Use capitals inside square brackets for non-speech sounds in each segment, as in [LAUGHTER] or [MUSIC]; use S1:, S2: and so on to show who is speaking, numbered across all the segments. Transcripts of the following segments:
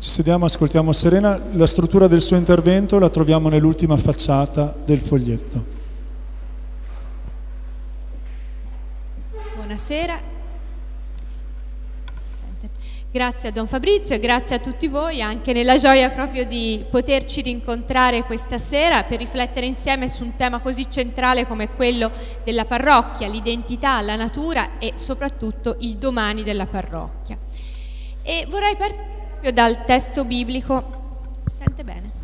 S1: Ci sediamo, ascoltiamo Serena. La struttura del suo intervento la troviamo nell'ultima facciata del foglietto.
S2: Buonasera. Grazie a Don Fabrizio e grazie a tutti voi, anche nella gioia proprio di poterci rincontrare questa sera per riflettere insieme su un tema così centrale come quello della parrocchia, l'identità, la natura e soprattutto il domani della parrocchia. E vorrei partire proprio dal testo biblico. Sente bene?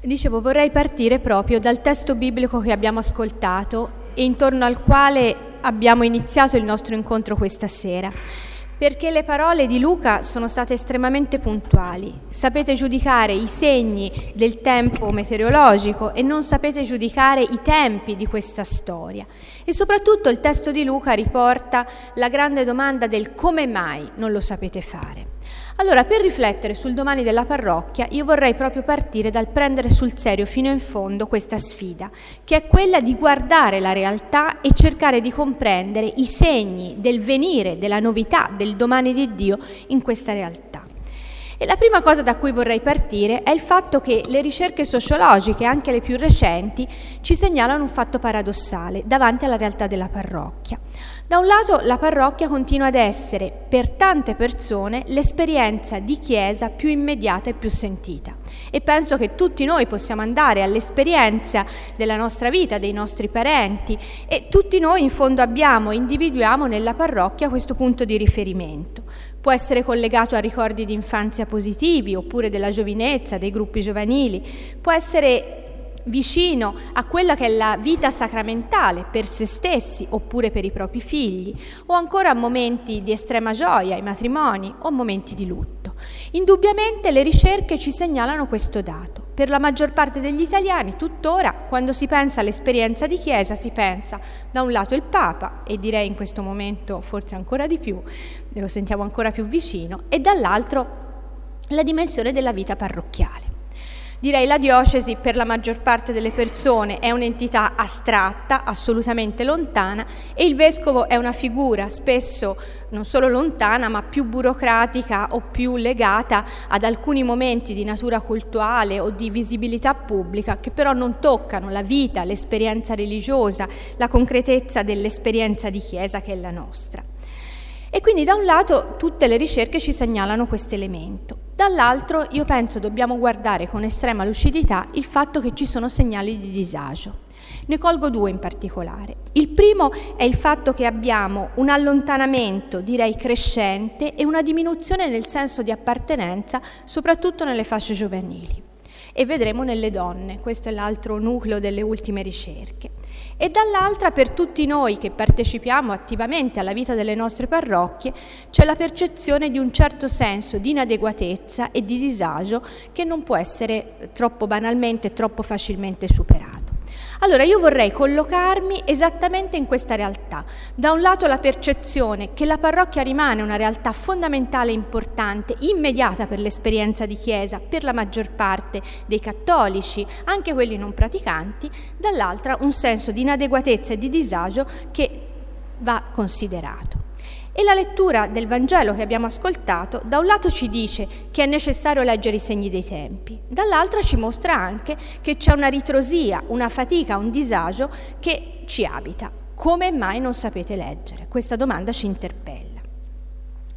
S2: Dicevo, vorrei partire proprio dal testo biblico che abbiamo ascoltato e intorno al quale abbiamo iniziato il nostro incontro questa sera perché le parole di Luca sono state estremamente puntuali. Sapete giudicare i segni del tempo meteorologico e non sapete giudicare i tempi di questa storia. E soprattutto il testo di Luca riporta la grande domanda del come mai non lo sapete fare. Allora, per riflettere sul domani della parrocchia, io vorrei proprio partire dal prendere sul serio fino in fondo questa sfida, che è quella di guardare la realtà e cercare di comprendere i segni del venire, della novità, del domani di Dio in questa realtà. E la prima cosa da cui vorrei partire è il fatto che le ricerche sociologiche, anche le più recenti, ci segnalano un fatto paradossale davanti alla realtà della parrocchia. Da un lato la parrocchia continua ad essere per tante persone l'esperienza di chiesa più immediata e più sentita e penso che tutti noi possiamo andare all'esperienza della nostra vita, dei nostri parenti e tutti noi in fondo abbiamo, individuiamo nella parrocchia questo punto di riferimento può essere collegato a ricordi di infanzia positivi oppure della giovinezza, dei gruppi giovanili, può essere vicino a quella che è la vita sacramentale per se stessi oppure per i propri figli, o ancora a momenti di estrema gioia, i matrimoni o momenti di lutto. Indubbiamente le ricerche ci segnalano questo dato. Per la maggior parte degli italiani, tuttora, quando si pensa all'esperienza di Chiesa, si pensa da un lato il Papa, e direi in questo momento forse ancora di più, lo sentiamo ancora più vicino, e dall'altro la dimensione della vita parrocchiale. Direi la diocesi per la maggior parte delle persone è un'entità astratta, assolutamente lontana e il vescovo è una figura spesso non solo lontana ma più burocratica o più legata ad alcuni momenti di natura cultuale o di visibilità pubblica che però non toccano la vita, l'esperienza religiosa, la concretezza dell'esperienza di Chiesa che è la nostra. E quindi da un lato tutte le ricerche ci segnalano questo elemento, dall'altro io penso dobbiamo guardare con estrema lucidità il fatto che ci sono segnali di disagio. Ne colgo due in particolare. Il primo è il fatto che abbiamo un allontanamento, direi crescente, e una diminuzione nel senso di appartenenza, soprattutto nelle fasce giovanili. E vedremo nelle donne, questo è l'altro nucleo delle ultime ricerche e dall'altra per tutti noi che partecipiamo attivamente alla vita delle nostre parrocchie c'è la percezione di un certo senso di inadeguatezza e di disagio che non può essere troppo banalmente e troppo facilmente superato. Allora io vorrei collocarmi esattamente in questa realtà. Da un lato la percezione che la parrocchia rimane una realtà fondamentale e importante, immediata per l'esperienza di Chiesa, per la maggior parte dei cattolici, anche quelli non praticanti, dall'altra un senso di inadeguatezza e di disagio che va considerato. E la lettura del Vangelo che abbiamo ascoltato da un lato ci dice che è necessario leggere i segni dei tempi, dall'altra ci mostra anche che c'è una ritrosia, una fatica, un disagio che ci abita. Come mai non sapete leggere? Questa domanda ci interpella.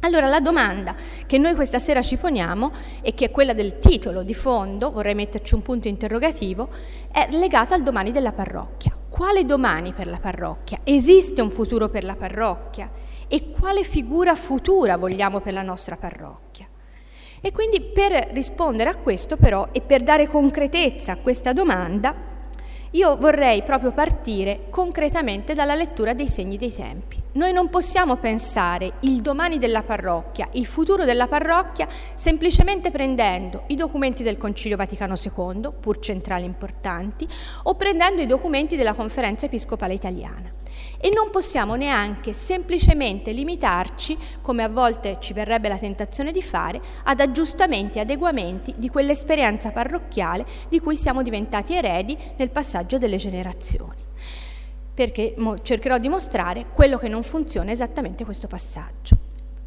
S2: Allora la domanda che noi questa sera ci poniamo e che è quella del titolo di fondo, vorrei metterci un punto interrogativo, è legata al domani della parrocchia. Quale domani per la parrocchia? Esiste un futuro per la parrocchia? E quale figura futura vogliamo per la nostra parrocchia. E quindi per rispondere a questo però e per dare concretezza a questa domanda, io vorrei proprio partire concretamente dalla lettura dei segni dei tempi. Noi non possiamo pensare il domani della parrocchia, il futuro della parrocchia, semplicemente prendendo i documenti del Concilio Vaticano II, pur centrali importanti, o prendendo i documenti della Conferenza Episcopale Italiana. e non possiamo neanche semplicemente limitarci, come a volte ci verrebbe la tentazione di fare, ad aggiustamenti e adeguamenti di quell'esperienza parrocchiale di cui siamo diventati eredi nel passaggio delle generazioni. Perché cercherò di mostrare quello che non funziona esattamente questo passaggio.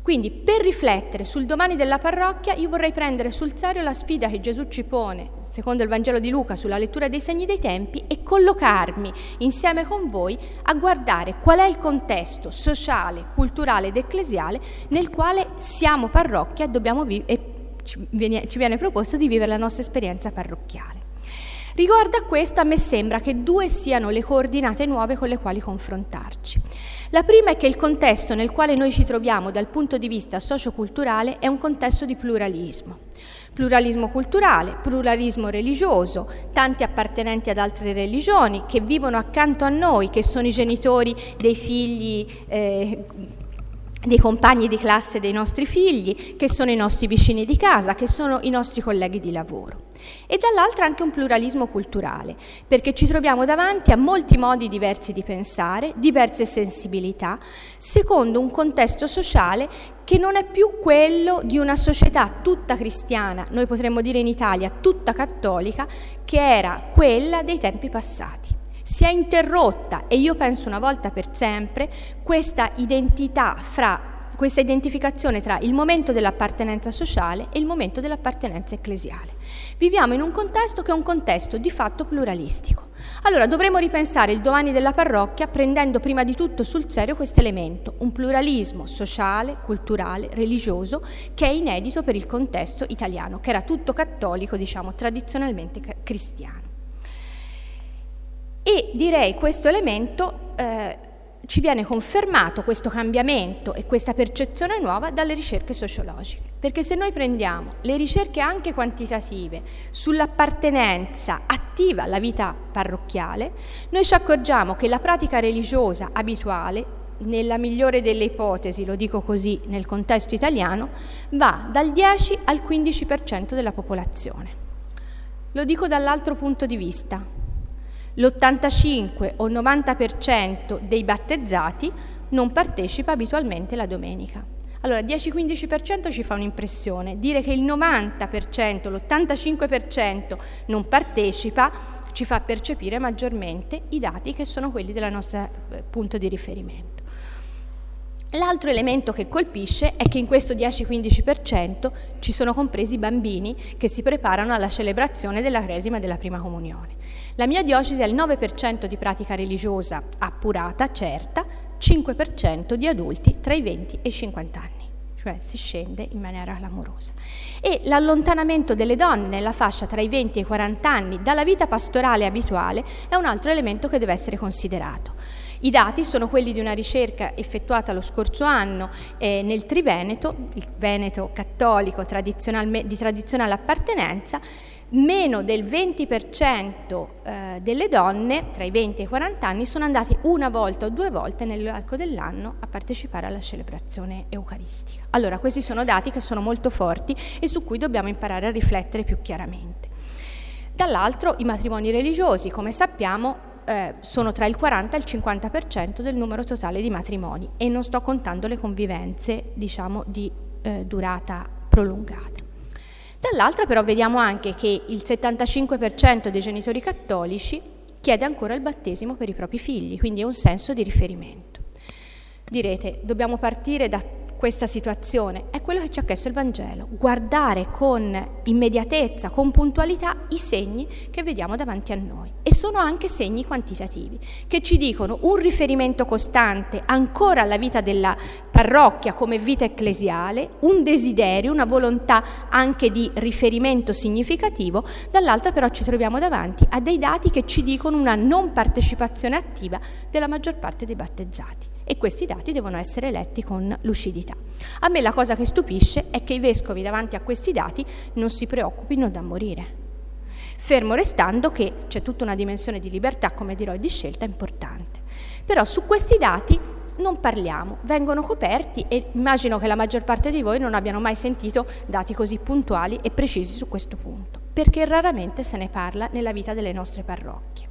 S2: Quindi per riflettere sul domani della parrocchia io vorrei prendere sul serio la sfida che Gesù ci pone, secondo il Vangelo di Luca, sulla lettura dei segni dei tempi e collocarmi insieme con voi a guardare qual è il contesto sociale, culturale ed ecclesiale nel quale siamo parrocchia vi- e ci viene, ci viene proposto di vivere la nostra esperienza parrocchiale. Riguardo a questo, a me sembra che due siano le coordinate nuove con le quali confrontarci. La prima è che il contesto nel quale noi ci troviamo dal punto di vista socioculturale è un contesto di pluralismo. Pluralismo culturale, pluralismo religioso, tanti appartenenti ad altre religioni che vivono accanto a noi, che sono i genitori dei figli eh, dei compagni di classe dei nostri figli, che sono i nostri vicini di casa, che sono i nostri colleghi di lavoro. E dall'altra anche un pluralismo culturale, perché ci troviamo davanti a molti modi diversi di pensare, diverse sensibilità, secondo un contesto sociale che non è più quello di una società tutta cristiana, noi potremmo dire in Italia tutta cattolica, che era quella dei tempi passati si è interrotta, e io penso una volta per sempre, questa identità fra questa identificazione tra il momento dell'appartenenza sociale e il momento dell'appartenenza ecclesiale. Viviamo in un contesto che è un contesto di fatto pluralistico. Allora dovremo ripensare il domani della parrocchia prendendo prima di tutto sul serio questo elemento, un pluralismo sociale, culturale, religioso che è inedito per il contesto italiano, che era tutto cattolico, diciamo tradizionalmente cristiano. E direi questo elemento eh, ci viene confermato, questo cambiamento e questa percezione nuova dalle ricerche sociologiche. Perché se noi prendiamo le ricerche anche quantitative sull'appartenenza attiva alla vita parrocchiale, noi ci accorgiamo che la pratica religiosa abituale nella migliore delle ipotesi, lo dico così nel contesto italiano, va dal 10 al 15% della popolazione. Lo dico dall'altro punto di vista l'85 o 90% dei battezzati non partecipa abitualmente la domenica. Allora, 10-15% ci fa un'impressione, dire che il 90%, l'85% non partecipa ci fa percepire maggiormente i dati che sono quelli del nostro eh, punto di riferimento. L'altro elemento che colpisce è che in questo 10-15% ci sono compresi i bambini che si preparano alla celebrazione della Cresima e della Prima Comunione. La mia diocesi ha il 9% di pratica religiosa appurata, certa, 5% di adulti tra i 20 e i 50 anni cioè si scende in maniera clamorosa. E l'allontanamento delle donne nella fascia tra i 20 e i 40 anni dalla vita pastorale abituale è un altro elemento che deve essere considerato. I dati sono quelli di una ricerca effettuata lo scorso anno eh, nel Triveneto, il Veneto cattolico di tradizionale appartenenza, meno del 20% eh, delle donne tra i 20 e i 40 anni sono andate una volta o due volte nell'arco dell'anno a partecipare alla celebrazione eucaristica. Allora, questi sono dati che sono molto forti e su cui dobbiamo imparare a riflettere più chiaramente. Dall'altro, i matrimoni religiosi, come sappiamo, eh, sono tra il 40 e il 50% del numero totale di matrimoni e non sto contando le convivenze diciamo, di eh, durata prolungata. Dall'altra però vediamo anche che il 75% dei genitori cattolici chiede ancora il battesimo per i propri figli, quindi è un senso di riferimento. Direte, dobbiamo partire da questa situazione è quello che ci ha chiesto il Vangelo, guardare con immediatezza, con puntualità i segni che vediamo davanti a noi. E sono anche segni quantitativi, che ci dicono un riferimento costante ancora alla vita della parrocchia come vita ecclesiale, un desiderio, una volontà anche di riferimento significativo, dall'altra però ci troviamo davanti a dei dati che ci dicono una non partecipazione attiva della maggior parte dei battezzati e questi dati devono essere letti con lucidità. A me la cosa che stupisce è che i vescovi davanti a questi dati non si preoccupino da morire. Fermo restando che c'è tutta una dimensione di libertà, come dirò, e di scelta importante. Però su questi dati non parliamo, vengono coperti e immagino che la maggior parte di voi non abbiano mai sentito dati così puntuali e precisi su questo punto, perché raramente se ne parla nella vita delle nostre parrocchie.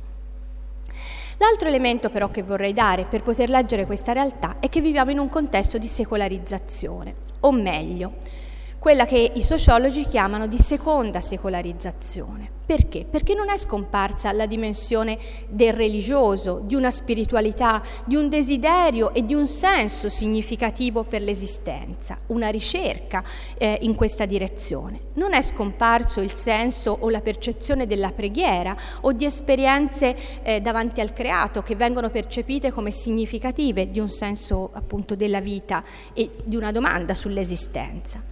S2: L'altro elemento però che vorrei dare per poter leggere questa realtà è che viviamo in un contesto di secolarizzazione, o meglio, quella che i sociologi chiamano di seconda secolarizzazione. Perché? Perché non è scomparsa la dimensione del religioso, di una spiritualità, di un desiderio e di un senso significativo per l'esistenza, una ricerca eh, in questa direzione. Non è scomparso il senso o la percezione della preghiera o di esperienze eh, davanti al creato che vengono percepite come significative di un senso appunto della vita e di una domanda sull'esistenza.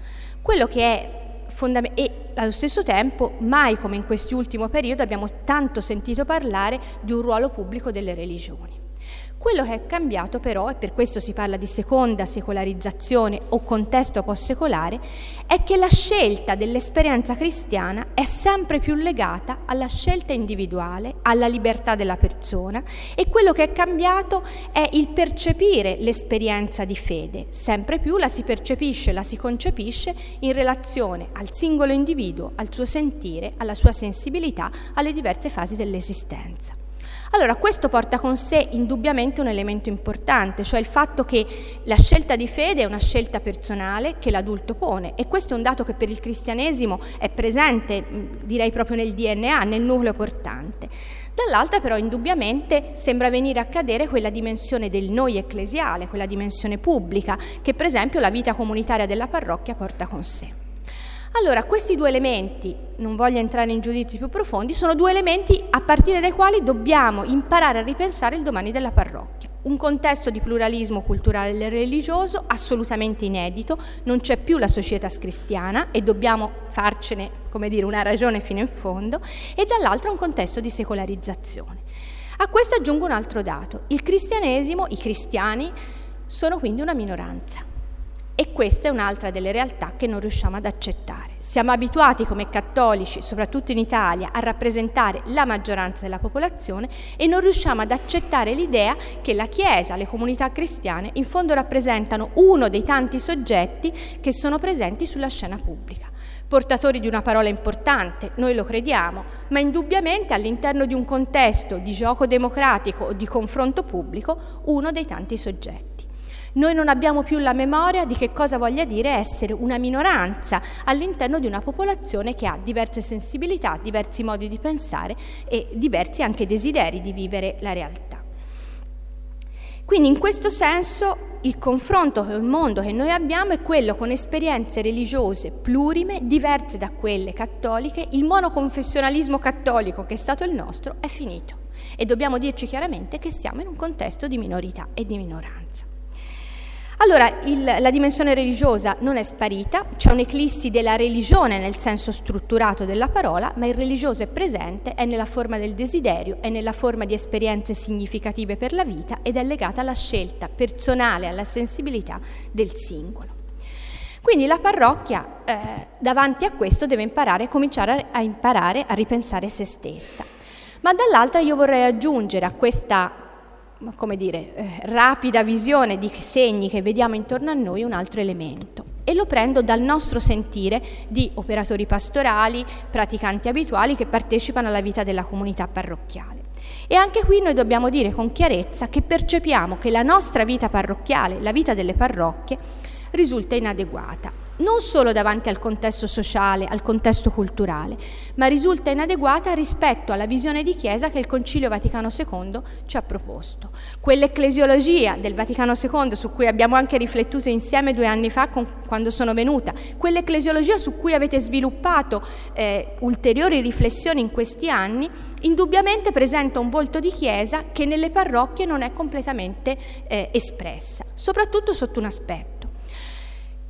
S2: Quello che è fondamentale e allo stesso tempo mai come in quest'ultimo periodo abbiamo tanto sentito parlare di un ruolo pubblico delle religioni. Quello che è cambiato però, e per questo si parla di seconda secolarizzazione o contesto postsecolare, è che la scelta dell'esperienza cristiana è sempre più legata alla scelta individuale, alla libertà della persona e quello che è cambiato è il percepire l'esperienza di fede. Sempre più la si percepisce, la si concepisce in relazione al singolo individuo, al suo sentire, alla sua sensibilità, alle diverse fasi dell'esistenza. Allora questo porta con sé indubbiamente un elemento importante, cioè il fatto che la scelta di fede è una scelta personale che l'adulto pone e questo è un dato che per il cristianesimo è presente, direi proprio nel DNA, nel nucleo portante. Dall'altra però indubbiamente sembra venire a cadere quella dimensione del noi ecclesiale, quella dimensione pubblica che per esempio la vita comunitaria della parrocchia porta con sé. Allora, questi due elementi, non voglio entrare in giudizi più profondi, sono due elementi a partire dai quali dobbiamo imparare a ripensare il domani della parrocchia. Un contesto di pluralismo culturale e religioso assolutamente inedito, non c'è più la società cristiana e dobbiamo farcene, come dire, una ragione fino in fondo, e dall'altro un contesto di secolarizzazione. A questo aggiungo un altro dato. Il cristianesimo, i cristiani, sono quindi una minoranza. E questa è un'altra delle realtà che non riusciamo ad accettare. Siamo abituati come cattolici, soprattutto in Italia, a rappresentare la maggioranza della popolazione e non riusciamo ad accettare l'idea che la Chiesa, le comunità cristiane, in fondo rappresentano uno dei tanti soggetti che sono presenti sulla scena pubblica. Portatori di una parola importante, noi lo crediamo, ma indubbiamente all'interno di un contesto di gioco democratico o di confronto pubblico, uno dei tanti soggetti. Noi non abbiamo più la memoria di che cosa voglia dire essere una minoranza all'interno di una popolazione che ha diverse sensibilità, diversi modi di pensare e diversi anche desideri di vivere la realtà. Quindi in questo senso il confronto con il mondo che noi abbiamo è quello con esperienze religiose plurime, diverse da quelle cattoliche, il monoconfessionalismo cattolico che è stato il nostro è finito e dobbiamo dirci chiaramente che siamo in un contesto di minorità e di minoranza. Allora, il, la dimensione religiosa non è sparita, c'è un'eclissi della religione nel senso strutturato della parola, ma il religioso è presente, è nella forma del desiderio, è nella forma di esperienze significative per la vita ed è legata alla scelta personale, alla sensibilità del singolo. Quindi la parrocchia eh, davanti a questo deve imparare, cominciare a imparare a ripensare se stessa. Ma dall'altra io vorrei aggiungere a questa come dire, eh, rapida visione di segni che vediamo intorno a noi un altro elemento e lo prendo dal nostro sentire di operatori pastorali, praticanti abituali che partecipano alla vita della comunità parrocchiale. E anche qui noi dobbiamo dire con chiarezza che percepiamo che la nostra vita parrocchiale, la vita delle parrocchie, risulta inadeguata non solo davanti al contesto sociale, al contesto culturale, ma risulta inadeguata rispetto alla visione di Chiesa che il Concilio Vaticano II ci ha proposto. Quell'ecclesiologia del Vaticano II su cui abbiamo anche riflettuto insieme due anni fa con, quando sono venuta, quell'ecclesiologia su cui avete sviluppato eh, ulteriori riflessioni in questi anni, indubbiamente presenta un volto di Chiesa che nelle parrocchie non è completamente eh, espressa, soprattutto sotto un aspetto.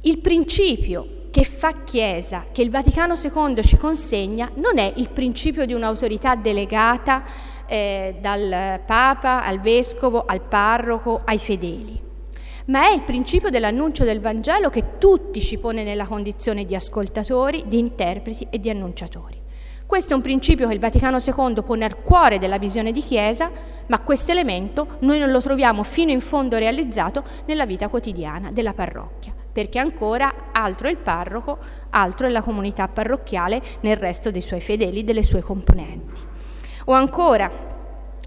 S2: Il principio che fa Chiesa, che il Vaticano II ci consegna, non è il principio di un'autorità delegata eh, dal Papa al Vescovo, al Parroco, ai fedeli, ma è il principio dell'annuncio del Vangelo che tutti ci pone nella condizione di ascoltatori, di interpreti e di annunciatori. Questo è un principio che il Vaticano II pone al cuore della visione di Chiesa, ma questo elemento noi non lo troviamo fino in fondo realizzato nella vita quotidiana della parrocchia perché ancora altro è il parroco, altro è la comunità parrocchiale nel resto dei suoi fedeli, delle sue componenti. O ancora,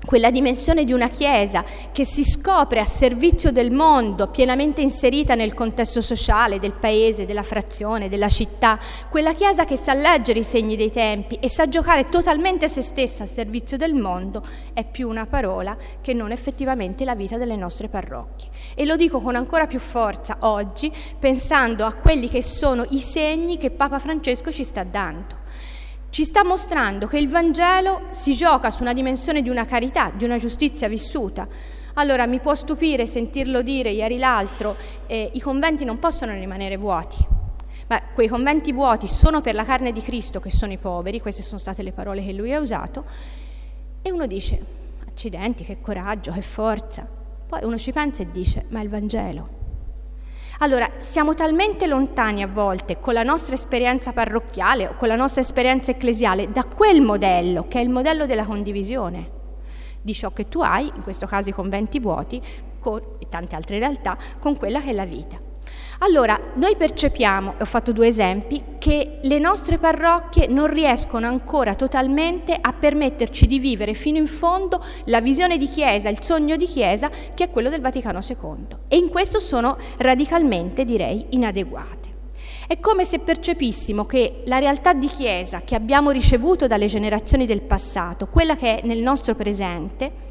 S2: quella dimensione di una Chiesa che si scopre a servizio del mondo, pienamente inserita nel contesto sociale del paese, della frazione, della città, quella Chiesa che sa leggere i segni dei tempi e sa giocare totalmente se stessa a servizio del mondo, è più una parola che non effettivamente la vita delle nostre parrocchie. E lo dico con ancora più forza oggi, pensando a quelli che sono i segni che Papa Francesco ci sta dando ci sta mostrando che il Vangelo si gioca su una dimensione di una carità, di una giustizia vissuta. Allora mi può stupire sentirlo dire ieri l'altro, eh, i conventi non possono rimanere vuoti, ma quei conventi vuoti sono per la carne di Cristo che sono i poveri, queste sono state le parole che lui ha usato, e uno dice, accidenti, che coraggio, che forza. Poi uno ci pensa e dice, ma il Vangelo. Allora, siamo talmente lontani a volte con la nostra esperienza parrocchiale o con la nostra esperienza ecclesiale da quel modello, che è il modello della condivisione di ciò che tu hai, in questo caso i conventi vuoti, con, e tante altre realtà, con quella che è la vita. Allora, noi percepiamo, ho fatto due esempi, che le nostre parrocchie non riescono ancora totalmente a permetterci di vivere fino in fondo la visione di Chiesa, il sogno di Chiesa, che è quello del Vaticano II. E in questo sono radicalmente, direi, inadeguate. È come se percepissimo che la realtà di Chiesa che abbiamo ricevuto dalle generazioni del passato, quella che è nel nostro presente,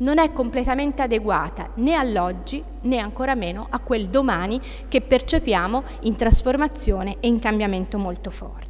S2: non è completamente adeguata né all'oggi né ancora meno a quel domani che percepiamo in trasformazione e in cambiamento molto forte.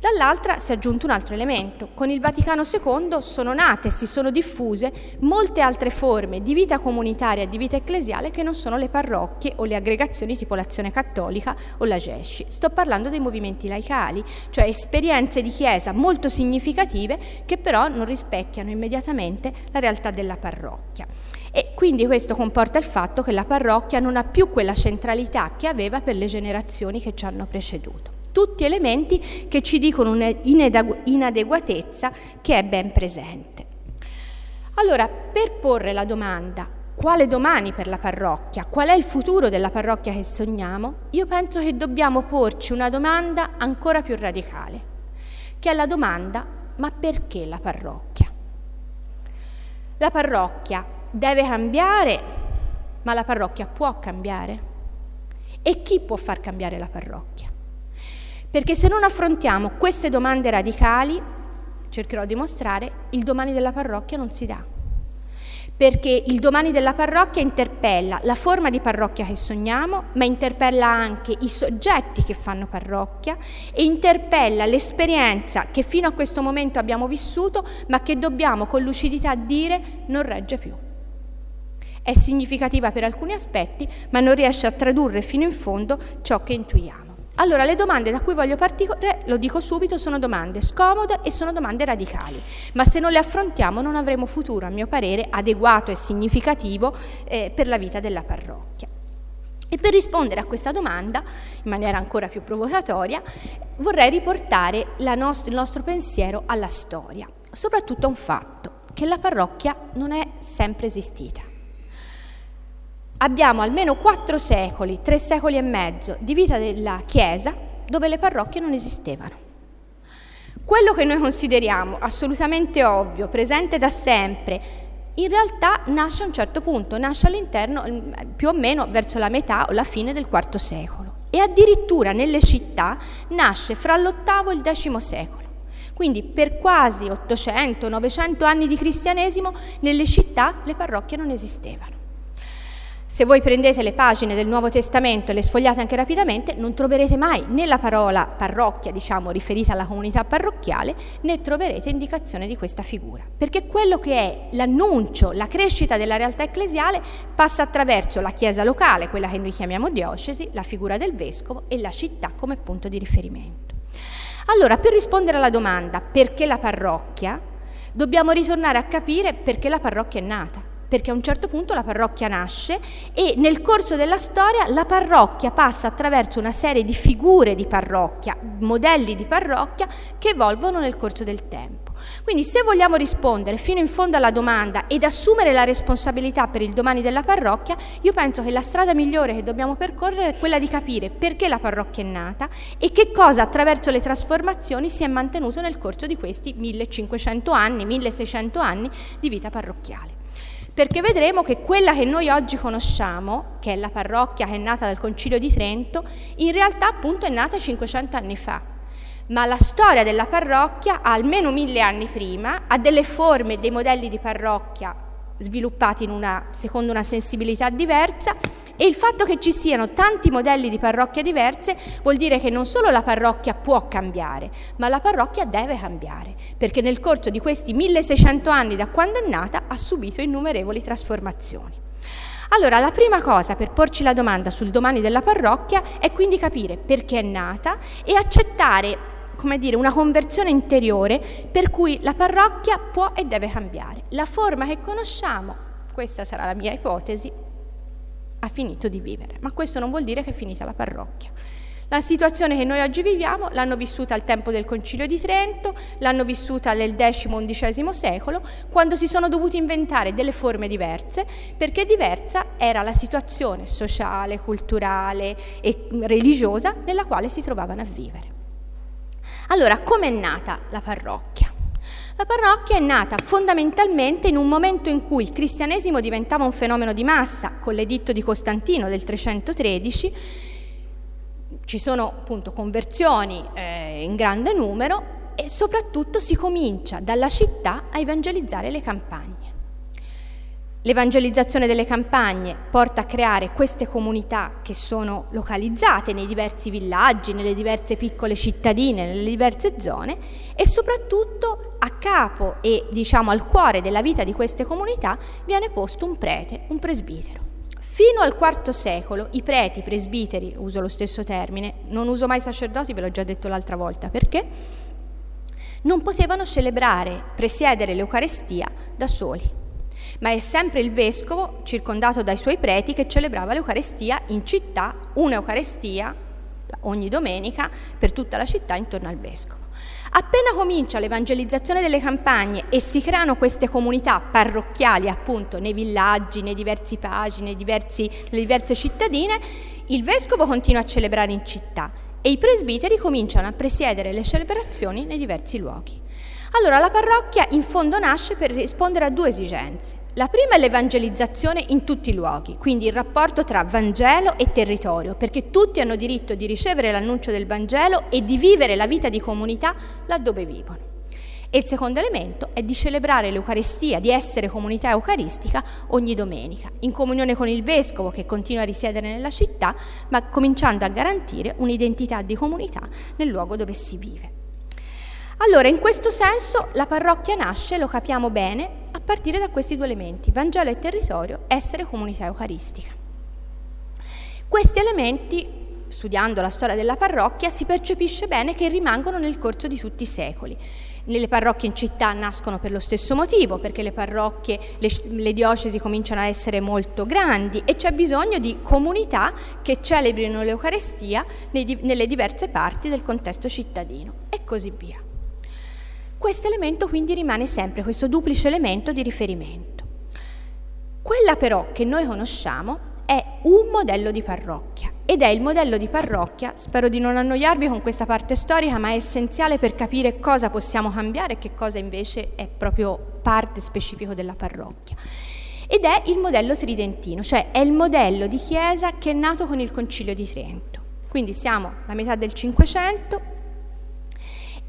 S2: Dall'altra si è aggiunto un altro elemento. Con il Vaticano II sono nate e si sono diffuse molte altre forme di vita comunitaria e di vita ecclesiale che non sono le parrocchie o le aggregazioni tipo l'Azione Cattolica o la GESCI. Sto parlando dei movimenti laicali, cioè esperienze di Chiesa molto significative che però non rispecchiano immediatamente la realtà della parrocchia. E quindi questo comporta il fatto che la parrocchia non ha più quella centralità che aveva per le generazioni che ci hanno preceduto tutti elementi che ci dicono un'inadeguatezza che è ben presente. Allora, per porre la domanda quale domani per la parrocchia, qual è il futuro della parrocchia che sogniamo, io penso che dobbiamo porci una domanda ancora più radicale, che è la domanda ma perché la parrocchia? La parrocchia deve cambiare, ma la parrocchia può cambiare? E chi può far cambiare la parrocchia? Perché se non affrontiamo queste domande radicali, cercherò di mostrare, il domani della parrocchia non si dà. Perché il domani della parrocchia interpella la forma di parrocchia che sogniamo, ma interpella anche i soggetti che fanno parrocchia e interpella l'esperienza che fino a questo momento abbiamo vissuto, ma che dobbiamo con lucidità dire non regge più. È significativa per alcuni aspetti, ma non riesce a tradurre fino in fondo ciò che intuiamo. Allora, le domande da cui voglio partire, lo dico subito, sono domande scomode e sono domande radicali, ma se non le affrontiamo non avremo futuro, a mio parere, adeguato e significativo eh, per la vita della parrocchia. E per rispondere a questa domanda, in maniera ancora più provocatoria, vorrei riportare nost- il nostro pensiero alla storia, soprattutto a un fatto, che la parrocchia non è sempre esistita abbiamo almeno quattro secoli, tre secoli e mezzo di vita della Chiesa dove le parrocchie non esistevano. Quello che noi consideriamo assolutamente ovvio, presente da sempre, in realtà nasce a un certo punto, nasce all'interno mm, più o meno verso la metà o la fine del IV secolo e addirittura nelle città nasce fra l'VIII e il X secolo. Quindi per quasi 800-900 anni di cristianesimo nelle città le parrocchie non esistevano. Se voi prendete le pagine del Nuovo Testamento e le sfogliate anche rapidamente, non troverete mai né la parola parrocchia, diciamo, riferita alla comunità parrocchiale, né troverete indicazione di questa figura. Perché quello che è l'annuncio, la crescita della realtà ecclesiale passa attraverso la chiesa locale, quella che noi chiamiamo diocesi, la figura del vescovo e la città come punto di riferimento. Allora, per rispondere alla domanda perché la parrocchia, dobbiamo ritornare a capire perché la parrocchia è nata perché a un certo punto la parrocchia nasce e nel corso della storia la parrocchia passa attraverso una serie di figure di parrocchia, modelli di parrocchia che evolvono nel corso del tempo. Quindi se vogliamo rispondere fino in fondo alla domanda ed assumere la responsabilità per il domani della parrocchia, io penso che la strada migliore che dobbiamo percorrere è quella di capire perché la parrocchia è nata e che cosa attraverso le trasformazioni si è mantenuto nel corso di questi 1500 anni, 1600 anni di vita parrocchiale perché vedremo che quella che noi oggi conosciamo, che è la parrocchia che è nata dal Concilio di Trento, in realtà appunto è nata 500 anni fa. Ma la storia della parrocchia, almeno mille anni prima, ha delle forme, dei modelli di parrocchia sviluppati una, secondo una sensibilità diversa e il fatto che ci siano tanti modelli di parrocchia diverse vuol dire che non solo la parrocchia può cambiare, ma la parrocchia deve cambiare, perché nel corso di questi 1600 anni da quando è nata ha subito innumerevoli trasformazioni. Allora, la prima cosa per porci la domanda sul domani della parrocchia è quindi capire perché è nata e accettare come dire, una conversione interiore per cui la parrocchia può e deve cambiare. La forma che conosciamo, questa sarà la mia ipotesi, ha finito di vivere, ma questo non vuol dire che è finita la parrocchia. La situazione che noi oggi viviamo l'hanno vissuta al tempo del Concilio di Trento, l'hanno vissuta nel X-XI secolo, quando si sono dovuti inventare delle forme diverse, perché diversa era la situazione sociale, culturale e religiosa nella quale si trovavano a vivere. Allora, com'è nata la parrocchia? La parrocchia è nata fondamentalmente in un momento in cui il cristianesimo diventava un fenomeno di massa, con l'editto di Costantino del 313, ci sono appunto conversioni eh, in grande numero e soprattutto si comincia dalla città a evangelizzare le campagne. L'evangelizzazione delle campagne porta a creare queste comunità che sono localizzate nei diversi villaggi, nelle diverse piccole cittadine, nelle diverse zone e soprattutto a capo e diciamo al cuore della vita di queste comunità viene posto un prete, un presbitero. Fino al IV secolo i preti, presbiteri, uso lo stesso termine, non uso mai sacerdoti, ve l'ho già detto l'altra volta, perché? Non potevano celebrare, presiedere l'Eucarestia da soli ma è sempre il vescovo, circondato dai suoi preti, che celebrava l'Eucarestia in città, un'Eucarestia ogni domenica per tutta la città intorno al vescovo. Appena comincia l'evangelizzazione delle campagne e si creano queste comunità parrocchiali appunto nei villaggi, nei diversi pagi, nei diversi, nelle diverse cittadine, il vescovo continua a celebrare in città e i presbiteri cominciano a presiedere le celebrazioni nei diversi luoghi. Allora la parrocchia in fondo nasce per rispondere a due esigenze. La prima è l'evangelizzazione in tutti i luoghi, quindi il rapporto tra Vangelo e territorio, perché tutti hanno diritto di ricevere l'annuncio del Vangelo e di vivere la vita di comunità laddove vivono. E il secondo elemento è di celebrare l'Eucaristia, di essere comunità eucaristica ogni domenica, in comunione con il Vescovo che continua a risiedere nella città, ma cominciando a garantire un'identità di comunità nel luogo dove si vive. Allora, in questo senso la parrocchia nasce, lo capiamo bene, a partire da questi due elementi, Vangelo e territorio, essere comunità eucaristica. Questi elementi, studiando la storia della parrocchia, si percepisce bene che rimangono nel corso di tutti i secoli. Nelle parrocchie in città nascono per lo stesso motivo, perché le parrocchie, le, le diocesi cominciano a essere molto grandi e c'è bisogno di comunità che celebrino l'Eucarestia nei, nelle diverse parti del contesto cittadino e così via. Questo elemento quindi rimane sempre questo duplice elemento di riferimento. Quella però che noi conosciamo è un modello di parrocchia ed è il modello di parrocchia, spero di non annoiarvi con questa parte storica, ma è essenziale per capire cosa possiamo cambiare e che cosa invece è proprio parte specifica della parrocchia. Ed è il modello tridentino, cioè è il modello di chiesa che è nato con il Concilio di Trento. Quindi siamo alla metà del Cinquecento,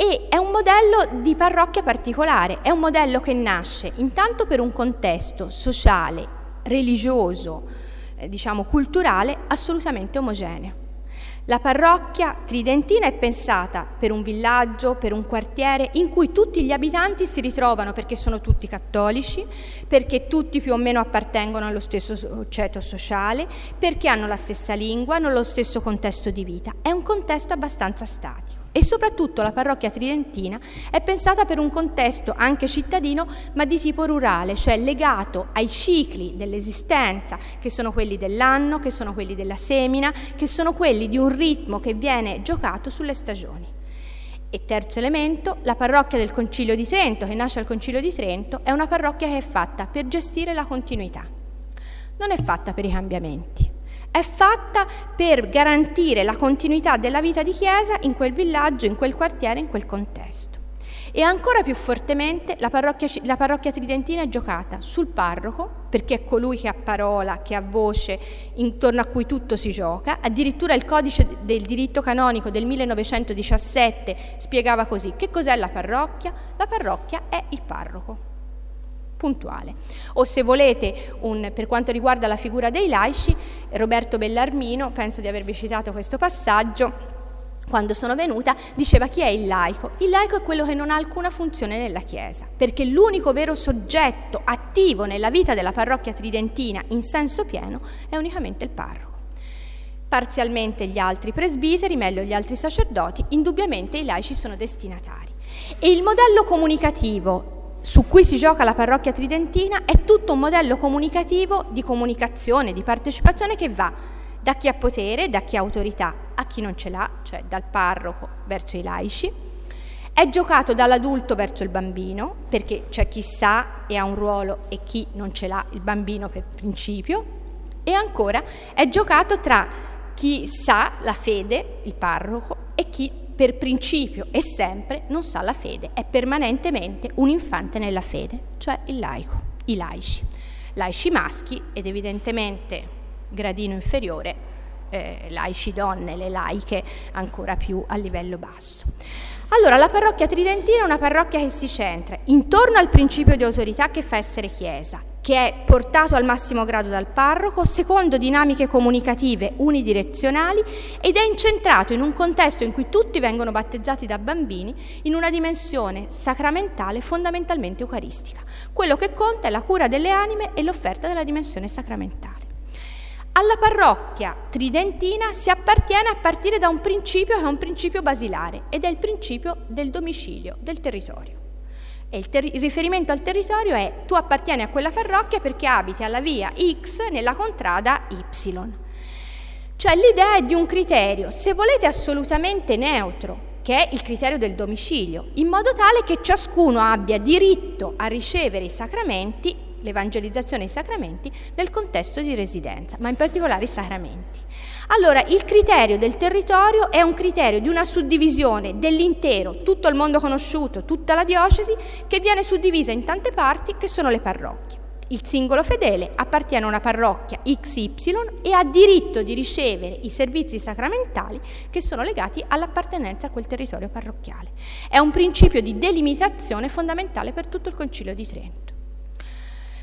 S2: e è un modello di parrocchia particolare, è un modello che nasce intanto per un contesto sociale, religioso, eh, diciamo culturale assolutamente omogeneo. La parrocchia tridentina è pensata per un villaggio, per un quartiere in cui tutti gli abitanti si ritrovano perché sono tutti cattolici, perché tutti più o meno appartengono allo stesso ceto sociale, perché hanno la stessa lingua, hanno lo stesso contesto di vita. È un contesto abbastanza statico. E soprattutto la parrocchia tridentina è pensata per un contesto anche cittadino, ma di tipo rurale, cioè legato ai cicli dell'esistenza, che sono quelli dell'anno, che sono quelli della semina, che sono quelli di un ritmo che viene giocato sulle stagioni. E terzo elemento, la parrocchia del Concilio di Trento, che nasce al Concilio di Trento, è una parrocchia che è fatta per gestire la continuità. Non è fatta per i cambiamenti, è fatta per garantire la continuità della vita di Chiesa in quel villaggio, in quel quartiere, in quel contesto. E ancora più fortemente la parrocchia, la parrocchia, tridentina è giocata sul parroco, perché è colui che ha parola, che ha voce, intorno a cui tutto si gioca. Addirittura il codice del diritto canonico del 1917 spiegava così: che cos'è la parrocchia? La parrocchia è il parroco. Puntuale. O se volete, un, per quanto riguarda la figura dei laici, Roberto Bellarmino, penso di avervi citato questo passaggio, quando sono venuta, diceva chi è il laico? Il laico è quello che non ha alcuna funzione nella Chiesa, perché l'unico vero soggetto attivo nella vita della parrocchia tridentina in senso pieno è unicamente il parroco. Parzialmente gli altri presbiteri, meglio gli altri sacerdoti, indubbiamente i laici sono destinatari. E il modello comunicativo su cui si gioca la parrocchia tridentina è tutto un modello comunicativo di comunicazione, di partecipazione che va da chi ha potere, da chi ha autorità a chi non ce l'ha, cioè dal parroco verso i laici. È giocato dall'adulto verso il bambino, perché c'è chi sa e ha un ruolo e chi non ce l'ha, il bambino per principio. E ancora è giocato tra chi sa la fede, il parroco, e chi per principio e sempre non sa la fede, è permanentemente un infante nella fede, cioè il laico, i laici. Laici maschi ed evidentemente gradino inferiore, eh, laici donne, le laiche ancora più a livello basso. Allora, la parrocchia tridentina è una parrocchia che si centra intorno al principio di autorità che fa essere Chiesa, che è portato al massimo grado dal parroco secondo dinamiche comunicative unidirezionali ed è incentrato in un contesto in cui tutti vengono battezzati da bambini in una dimensione sacramentale fondamentalmente eucaristica. Quello che conta è la cura delle anime e l'offerta della dimensione sacramentale. Alla parrocchia tridentina si appartiene a partire da un principio che è un principio basilare ed è il principio del domicilio, del territorio. E il, ter- il, riferimento al territorio è tu appartieni a quella parrocchia perché abiti alla via X nella contrada Y. Cioè l'idea è di un criterio, se volete assolutamente neutro, che è il criterio del domicilio, in modo tale che ciascuno abbia diritto a ricevere i sacramenti l'evangelizzazione dei sacramenti nel contesto di residenza, ma in particolare i sacramenti. Allora, il criterio del territorio è un criterio di una suddivisione dell'intero, tutto il mondo conosciuto, tutta la diocesi, che viene suddivisa in tante parti che sono le parrocchie. Il singolo fedele appartiene a una parrocchia XY e ha diritto di ricevere i servizi sacramentali che sono legati all'appartenenza a quel territorio parrocchiale. È un principio di delimitazione fondamentale per tutto il Concilio di Trento.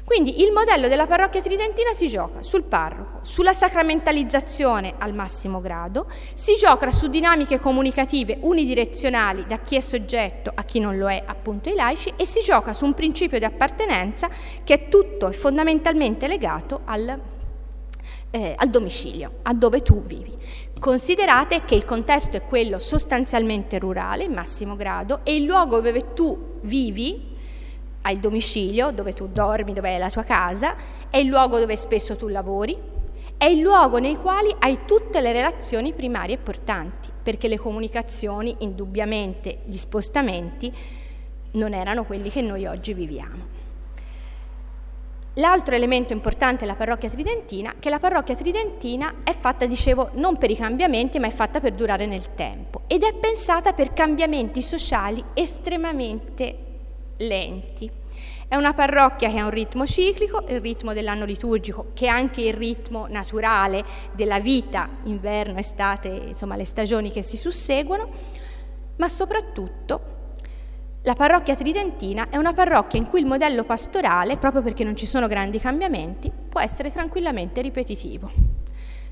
S2: Quindi il modello della parrocchia tridentina si gioca sul parroco, sulla sacramentalizzazione al massimo grado, si gioca su dinamiche comunicative unidirezionali da chi è soggetto a chi non lo è, appunto i laici, e si gioca su un principio di appartenenza che è tutto e fondamentalmente legato al, eh, al domicilio, a dove tu vivi. Considerate che il contesto è quello sostanzialmente rurale, in massimo grado, e il luogo dove tu vivi hai il domicilio dove tu dormi, dove è la tua casa, è il luogo dove spesso tu lavori, è il luogo nei quali hai tutte le relazioni primarie e portanti, perché le comunicazioni, indubbiamente gli spostamenti, non erano quelli che noi oggi viviamo. L'altro elemento importante è la parrocchia tridentina, che la parrocchia tridentina è fatta, dicevo, non per i cambiamenti, ma è fatta per durare nel tempo ed è pensata per cambiamenti sociali estremamente lenti. È una parrocchia che ha un ritmo ciclico, il ritmo dell'anno liturgico, che è anche il ritmo naturale della vita, inverno, estate, insomma le stagioni che si susseguono, ma soprattutto la parrocchia tridentina è una parrocchia in cui il modello pastorale, proprio perché non ci sono grandi cambiamenti, può essere tranquillamente ripetitivo.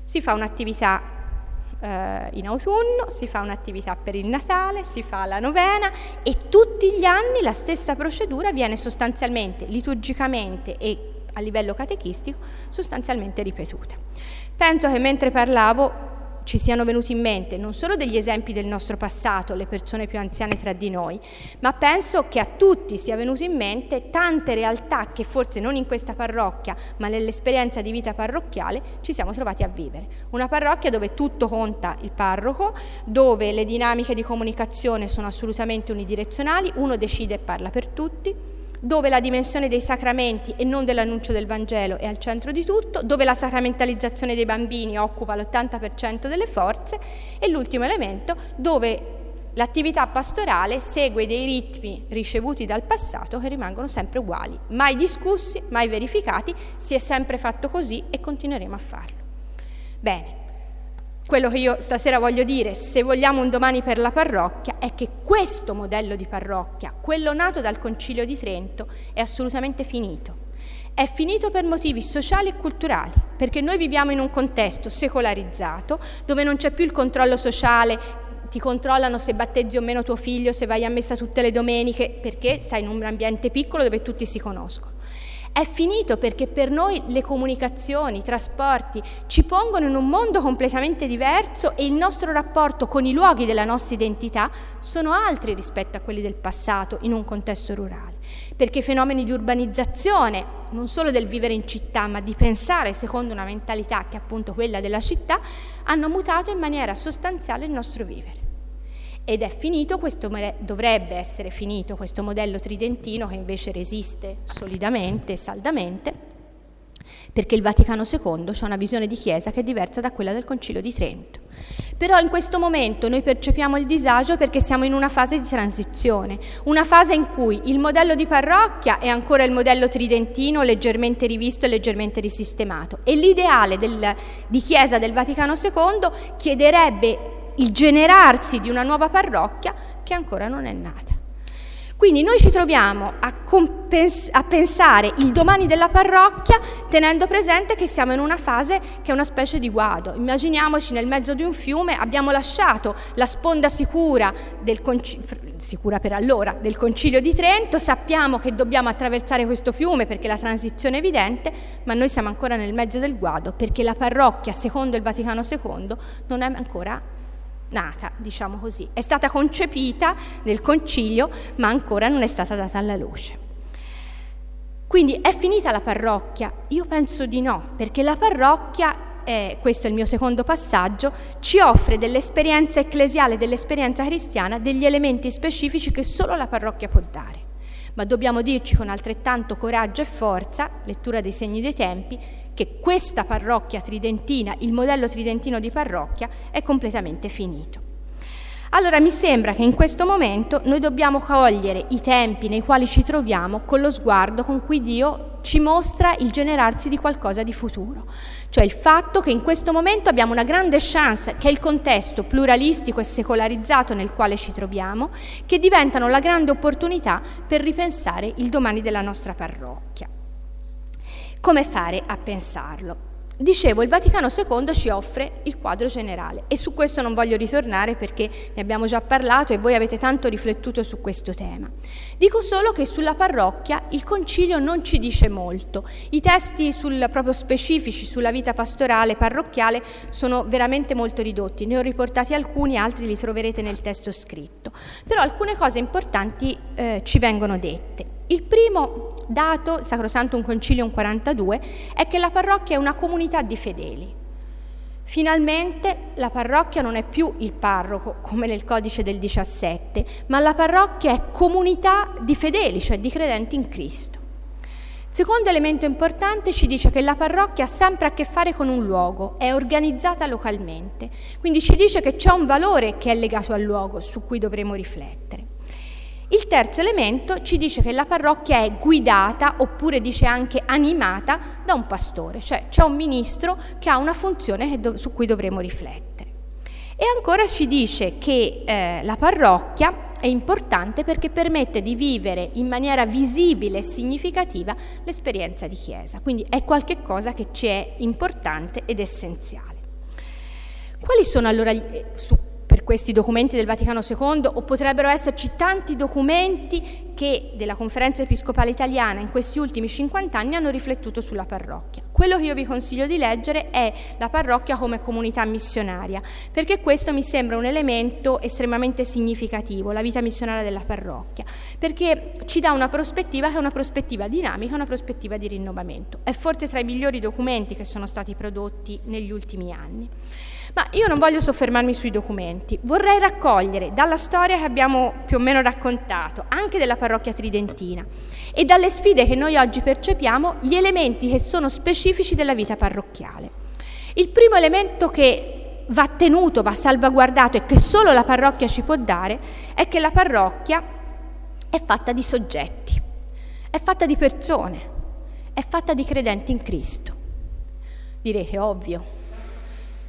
S2: Si fa un'attività eh, in autunno, si fa un'attività per il Natale, si fa la novena e tutti gli anni la stessa procedura viene sostanzialmente, liturgicamente e a livello catechistico, sostanzialmente ripetuta. Penso che mentre parlavo ci siano venuti in mente non solo degli esempi del nostro passato, le persone più anziane tra di noi, ma penso che a tutti sia venuto in mente tante realtà che forse non in questa parrocchia, ma nell'esperienza di vita parrocchiale ci siamo trovati a vivere. Una parrocchia dove tutto conta il parroco, dove le dinamiche di comunicazione sono assolutamente unidirezionali, uno decide e parla per tutti dove la dimensione dei sacramenti e non dell'annuncio del Vangelo è al centro di tutto, dove la sacramentalizzazione dei bambini occupa l'80% delle forze e l'ultimo elemento dove l'attività pastorale segue dei ritmi ricevuti dal passato che rimangono sempre uguali, mai discussi, mai verificati, si è sempre fatto così e continueremo a farlo. Bene, quello che io stasera voglio dire, se vogliamo un domani per la parrocchia, è che questo modello di parrocchia, quello nato dal Concilio di Trento, è assolutamente finito. È finito per motivi sociali e culturali, perché noi viviamo in un contesto secolarizzato, dove non c'è più il controllo sociale, ti controllano se battezzi o meno tuo figlio, se vai a messa tutte le domeniche, perché stai in un ambiente piccolo dove tutti si conoscono. È finito perché per noi le comunicazioni, i trasporti ci pongono in un mondo completamente diverso e il nostro rapporto con i luoghi della nostra identità sono altri rispetto a quelli del passato in un contesto rurale. Perché i fenomeni di urbanizzazione, non solo del vivere in città, ma di pensare secondo una mentalità che è appunto quella della città, hanno mutato in maniera sostanziale il nostro vivere ed è finito questo, dovrebbe essere finito questo modello tridentino che invece resiste solidamente e saldamente, perché il Vaticano II ha una visione di Chiesa che è diversa da quella del Concilio di Trento. Però in questo momento noi percepiamo il disagio perché siamo in una fase di transizione, una fase in cui il modello di parrocchia è ancora il modello tridentino leggermente rivisto e leggermente risistemato e l'ideale del, di Chiesa del Vaticano II chiederebbe il generarsi di una nuova parrocchia che ancora non è nata. Quindi noi ci troviamo a, compens- a, pensare il domani della parrocchia tenendo presente che siamo in una fase che è una specie di guado. Immaginiamoci nel mezzo di un fiume, abbiamo lasciato la sponda sicura, del conci- sicura per allora, del Concilio di Trento, sappiamo che dobbiamo attraversare questo fiume perché la transizione è evidente, ma noi siamo ancora nel mezzo del guado perché la parrocchia, secondo il Vaticano II, non è ancora nata, diciamo così. È stata concepita nel concilio, ma ancora non è stata data alla luce. Quindi è finita la parrocchia? Io penso di no, perché la parrocchia, eh, questo è il mio secondo passaggio, ci offre dell'esperienza ecclesiale, dell'esperienza cristiana, degli elementi specifici che solo la parrocchia può dare. Ma dobbiamo dirci con altrettanto coraggio e forza, lettura dei segni dei tempi, che questa parrocchia tridentina, il modello tridentino di parrocchia, è completamente finito. Allora mi sembra che in questo momento noi dobbiamo cogliere i tempi nei quali ci troviamo con lo sguardo con cui Dio ci mostra il generarsi di qualcosa di futuro, cioè il fatto che in questo momento abbiamo una grande chance, che è il contesto pluralistico e secolarizzato nel quale ci troviamo, che diventano la grande opportunità per ripensare il domani della nostra parrocchia. Come fare a pensarlo? Dicevo, il Vaticano II ci offre il quadro generale e su questo non voglio ritornare perché ne abbiamo già parlato e voi avete tanto riflettuto su questo tema. Dico solo che sulla parrocchia il concilio non ci dice molto. I testi sul, proprio specifici sulla vita pastorale parrocchiale sono veramente molto ridotti. Ne ho riportati alcuni, altri li troverete nel testo scritto. Però alcune cose importanti eh, ci vengono dette. Il primo dato, Sacrosantum Concilium 42, è che la parrocchia è una comunità di fedeli. Finalmente la parrocchia non è più il parroco, come nel codice del 17, ma la parrocchia è comunità di fedeli, cioè di credenti in Cristo. Secondo elemento importante ci dice che la parrocchia ha sempre a che fare con un luogo, è organizzata localmente, quindi ci dice che c'è un valore che è legato al luogo su cui dovremo riflettere. Il terzo elemento ci dice che la parrocchia è guidata, oppure dice anche animata, da un pastore, cioè c'è un ministro che ha una funzione su cui dovremo riflettere. E ancora ci dice che eh, la parrocchia è importante perché permette di vivere in maniera visibile e significativa l'esperienza di Chiesa, quindi è qualcosa che ci è importante ed essenziale. Quali sono allora, su per questi documenti del Vaticano II o potrebbero esserci tanti documenti che della Conferenza Episcopale Italiana in questi ultimi 50 anni hanno riflettuto sulla parrocchia. Quello che io vi consiglio di leggere è la parrocchia come comunità missionaria, perché questo mi sembra un elemento estremamente significativo, la vita missionaria della parrocchia, perché ci dà una prospettiva che è una prospettiva dinamica, una prospettiva di rinnovamento. È forse tra i migliori documenti che sono stati prodotti negli ultimi anni. Ma io non voglio soffermarmi sui documenti, vorrei raccogliere dalla storia che abbiamo più o meno raccontato, anche della parrocchia tridentina, e dalle sfide che noi oggi percepiamo, gli elementi che sono specifici della vita parrocchiale. Il primo elemento che va tenuto, va salvaguardato e che solo la parrocchia ci può dare è che la parrocchia è fatta di soggetti, è fatta di persone, è fatta di credenti in Cristo. Direte, ovvio,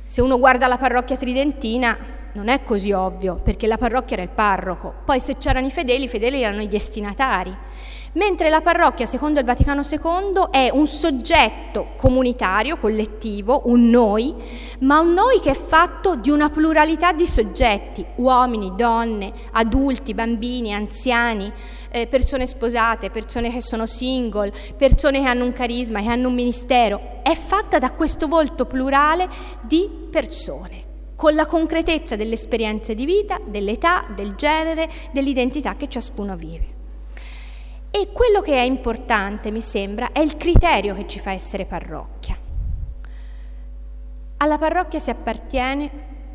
S2: se uno guarda la parrocchia tridentina non è così ovvio, perché la parrocchia era il parroco, poi se c'erano i fedeli, i fedeli erano i destinatari. Mentre la parrocchia, secondo il Vaticano II, è un soggetto comunitario, collettivo, un noi, ma un noi che è fatto di una pluralità di soggetti, uomini, donne, adulti, bambini, anziani, eh, persone sposate, persone che sono single, persone che hanno un carisma, che hanno un ministero. È fatta da questo volto plurale di persone con la concretezza delle esperienze di vita, dell'età, del genere, dell'identità che ciascuno vive. E quello che è importante, mi sembra, è il criterio che ci fa essere parrocchia. Alla parrocchia si appartiene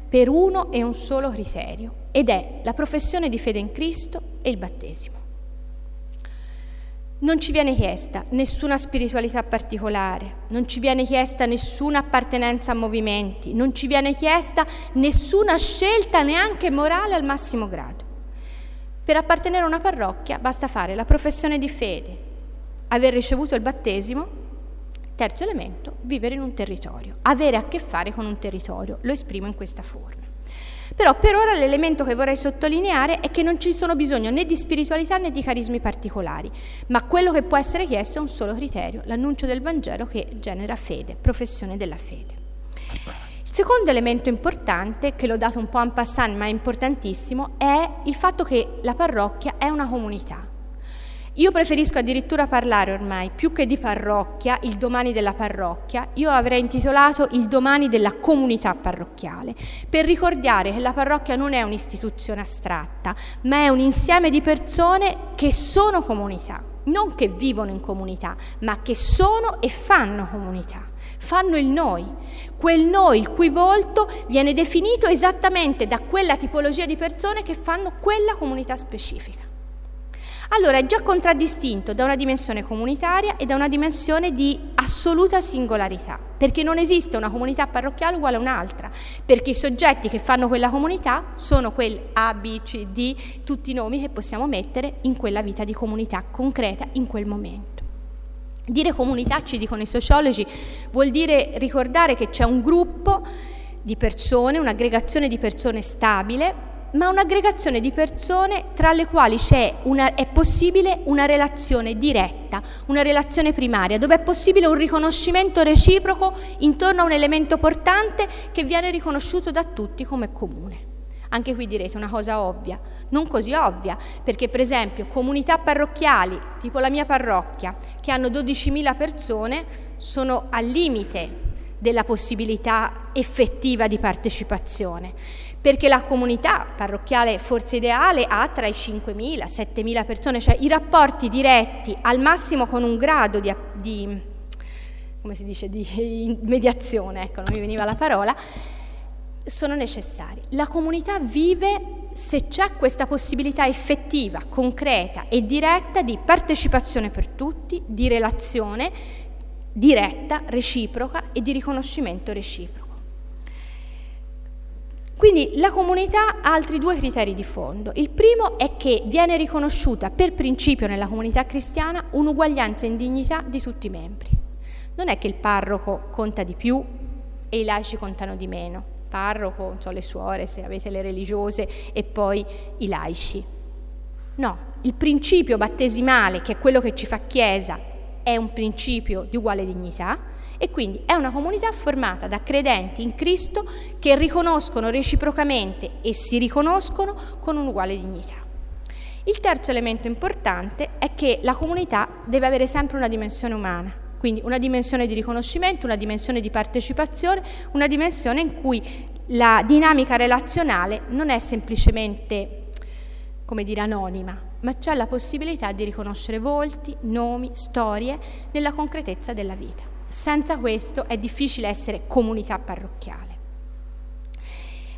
S2: per uno e un solo criterio, ed è la professione di fede in Cristo e il battesimo. Non ci viene chiesta nessuna spiritualità particolare, non ci viene chiesta nessuna appartenenza a movimenti, non ci viene chiesta nessuna scelta neanche morale al massimo grado. Per appartenere a una parrocchia basta fare la professione di fede, aver ricevuto il battesimo, terzo elemento, vivere in un territorio, avere a che fare con un territorio, lo esprimo in questa forma. Però per ora l'elemento che vorrei sottolineare è che non ci sono bisogno né di spiritualità né di carismi particolari, ma quello che può essere chiesto è un solo criterio, l'annuncio del Vangelo che genera fede, professione della fede. Secondo elemento importante, che l'ho dato un po' en passant ma è importantissimo, è il fatto che la parrocchia è una comunità. Io preferisco addirittura parlare ormai più che di parrocchia, il domani della parrocchia, io avrei intitolato il domani della comunità parrocchiale, per ricordare che la parrocchia non è un'istituzione astratta, ma è un insieme di persone che sono comunità, non che vivono in comunità, ma che sono e fanno comunità fanno il noi, quel noi il cui volto viene definito esattamente da quella tipologia di persone che fanno quella comunità specifica. Allora è già contraddistinto da una dimensione comunitaria e da una dimensione di assoluta singolarità, perché non esiste una comunità parrocchiale uguale a un'altra, perché i soggetti che fanno quella comunità sono quel A, B, C, D, tutti i nomi che possiamo mettere in quella vita di comunità concreta in quel momento. Dire comunità, ci dicono i sociologi, vuol dire ricordare che c'è un gruppo di persone, un'aggregazione di persone stabile, ma un'aggregazione di persone tra le quali una, è possibile una relazione diretta, una relazione primaria, dove è possibile un riconoscimento reciproco intorno a un elemento portante che viene riconosciuto da tutti come comune. Anche qui direte una cosa ovvia, non così ovvia, perché per esempio comunità parrocchiali, tipo la mia parrocchia, che hanno 12.000 persone, sono al limite della possibilità effettiva di partecipazione, perché la comunità parrocchiale forse ideale ha tra i 5.000 e 7.000 persone, cioè i rapporti diretti al massimo con un grado di, di come si dice, di [LAUGHS] mediazione, ecco, non mi veniva la parola, sono necessari. La comunità vive se c'è questa possibilità effettiva, concreta e diretta di partecipazione per tutti, di relazione diretta, reciproca e di riconoscimento reciproco. Quindi la comunità ha altri due criteri di fondo. Il primo è che viene riconosciuta per principio nella comunità cristiana un'uguaglianza in dignità di tutti i membri. Non è che il parroco conta di più e i laici contano di meno parroco, non so, le suore, se avete le religiose e poi i laici. No, il principio battesimale, che è quello che ci fa Chiesa, è un principio di uguale dignità e quindi è una comunità formata da credenti in Cristo che riconoscono reciprocamente e si riconoscono con un'uguale dignità. Il terzo elemento importante è che la comunità deve avere sempre una dimensione umana, quindi una dimensione di riconoscimento, una dimensione di partecipazione, una dimensione in cui la dinamica relazionale non è semplicemente, come dire, anonima, ma c'è la possibilità di riconoscere volti, nomi, storie nella concretezza della vita. Senza questo è difficile essere comunità parrocchiale.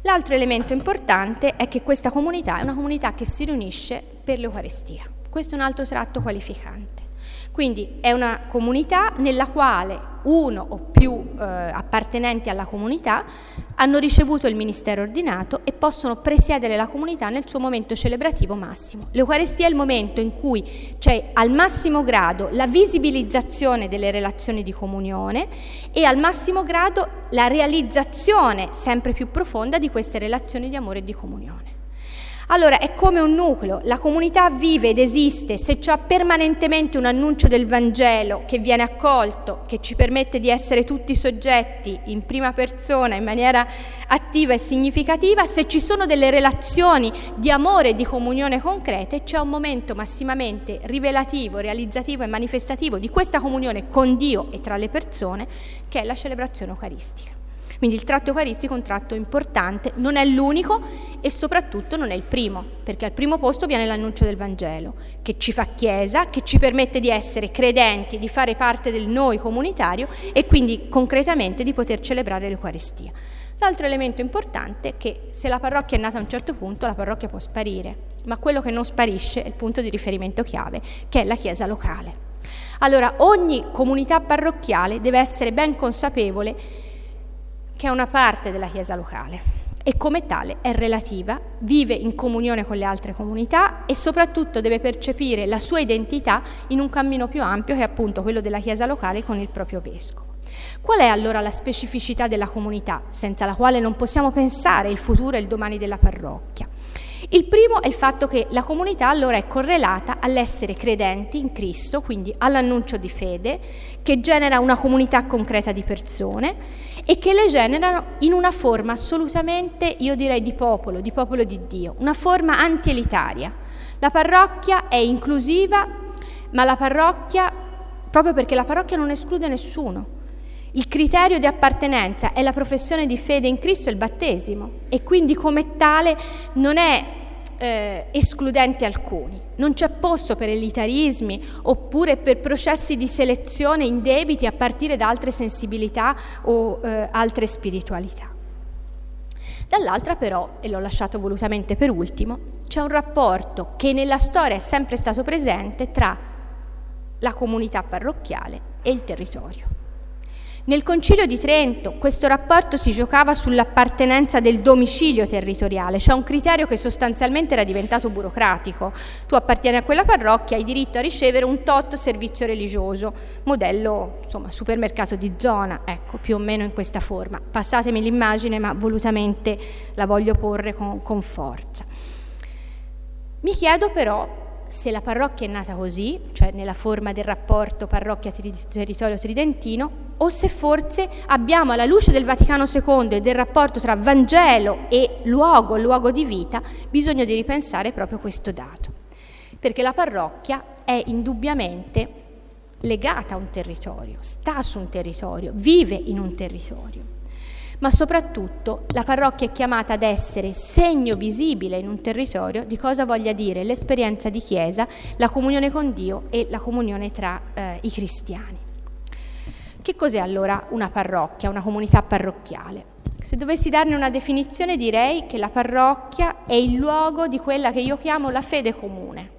S2: L'altro elemento importante è che questa comunità è una comunità che si riunisce per l'Eucaristia. Questo è un altro tratto qualificante. Quindi è una comunità nella quale uno o più eh, appartenenti alla comunità hanno ricevuto il ministero ordinato e possono presiedere la comunità nel suo momento celebrativo massimo. L'Eucarestia è il momento in cui c'è al massimo grado la visibilizzazione delle relazioni di comunione e al massimo grado la realizzazione sempre più profonda di queste relazioni di amore e di comunione. Allora è come un nucleo, la comunità vive ed esiste se c'è permanentemente un annuncio del Vangelo che viene accolto, che ci permette di essere tutti soggetti in prima persona in maniera attiva e significativa, se ci sono delle relazioni di amore e di comunione concrete, c'è un momento massimamente rivelativo, realizzativo e manifestativo di questa comunione con Dio e tra le persone, che è la celebrazione eucaristica. Quindi il tratto eucaristico è un tratto importante, non è l'unico e soprattutto non è il primo, perché al primo posto viene l'annuncio del Vangelo, che ci fa Chiesa, che ci permette di essere credenti, di fare parte del noi comunitario e quindi concretamente di poter celebrare l'Eucaristia. L'altro elemento importante è che se la parrocchia è nata a un certo punto, la parrocchia può sparire, ma quello che non sparisce è il punto di riferimento chiave, che è la Chiesa locale. Allora ogni comunità parrocchiale deve essere ben consapevole che è una parte della Chiesa locale e come tale è relativa, vive in comunione con le altre comunità e soprattutto deve percepire la sua identità in un cammino più ampio che è appunto quello della Chiesa locale con il proprio vescovo. Qual è allora la specificità della comunità, senza la quale non possiamo pensare il futuro e il domani della parrocchia? Il primo è il fatto che la comunità allora è correlata all'essere credenti in Cristo, quindi all'annuncio di fede, che genera una comunità concreta di persone e che le generano in una forma assolutamente, io direi, di popolo, di popolo di Dio, una forma antielitaria. La parrocchia è inclusiva, ma la parrocchia, proprio perché la parrocchia non esclude nessuno, il criterio di appartenenza è la professione di fede in Cristo il battesimo e quindi come tale non è eh, escludente alcuni. Non c'è posto per elitarismi oppure per processi di selezione indebiti a partire da altre sensibilità o eh, altre spiritualità. Dall'altra però, e l'ho lasciato volutamente per ultimo, c'è un rapporto che nella storia è sempre stato presente tra la comunità parrocchiale e il territorio. Nel Concilio di Trento questo rapporto si giocava sull'appartenenza del domicilio territoriale, cioè un criterio che sostanzialmente era diventato burocratico. Tu appartieni a quella parrocchia, hai diritto a ricevere un tot servizio religioso, modello insomma, supermercato di zona, ecco, più o meno in questa forma. Passatemi l'immagine, ma volutamente la voglio porre con, con forza. Mi chiedo però se la parrocchia è nata così, cioè nella forma del rapporto parrocchia-territorio tridentino, o se forse abbiamo alla luce del Vaticano II e del rapporto tra Vangelo e luogo, luogo di vita, bisogno di ripensare proprio questo dato. Perché la parrocchia è indubbiamente legata a un territorio, sta su un territorio, vive in un territorio ma soprattutto la parrocchia è chiamata ad essere segno visibile in un territorio di cosa voglia dire l'esperienza di Chiesa, la comunione con Dio e la comunione tra eh, i cristiani. Che cos'è allora una parrocchia, una comunità parrocchiale? Se dovessi darne una definizione direi che la parrocchia è il luogo di quella che io chiamo la fede comune,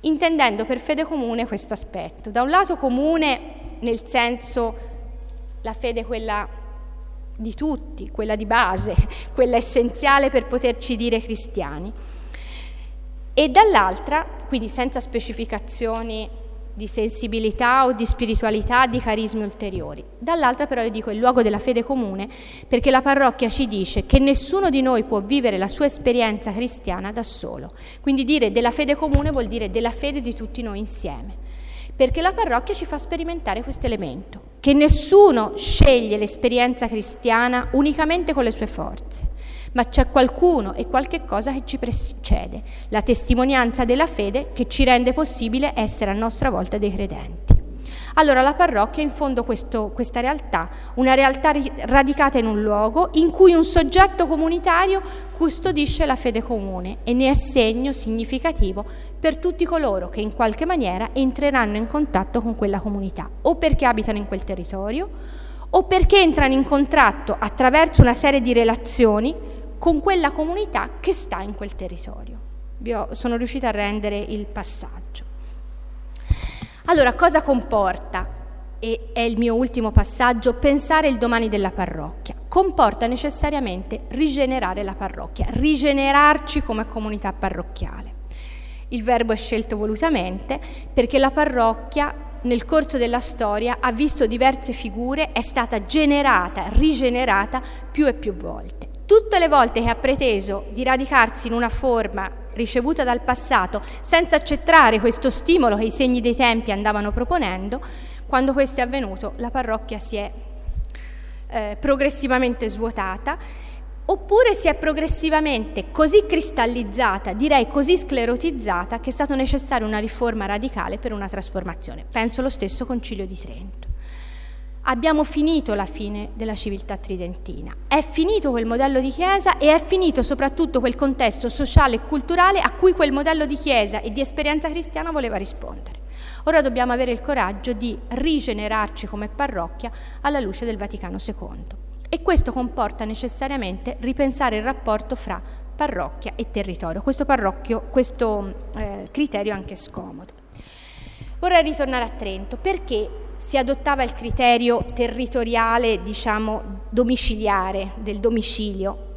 S2: intendendo per fede comune questo aspetto. Da un lato comune nel senso la fede quella di tutti, quella di base, [LAUGHS] quella essenziale per poterci dire cristiani. E dall'altra, quindi senza specificazioni di sensibilità o di spiritualità, di carismi ulteriori. Dall'altra però io dico il luogo della fede comune perché la parrocchia ci dice che nessuno di noi può vivere la sua esperienza cristiana da solo. Quindi dire della fede comune vuol dire della fede di tutti noi insieme perché la parrocchia ci fa sperimentare questo elemento, che nessuno sceglie l'esperienza cristiana unicamente con le sue forze, ma c'è qualcuno e qualche cosa che ci precede, la testimonianza della fede che ci rende possibile essere a nostra volta dei credenti. Allora la parrocchia è in fondo questo, questa realtà, una realtà radicata in un luogo in cui un soggetto comunitario custodisce la fede comune e ne è segno significativo per tutti coloro che in qualche maniera entreranno in contatto con quella comunità, o perché abitano in quel territorio, o perché entrano in contatto attraverso una serie di relazioni con quella comunità che sta in quel territorio. Ho, sono riuscita a rendere il passaggio. Allora, cosa comporta, e è il mio ultimo passaggio, pensare il domani della parrocchia? Comporta necessariamente rigenerare la parrocchia, rigenerarci come comunità parrocchiale. Il verbo è scelto volutamente perché la parrocchia nel corso della storia ha visto diverse figure, è stata generata, rigenerata più e più volte. Tutte le volte che ha preteso di radicarsi in una forma ricevuta dal passato senza accettare questo stimolo che i segni dei tempi andavano proponendo, quando questo è avvenuto la parrocchia si è eh, progressivamente svuotata oppure si è progressivamente così cristallizzata, direi così sclerotizzata, che è stata necessaria una riforma radicale per una trasformazione. Penso lo stesso Concilio di Trento. Abbiamo finito la fine della civiltà tridentina, è finito quel modello di Chiesa e è finito soprattutto quel contesto sociale e culturale a cui quel modello di Chiesa e di esperienza cristiana voleva rispondere. Ora dobbiamo avere il coraggio di rigenerarci come parrocchia alla luce del Vaticano II e questo comporta necessariamente ripensare il rapporto fra parrocchia e territorio. Questo, questo eh, criterio è anche scomodo. Vorrei ritornare a Trento perché si adottava il criterio territoriale, diciamo, domiciliare, del domicilio,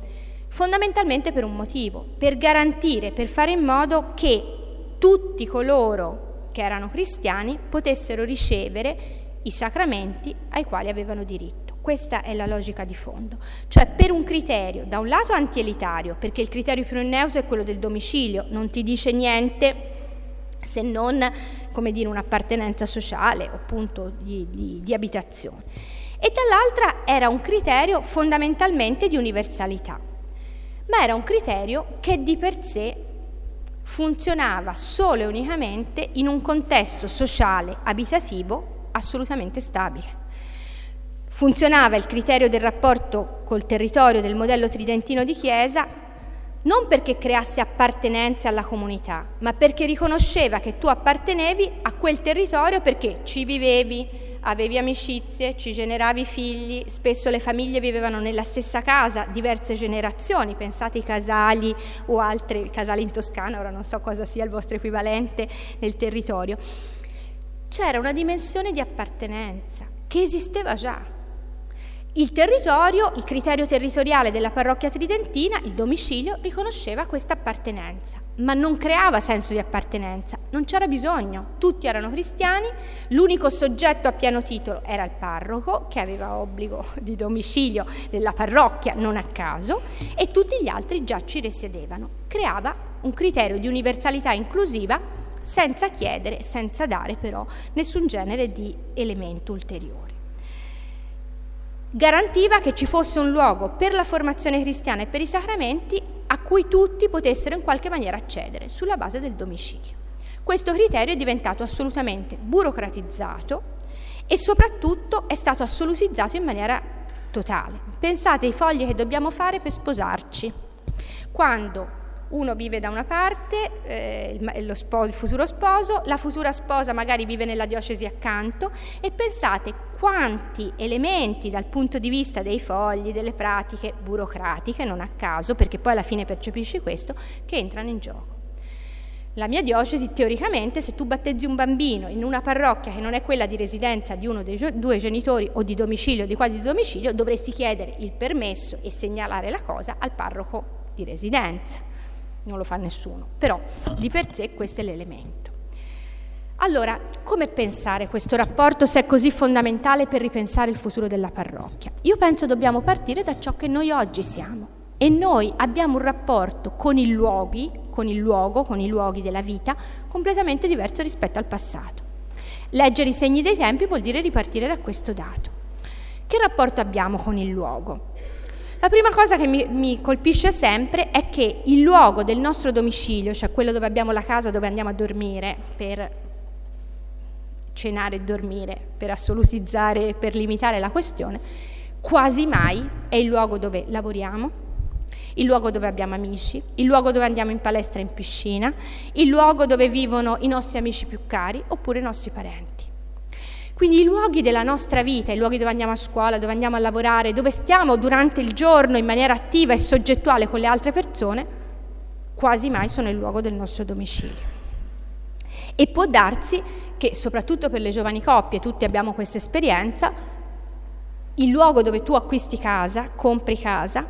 S2: fondamentalmente per un motivo, per garantire, per fare in modo che tutti coloro che erano cristiani potessero ricevere i sacramenti ai quali avevano diritto. Questa è la logica di fondo. Cioè per un criterio, da un lato antielitario, perché il criterio più neutro è quello del domicilio, non ti dice niente se non come dire, un'appartenenza sociale o appunto di, di, di abitazione. E dall'altra era un criterio fondamentalmente di universalità, ma era un criterio che di per sé funzionava solo e unicamente in un contesto sociale abitativo assolutamente stabile. Funzionava il criterio del rapporto col territorio del modello tridentino di Chiesa non perché creasse appartenenza alla comunità, ma perché riconosceva che tu appartenevi a quel territorio perché ci vivevi, avevi amicizie, ci generavi figli, spesso le famiglie vivevano nella stessa casa, diverse generazioni, pensate ai casali o altri casali in Toscana, ora non so cosa sia il vostro equivalente nel territorio. C'era una dimensione di appartenenza che esisteva già il territorio, il criterio territoriale della parrocchia tridentina, il domicilio, riconosceva questa appartenenza, ma non creava senso di appartenenza, non c'era bisogno, tutti erano cristiani, l'unico soggetto a pieno titolo era il parroco, che aveva obbligo [LAUGHS] di domicilio nella parrocchia, non a caso, e tutti gli altri già ci risiedevano. Creava un criterio di universalità inclusiva senza chiedere, senza dare però nessun genere di elemento ulteriore garantiva che ci fosse un luogo per la formazione cristiana e per i sacramenti a cui tutti potessero in qualche maniera accedere sulla base del domicilio. Questo criterio è diventato assolutamente burocratizzato e soprattutto è stato assolutizzato in maniera totale. Pensate ai fogli che dobbiamo fare per sposarci. Quando uno vive da una parte, eh, il, spo, il, futuro sposo, la futura sposa magari vive nella diocesi accanto e pensate quanti elementi dal punto di vista dei fogli, delle pratiche burocratiche, non a caso, perché poi alla fine percepisci questo, che entrano in gioco. La mia diocesi, teoricamente, se tu battezzi un bambino in una parrocchia che non è quella di residenza di uno dei due genitori o di domicilio, di quasi domicilio, dovresti chiedere il permesso e segnalare la cosa al parroco di residenza non lo fa nessuno, però di per sé questo è l'elemento. Allora, come pensare questo rapporto se è così fondamentale per ripensare il futuro della parrocchia? Io penso dobbiamo partire da ciò che noi oggi siamo e noi abbiamo un rapporto con i luoghi, con il luogo, con i luoghi della vita completamente diverso rispetto al passato. Leggere i segni dei tempi vuol dire ripartire da questo dato. Che rapporto abbiamo con il luogo? La prima cosa che mi, mi, colpisce sempre è che il luogo del nostro domicilio, cioè quello dove abbiamo la casa dove andiamo a dormire per cenare e dormire, per assolutizzare, per limitare la questione, quasi mai è il luogo dove lavoriamo, il luogo dove abbiamo amici, il luogo dove andiamo in palestra e in piscina, il luogo dove vivono i nostri amici più cari oppure i nostri parenti. Quindi i luoghi della nostra vita, i luoghi dove andiamo a scuola, dove andiamo a lavorare, dove stiamo durante il giorno in maniera attiva e soggettuale con le altre persone, quasi mai sono il luogo del nostro domicilio. E può darsi che, soprattutto per le giovani coppie, tutti abbiamo questa esperienza, il luogo dove tu acquisti casa, compri casa,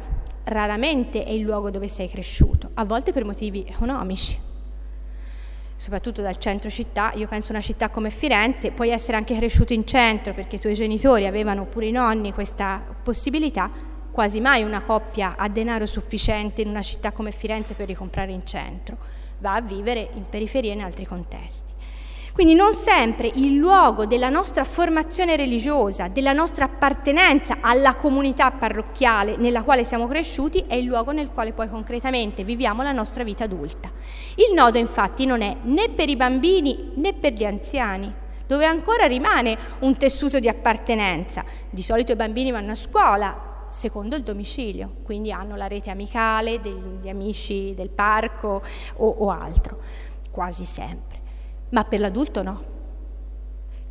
S2: raramente è il luogo dove sei cresciuto, a volte per motivi economici. Soprattutto dal centro città, io penso a una città come Firenze, puoi essere anche cresciuto in centro perché i tuoi genitori avevano pure i nonni questa possibilità, quasi mai una coppia ha denaro sufficiente in una città come Firenze per ricomprare in centro, va a vivere in periferia in altri contesti. Quindi non sempre il luogo della nostra formazione religiosa, della nostra appartenenza alla comunità parrocchiale nella quale siamo cresciuti, è il luogo nel quale poi concretamente viviamo la nostra vita adulta. Il nodo infatti non è né per i bambini né per gli anziani, dove ancora rimane un tessuto di appartenenza. Di solito i bambini vanno a scuola, secondo il domicilio, quindi hanno la rete amicale degli amici del parco o, o altro, quasi sempre ma per l'adulto no.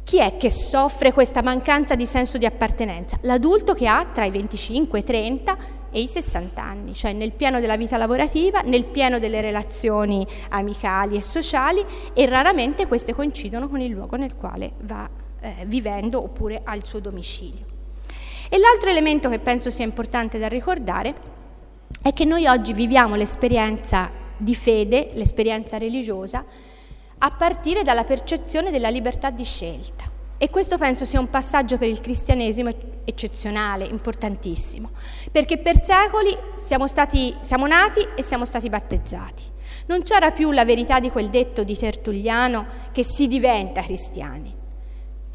S2: Chi è che soffre questa mancanza di senso di appartenenza? L'adulto che ha tra i 25 i 30 e i 60 anni, cioè nel pieno della vita lavorativa, nel pieno delle relazioni amicali e sociali e raramente queste coincidono con il luogo nel quale va eh, vivendo oppure ha il suo domicilio. E l'altro elemento che penso sia importante da ricordare è che noi oggi viviamo l'esperienza di fede, l'esperienza religiosa, a partire dalla percezione della libertà di scelta. E questo penso sia un passaggio per il cristianesimo eccezionale, importantissimo, perché per secoli siamo, stati, siamo nati e siamo stati battezzati. Non c'era più la verità di quel detto di Tertulliano che si diventa cristiani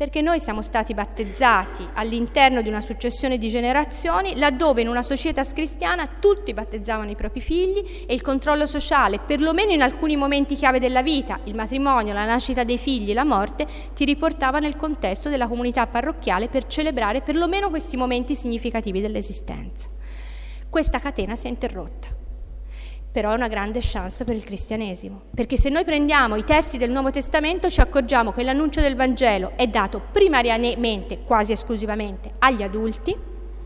S2: perché noi siamo stati battezzati all'interno di una successione di generazioni laddove in una società cristiana tutti battezzavano i propri figli e il controllo sociale, perlomeno in alcuni momenti chiave della vita, il matrimonio, la nascita dei figli, la morte, ti riportava nel contesto della comunità parrocchiale per celebrare perlomeno questi momenti significativi dell'esistenza. Questa catena si è interrotta però è una grande chance per il cristianesimo, perché se noi prendiamo i testi del Nuovo Testamento ci accorgiamo che l'annuncio del Vangelo è dato primariamente, quasi esclusivamente, agli adulti,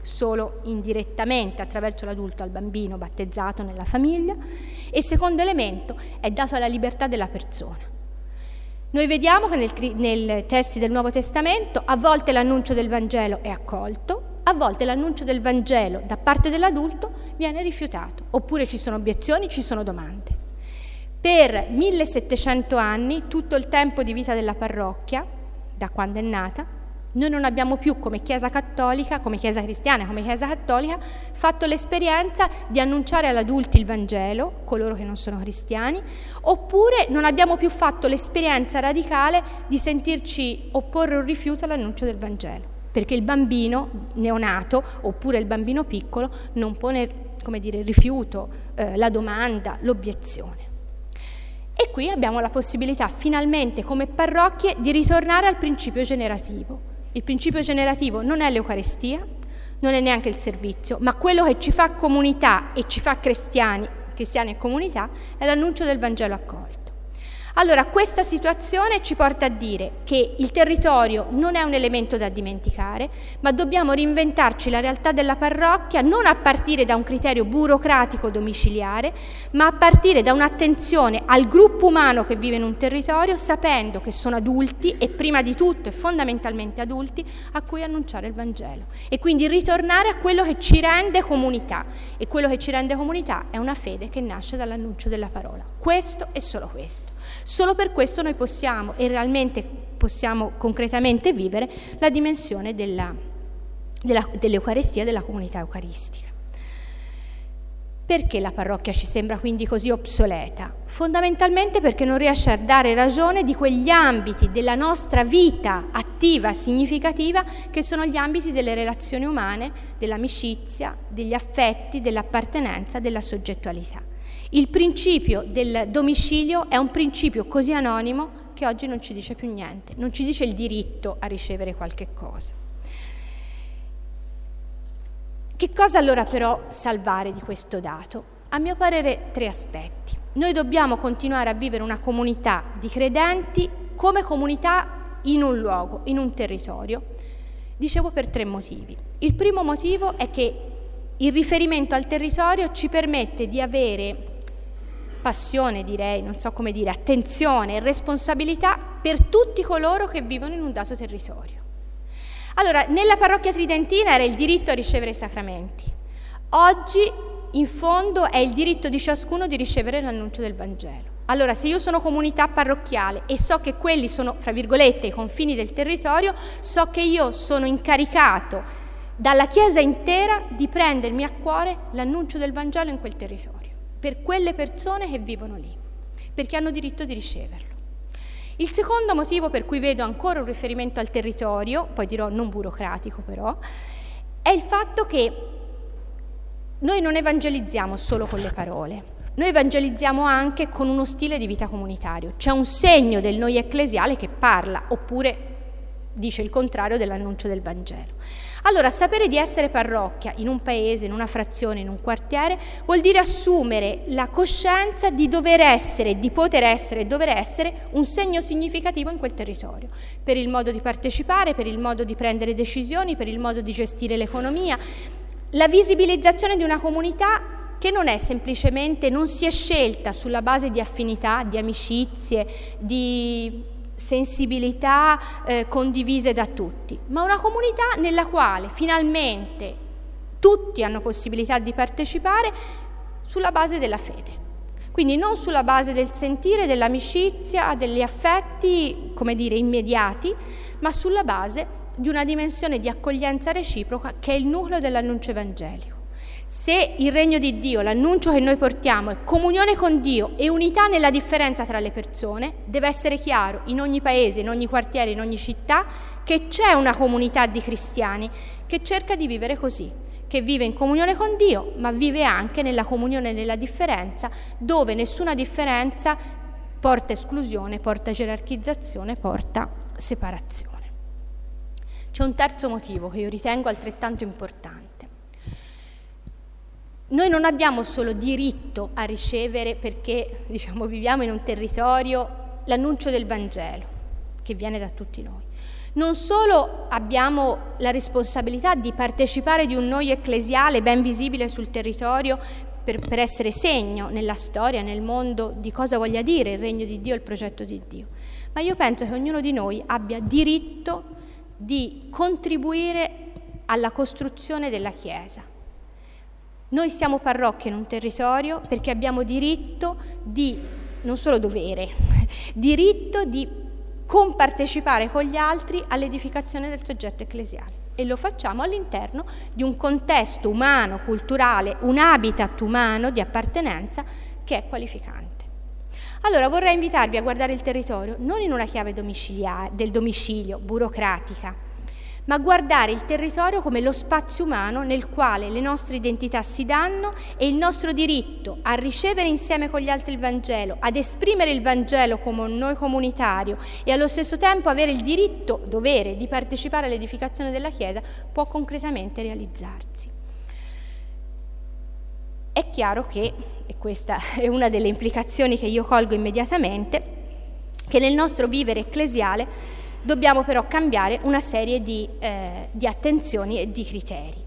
S2: solo indirettamente attraverso l'adulto al bambino battezzato nella famiglia, e secondo elemento è dato alla libertà della persona. Noi vediamo che nei testi del Nuovo Testamento a volte l'annuncio del Vangelo è accolto, a volte l'annuncio del Vangelo da parte dell'adulto viene rifiutato, oppure ci sono obiezioni, ci sono domande. Per 1700 anni, tutto il tempo di vita della parrocchia, da quando è nata, noi non abbiamo più come Chiesa cattolica, come Chiesa cristiana, come Chiesa cattolica, fatto l'esperienza di annunciare agli adulti il Vangelo, coloro che non sono cristiani, oppure non abbiamo più fatto l'esperienza radicale di sentirci opporre un rifiuto all'annuncio del Vangelo perché il bambino neonato oppure il bambino piccolo non pone come dire, il rifiuto, eh, la domanda, l'obiezione. E qui abbiamo la possibilità finalmente come parrocchie di ritornare al principio generativo. Il principio generativo non è l'Eucarestia, non è neanche il servizio, ma quello che ci fa comunità e ci fa cristiani, cristiani e comunità è l'annuncio del Vangelo accolto. Allora, questa situazione ci porta a dire che il territorio non è un elemento da dimenticare, ma dobbiamo reinventarci la realtà della parrocchia non a partire da un criterio burocratico domiciliare, ma a partire da un'attenzione al gruppo umano che vive in un territorio, sapendo che sono adulti e prima di tutto e fondamentalmente adulti a cui annunciare il Vangelo. E quindi ritornare a quello che ci rende comunità. E quello che ci rende comunità è una fede che nasce dall'annuncio della parola. Questo e solo questo. Solo per questo noi possiamo e realmente possiamo concretamente vivere la dimensione della, della, dell'Eucarestia, della comunità eucaristica. Perché la parrocchia ci sembra quindi così obsoleta? Fondamentalmente perché non riesce a dare ragione di quegli ambiti della nostra vita attiva, significativa, che sono gli ambiti delle relazioni umane, dell'amicizia, degli affetti, dell'appartenenza, della soggettualità. Il principio del domicilio è un principio così anonimo che oggi non ci dice più niente, non ci dice il diritto a ricevere qualche cosa. Che cosa allora però salvare di questo dato? A mio parere tre aspetti. Noi dobbiamo continuare a vivere una comunità di credenti come comunità in un luogo, in un territorio. Dicevo per tre motivi. Il primo motivo è che il riferimento al territorio ci permette di avere passione, direi, non so come dire, attenzione e responsabilità per tutti coloro che vivono in un dato territorio. Allora, nella parrocchia tridentina era il diritto a ricevere i sacramenti. Oggi, in fondo, è il diritto di ciascuno di ricevere l'annuncio del Vangelo. Allora, se io sono comunità parrocchiale e so che quelli sono, fra virgolette, i confini del territorio, so che io sono incaricato dalla Chiesa intera di prendermi a cuore l'annuncio del Vangelo in quel territorio, per quelle persone che vivono lì, perché hanno diritto di riceverlo. Il secondo motivo per cui vedo ancora un riferimento al territorio, poi dirò non burocratico però, è il fatto che noi non evangelizziamo solo con le parole, noi evangelizziamo anche con uno stile di vita comunitario. C'è un segno del noi ecclesiale che parla, oppure dice il contrario dell'annuncio del Vangelo. Allora, sapere di essere parrocchia in un paese, in una frazione, in un quartiere, vuol dire assumere la coscienza di dover essere, di poter essere e dover essere un segno significativo in quel territorio, per il modo di partecipare, per il modo di prendere decisioni, per il modo di gestire l'economia. La visibilizzazione di una comunità che non è semplicemente, non si è scelta sulla base di affinità, di amicizie, di sensibilità eh, condivise da tutti, ma una comunità nella quale finalmente tutti hanno possibilità di partecipare sulla base della fede. Quindi non sulla base del sentire, dell'amicizia, degli affetti, come dire, immediati, ma sulla base di una dimensione di accoglienza reciproca che è il nucleo dell'annuncio evangelico. Se il regno di Dio, l'annuncio che noi portiamo è comunione con Dio e unità nella differenza tra le persone, deve essere chiaro in ogni paese, in ogni quartiere, in ogni città che c'è una comunità di cristiani che cerca di vivere così, che vive in comunione con Dio, ma vive anche nella comunione nella differenza, dove nessuna differenza porta esclusione, porta gerarchizzazione, porta separazione. C'è un terzo motivo che io ritengo altrettanto importante. Noi non abbiamo solo diritto a ricevere perché diciamo, viviamo in un territorio l'annuncio del Vangelo che viene da tutti noi. Non solo abbiamo la responsabilità di partecipare di un noi ecclesiale ben visibile sul territorio per, per, essere segno nella storia, nel mondo di cosa voglia dire il regno di Dio, il progetto di Dio, ma io penso che ognuno di noi abbia diritto di contribuire alla costruzione della Chiesa noi siamo parrocchie in un territorio perché abbiamo diritto di, non solo dovere, [LAUGHS] diritto di compartecipare con gli altri all'edificazione del soggetto ecclesiale e lo facciamo all'interno di un contesto umano, culturale, un habitat umano di appartenenza che è qualificante. Allora vorrei invitarvi a guardare il territorio non in una chiave del domicilio, burocratica, ma guardare il territorio come lo spazio umano nel quale le nostre identità si danno e il nostro diritto a ricevere insieme con gli altri il Vangelo, ad esprimere il Vangelo come noi comunitario e allo stesso tempo avere il diritto, dovere di partecipare all'edificazione della Chiesa può concretamente realizzarsi. È chiaro che, e questa [LAUGHS] è una delle implicazioni che io colgo immediatamente, che nel nostro vivere ecclesiale dobbiamo però cambiare una serie di, eh, di attenzioni e di criteri.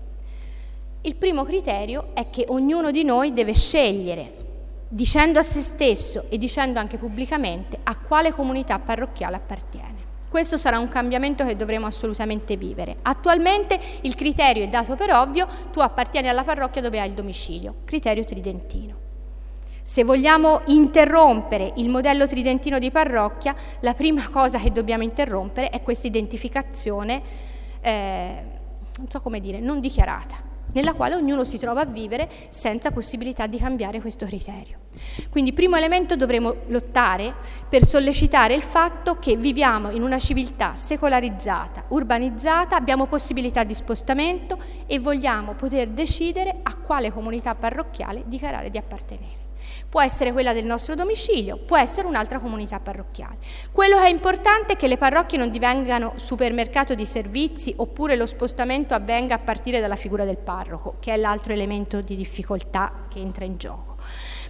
S2: Il primo criterio è che ognuno di noi deve scegliere, dicendo a se stesso e dicendo anche pubblicamente, a quale comunità parrocchiale appartiene. Questo sarà un cambiamento che dovremo assolutamente vivere. Attualmente il criterio è dato per ovvio, tu appartieni alla parrocchia dove hai il domicilio, criterio tridentino. Se vogliamo interrompere il modello tridentino di parrocchia, la prima [LAUGHS] cosa che dobbiamo interrompere è questa identificazione, eh, non so come dire, non dichiarata. nella quale ognuno si trova a vivere senza possibilità di cambiare questo criterio. Quindi, primo elemento, dovremo lottare per sollecitare il fatto che viviamo in una civiltà secolarizzata, urbanizzata, abbiamo possibilità di spostamento e vogliamo poter decidere a quale comunità parrocchiale dichiarare di appartenere. Può essere quella del nostro domicilio, può essere un'altra comunità parrocchiale. Quello che è importante è che le parrocchie non divengano supermercato di servizi oppure lo spostamento avvenga a partire dalla figura del parroco, che è l'altro elemento di difficoltà che entra in gioco.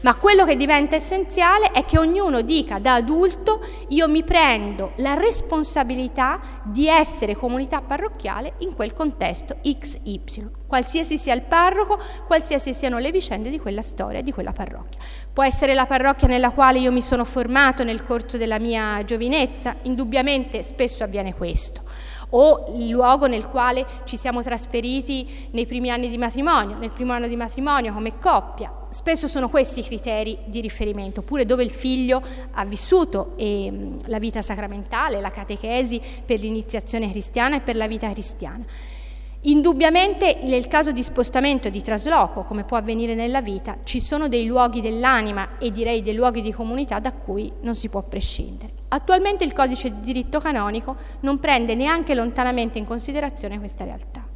S2: Ma quello che diventa essenziale è che ognuno dica da adulto io mi prendo la responsabilità di essere comunità parrocchiale in quel contesto XY, qualsiasi sia il parroco, qualsiasi siano le vicende di quella storia, di quella parrocchia. Può essere la parrocchia nella quale io mi sono formato nel corso della mia giovinezza, indubbiamente spesso avviene questo o il luogo nel quale ci siamo trasferiti nei primi anni di matrimonio, nel primo anno di matrimonio come coppia. Spesso sono questi i criteri di riferimento, oppure dove il figlio ha vissuto eh, la vita sacramentale, la catechesi per l'iniziazione cristiana e per la vita cristiana. Indubbiamente nel caso di spostamento e di trasloco, come può avvenire nella vita, ci sono dei luoghi dell'anima e direi dei luoghi di comunità da cui non si può prescindere. Attualmente il codice di diritto canonico non prende neanche lontanamente in considerazione questa realtà.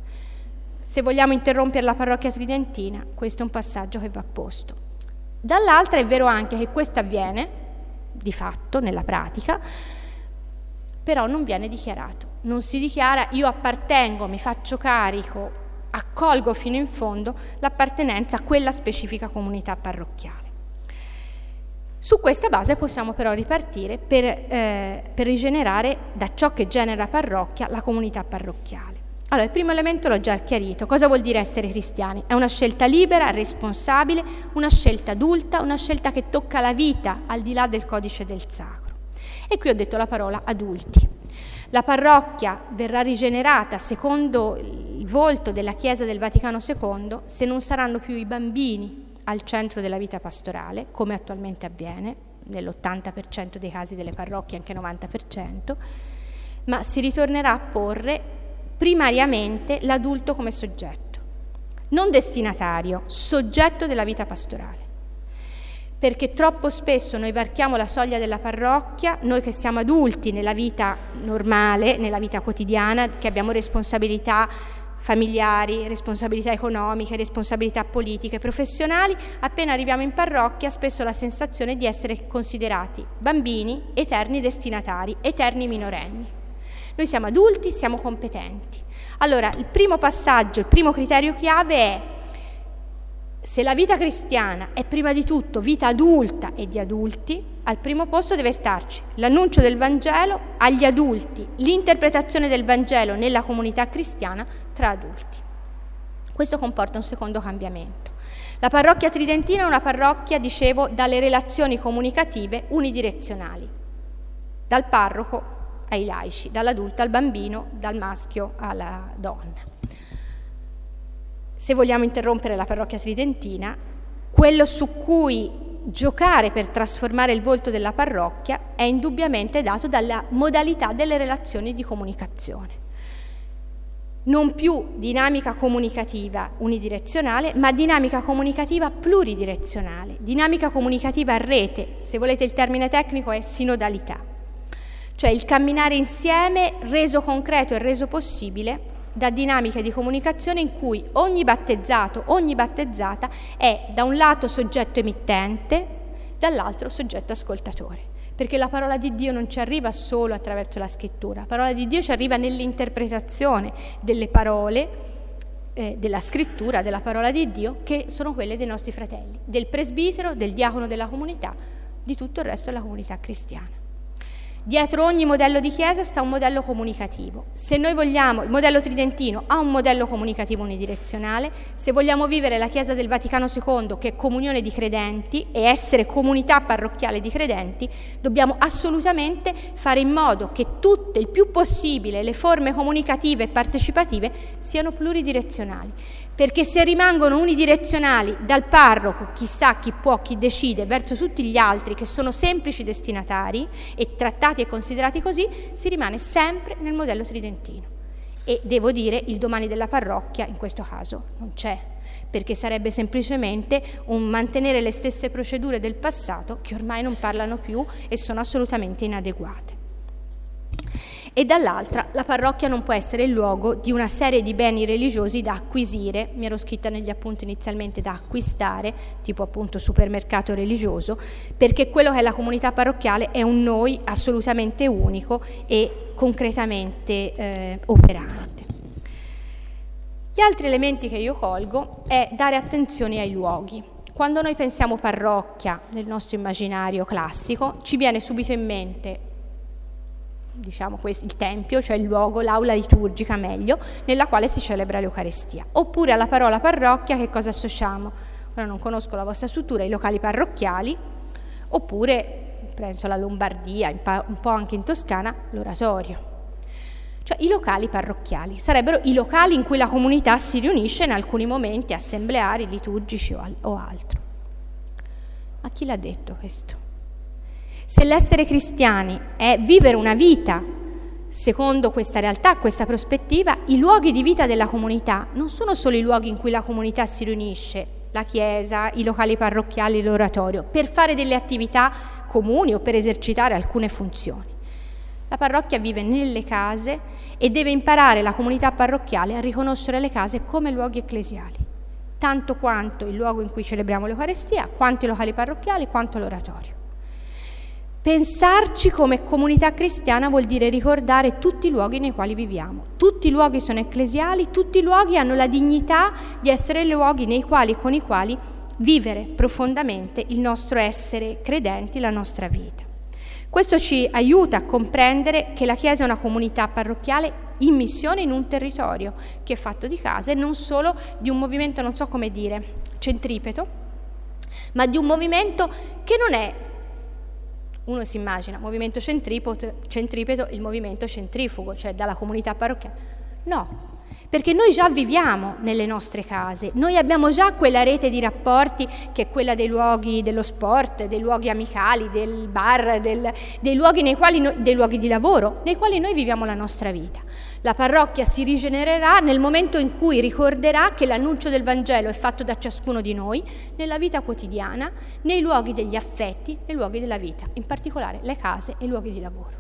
S2: Se vogliamo interrompere la parrocchia tridentina, questo è un passaggio che va posto. Dall'altra è vero anche che questo avviene, di fatto, nella pratica, però non viene dichiarato. Non si dichiara io appartengo, mi faccio carico, accolgo fino in fondo l'appartenenza a quella specifica comunità parrocchiale. Su questa base possiamo però ripartire per, eh, per rigenerare da ciò che genera parrocchia la comunità parrocchiale. Allora, il primo elemento l'ho già chiarito. Cosa vuol dire essere cristiani? È una scelta libera, responsabile, una scelta adulta, una scelta che tocca la vita al di là del codice del sacro. E qui ho detto la parola adulti. La parrocchia verrà rigenerata secondo il volto della Chiesa del Vaticano II se non saranno più i bambini al centro della vita pastorale, come attualmente avviene nell'80% dei casi delle parrocchie, anche 90%, ma si ritornerà a porre primariamente l'adulto come soggetto, non destinatario, soggetto della vita pastorale perché troppo spesso noi varchiamo la soglia della parrocchia, noi che siamo adulti nella vita normale, nella vita quotidiana, che abbiamo responsabilità familiari, responsabilità economiche, responsabilità politiche, professionali, appena arriviamo in parrocchia spesso la sensazione di essere considerati bambini, eterni destinatari, eterni minorenni. Noi siamo adulti, siamo competenti. Allora, il primo passaggio, il primo criterio chiave è se la vita cristiana è prima di tutto vita adulta e di adulti, al primo posto deve starci l'annuncio del Vangelo agli adulti, l'interpretazione del Vangelo nella comunità cristiana tra adulti. Questo comporta un secondo cambiamento. La parrocchia tridentina è una parrocchia, dicevo, dalle relazioni comunicative unidirezionali, dal parroco ai laici, dall'adulto al bambino, dal maschio alla donna se vogliamo interrompere la parrocchia tridentina, quello su cui giocare per trasformare il volto della parrocchia è indubbiamente dato dalla modalità delle relazioni di comunicazione. Non più dinamica comunicativa unidirezionale, ma dinamica comunicativa pluridirezionale, dinamica comunicativa a rete, se volete il termine tecnico è sinodalità, cioè il camminare insieme reso concreto e reso possibile da dinamiche di comunicazione in cui ogni battezzato, ogni battezzata è da un lato soggetto emittente, dall'altro soggetto ascoltatore. Perché la parola di Dio non ci arriva solo attraverso la scrittura, la parola di Dio ci arriva nell'interpretazione delle parole eh, della scrittura, della parola di Dio, che sono quelle dei nostri fratelli, del presbitero, del diacono della comunità, di tutto il resto della comunità cristiana. Dietro ogni modello di chiesa sta un modello comunicativo. Se noi vogliamo, il modello tridentino ha un modello comunicativo unidirezionale, se vogliamo vivere la Chiesa del Vaticano II, che è comunione di credenti, e essere comunità parrocchiale di credenti, dobbiamo assolutamente fare in modo che tutte, il più possibile, le forme comunicative e partecipative siano pluridirezionali perché se rimangono unidirezionali dal parroco, chissà chi può, chi decide, verso tutti gli altri che sono semplici destinatari e trattati e considerati così, si rimane sempre nel modello tridentino. E devo dire, il domani della parrocchia in questo caso non c'è, perché sarebbe semplicemente un mantenere le stesse procedure del passato che ormai non parlano più e sono assolutamente inadeguate e dall'altra la parrocchia non può essere il luogo di una serie di beni religiosi da acquisire, mi ero scritta negli appunti inizialmente da acquistare, tipo appunto supermercato religioso, perché quello che è la comunità parrocchiale è un noi assolutamente unico e concretamente eh, operante. Gli altri elementi che io colgo è dare attenzione ai luoghi. Quando noi pensiamo parrocchia nel nostro immaginario classico, ci viene subito in mente diciamo questo, il tempio, cioè il luogo, l'aula liturgica meglio, nella quale si celebra l'Eucarestia. Oppure alla parola parrocchia che cosa associamo? Ora non conosco la vostra struttura, i locali parrocchiali, oppure, penso alla Lombardia, un po' anche in Toscana, l'oratorio. Cioè i locali parrocchiali sarebbero i locali in cui la comunità si riunisce in alcuni momenti assembleari, liturgici o altro. Ma chi l'ha detto questo? Se l'essere cristiani è vivere una vita secondo questa realtà, questa prospettiva, i luoghi di vita della comunità non sono solo i luoghi in cui la comunità si riunisce, la chiesa, i locali parrocchiali, l'oratorio, per fare delle attività comuni o per esercitare alcune funzioni. La parrocchia vive nelle case e deve imparare la comunità parrocchiale a riconoscere le case come luoghi ecclesiali, tanto quanto il luogo in cui celebriamo l'Eucarestia, quanto i locali parrocchiali, quanto l'oratorio. Pensarci come comunità cristiana vuol dire ricordare tutti i luoghi nei quali viviamo. Tutti i luoghi sono ecclesiali, tutti i luoghi hanno la dignità di essere luoghi nei quali e con i quali vivere profondamente il nostro essere credenti, la nostra vita. Questo ci aiuta a comprendere che la Chiesa è una comunità parrocchiale in missione in un territorio che è fatto di case, non solo di un movimento, non so come dire, centripeto, ma di un movimento che non è uno si immagina movimento centripeto, il movimento centrifugo, cioè dalla comunità parrocchiale. No, perché noi già viviamo nelle nostre case, noi abbiamo già quella rete di rapporti che è quella dei luoghi dello sport, dei luoghi amicali, del bar, del, dei, luoghi noi, dei luoghi di lavoro, nei quali noi viviamo la nostra vita. La parrocchia si rigenererà nel momento in cui ricorderà che l'annuncio del Vangelo è fatto da ciascuno di noi nella vita quotidiana, nei luoghi degli affetti, nei luoghi della vita, in particolare le case e i luoghi di lavoro.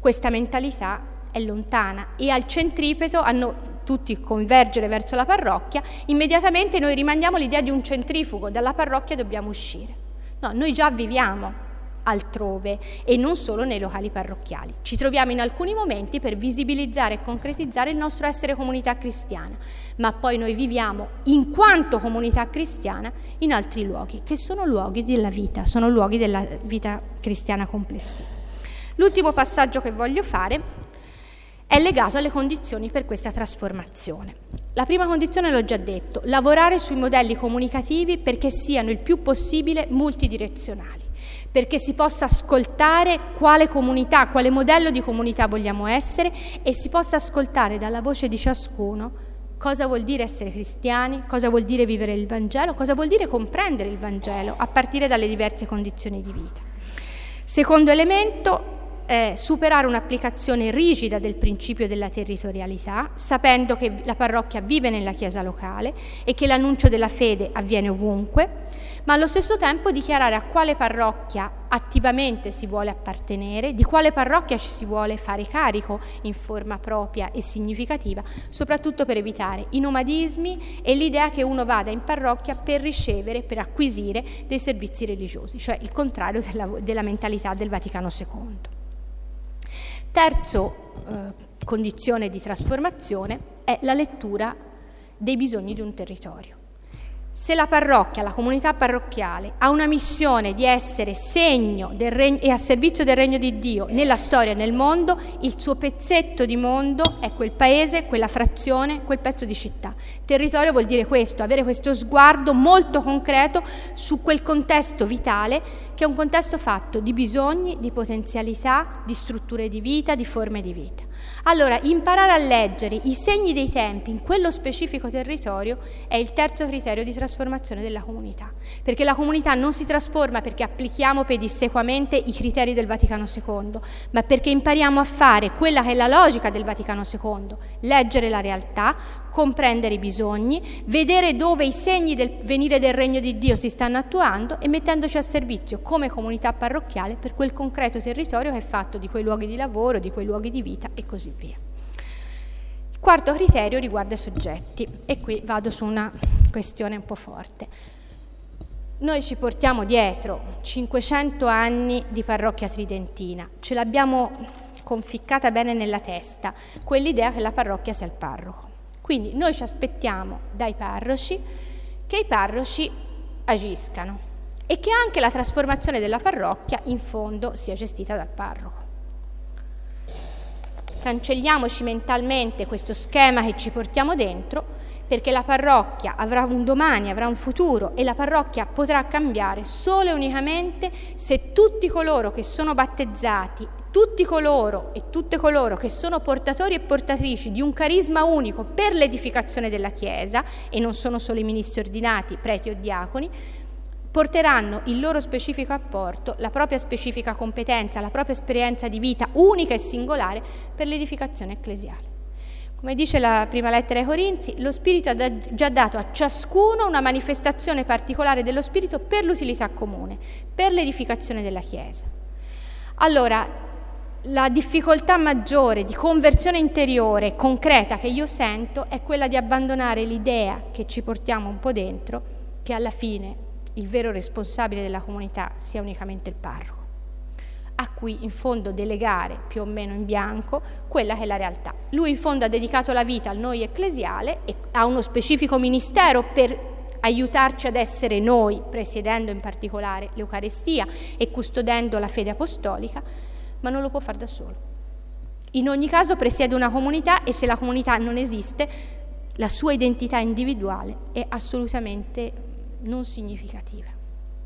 S2: Questa mentalità è lontana e al centripeto hanno tutti convergere verso la parrocchia, immediatamente noi rimandiamo l'idea di un centrifugo, dalla parrocchia dobbiamo uscire. No, noi già viviamo altrove e non solo nei locali parrocchiali. Ci troviamo in alcuni momenti per visibilizzare e concretizzare il nostro essere comunità cristiana, ma poi noi viviamo in quanto comunità cristiana in altri luoghi, che sono luoghi della vita, sono luoghi della vita cristiana complessiva. L'ultimo passaggio che voglio fare è legato alle condizioni per questa trasformazione. La prima condizione l'ho già detto, lavorare sui modelli comunicativi perché siano il più possibile multidirezionali perché si possa ascoltare quale comunità, quale modello di comunità vogliamo essere e si possa ascoltare dalla voce di ciascuno cosa vuol dire essere cristiani, cosa vuol dire vivere il Vangelo, cosa vuol dire comprendere il Vangelo a partire dalle diverse condizioni di vita. Secondo elemento, eh, superare un'applicazione rigida del principio della territorialità, sapendo che la parrocchia vive nella chiesa locale e che l'annuncio della fede avviene ovunque, ma allo stesso tempo dichiarare a quale parrocchia attivamente si vuole appartenere, di quale parrocchia ci si vuole fare carico in forma propria e significativa, soprattutto per evitare i nomadismi e l'idea che uno vada in parrocchia per ricevere, per acquisire dei servizi religiosi, cioè il contrario della, della mentalità del Vaticano II. Terzo eh, condizione di trasformazione è la lettura dei bisogni di un territorio. Se la parrocchia, la comunità parrocchiale, ha una missione di essere segno regno, e a servizio del regno di Dio nella storia e nel mondo, il suo pezzetto di mondo è quel paese, quella frazione, quel pezzo di città. Territorio vuol dire questo, avere questo sguardo molto concreto su quel contesto vitale che è un contesto fatto di bisogni, di potenzialità, di strutture di vita, di forme di vita. Allora, imparare a leggere i segni dei tempi in quello specifico territorio è il terzo criterio di trasformazione della comunità, perché la comunità non si trasforma perché applichiamo pedissequamente i criteri del Vaticano II, ma perché impariamo a fare quella che è la logica del Vaticano II, leggere la realtà, comprendere i bisogni, vedere dove i segni del venire del regno di Dio si stanno attuando e mettendoci a servizio come comunità parrocchiale per quel concreto territorio che è fatto di quei luoghi di lavoro, di quei luoghi di vita e così via. Il quarto criterio riguarda i soggetti e qui vado su una questione un po' forte. Noi ci portiamo dietro 500 anni di parrocchia tridentina, ce l'abbiamo conficcata bene nella testa, quell'idea che la parrocchia sia il parroco. Quindi noi ci aspettiamo dai parroci che i parroci agiscano e che anche la trasformazione della parrocchia in fondo sia gestita dal parroco. Cancelliamoci mentalmente questo schema che ci portiamo dentro perché la parrocchia avrà un domani, avrà un futuro e la parrocchia potrà cambiare solo e unicamente se tutti coloro che sono battezzati tutti coloro e tutte coloro che sono portatori e portatrici di un carisma unico per l'edificazione della Chiesa, e non sono solo i ministri ordinati, preti o diaconi, porteranno il loro specifico apporto, la propria specifica competenza, la propria esperienza di vita unica e singolare per l'edificazione ecclesiale. Come dice la prima lettera ai Corinzi, lo Spirito ha già dato a ciascuno una manifestazione particolare dello Spirito per l'utilità comune, per l'edificazione della Chiesa. Allora, la difficoltà maggiore di conversione interiore concreta che io sento è quella di abbandonare l'idea che ci portiamo un po' dentro, che alla fine il vero responsabile della comunità sia unicamente il parroco, a cui in fondo delegare più o meno in bianco quella che è la realtà. Lui in fondo ha dedicato la vita al noi ecclesiale e ha uno specifico ministero per aiutarci ad essere noi, presiedendo in particolare l'Eucarestia e custodendo la fede apostolica, ma non lo può fare da solo. In ogni caso presiede una comunità e se la comunità non esiste, la sua identità individuale è assolutamente non significativa.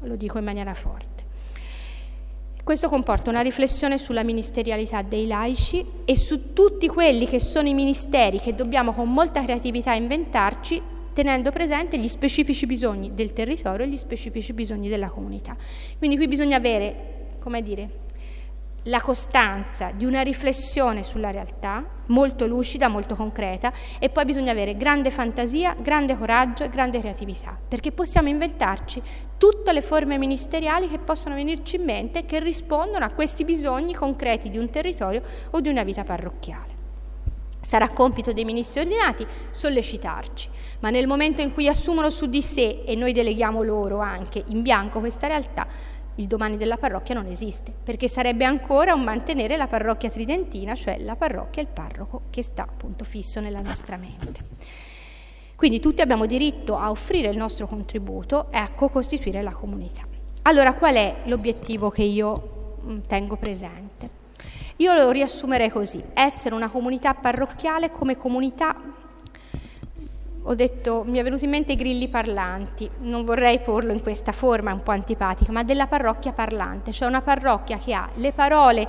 S2: Lo dico in maniera forte. Questo comporta una riflessione sulla ministerialità dei laici e su tutti quelli che sono i ministeri che dobbiamo con molta creatività inventarci tenendo presente gli specifici bisogni del territorio e gli specifici bisogni della comunità. Quindi qui bisogna avere, come dire, la costanza di una riflessione sulla realtà, molto lucida, molto concreta, e poi bisogna avere grande fantasia, grande coraggio e grande creatività, perché possiamo inventarci tutte le forme ministeriali che possono venirci in mente che rispondono a questi bisogni concreti di un territorio o di una vita parrocchiale. Sarà compito dei ministri ordinati sollecitarci, ma nel momento in cui assumono su di sé e noi deleghiamo loro anche in bianco questa realtà, il domani della parrocchia non esiste, perché sarebbe ancora un mantenere la parrocchia tridentina, cioè la parrocchia e il parroco che sta appunto fisso nella nostra mente. Quindi tutti abbiamo diritto a offrire il nostro contributo e a co-costituire la comunità. Allora qual è l'obiettivo che io mm, tengo presente? Io lo riassumerei così, essere una comunità parrocchiale come comunità ho detto, mi è venuto in mente i grilli parlanti, non vorrei porlo in questa forma un po' antipatica, ma della parrocchia parlante, cioè una parrocchia che ha le parole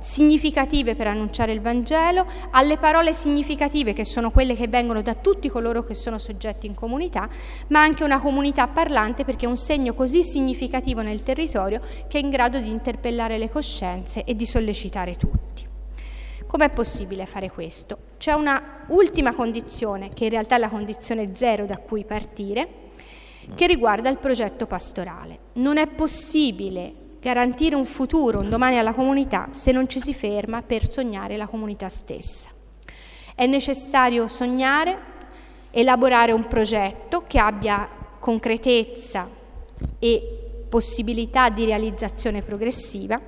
S2: significative per annunciare il Vangelo, ha le parole significative che sono quelle che vengono da tutti coloro che sono soggetti in comunità, ma anche una comunità parlante perché è un segno così significativo nel territorio che è in grado di interpellare le coscienze e di sollecitare tutti. Com'è possibile fare questo? C'è una ultima condizione, che in realtà è la condizione zero da cui partire, che riguarda il progetto pastorale. Non è possibile garantire un futuro, un domani alla comunità, se non ci si ferma per sognare la comunità stessa. È necessario sognare, elaborare un progetto che abbia concretezza e possibilità di realizzazione progressiva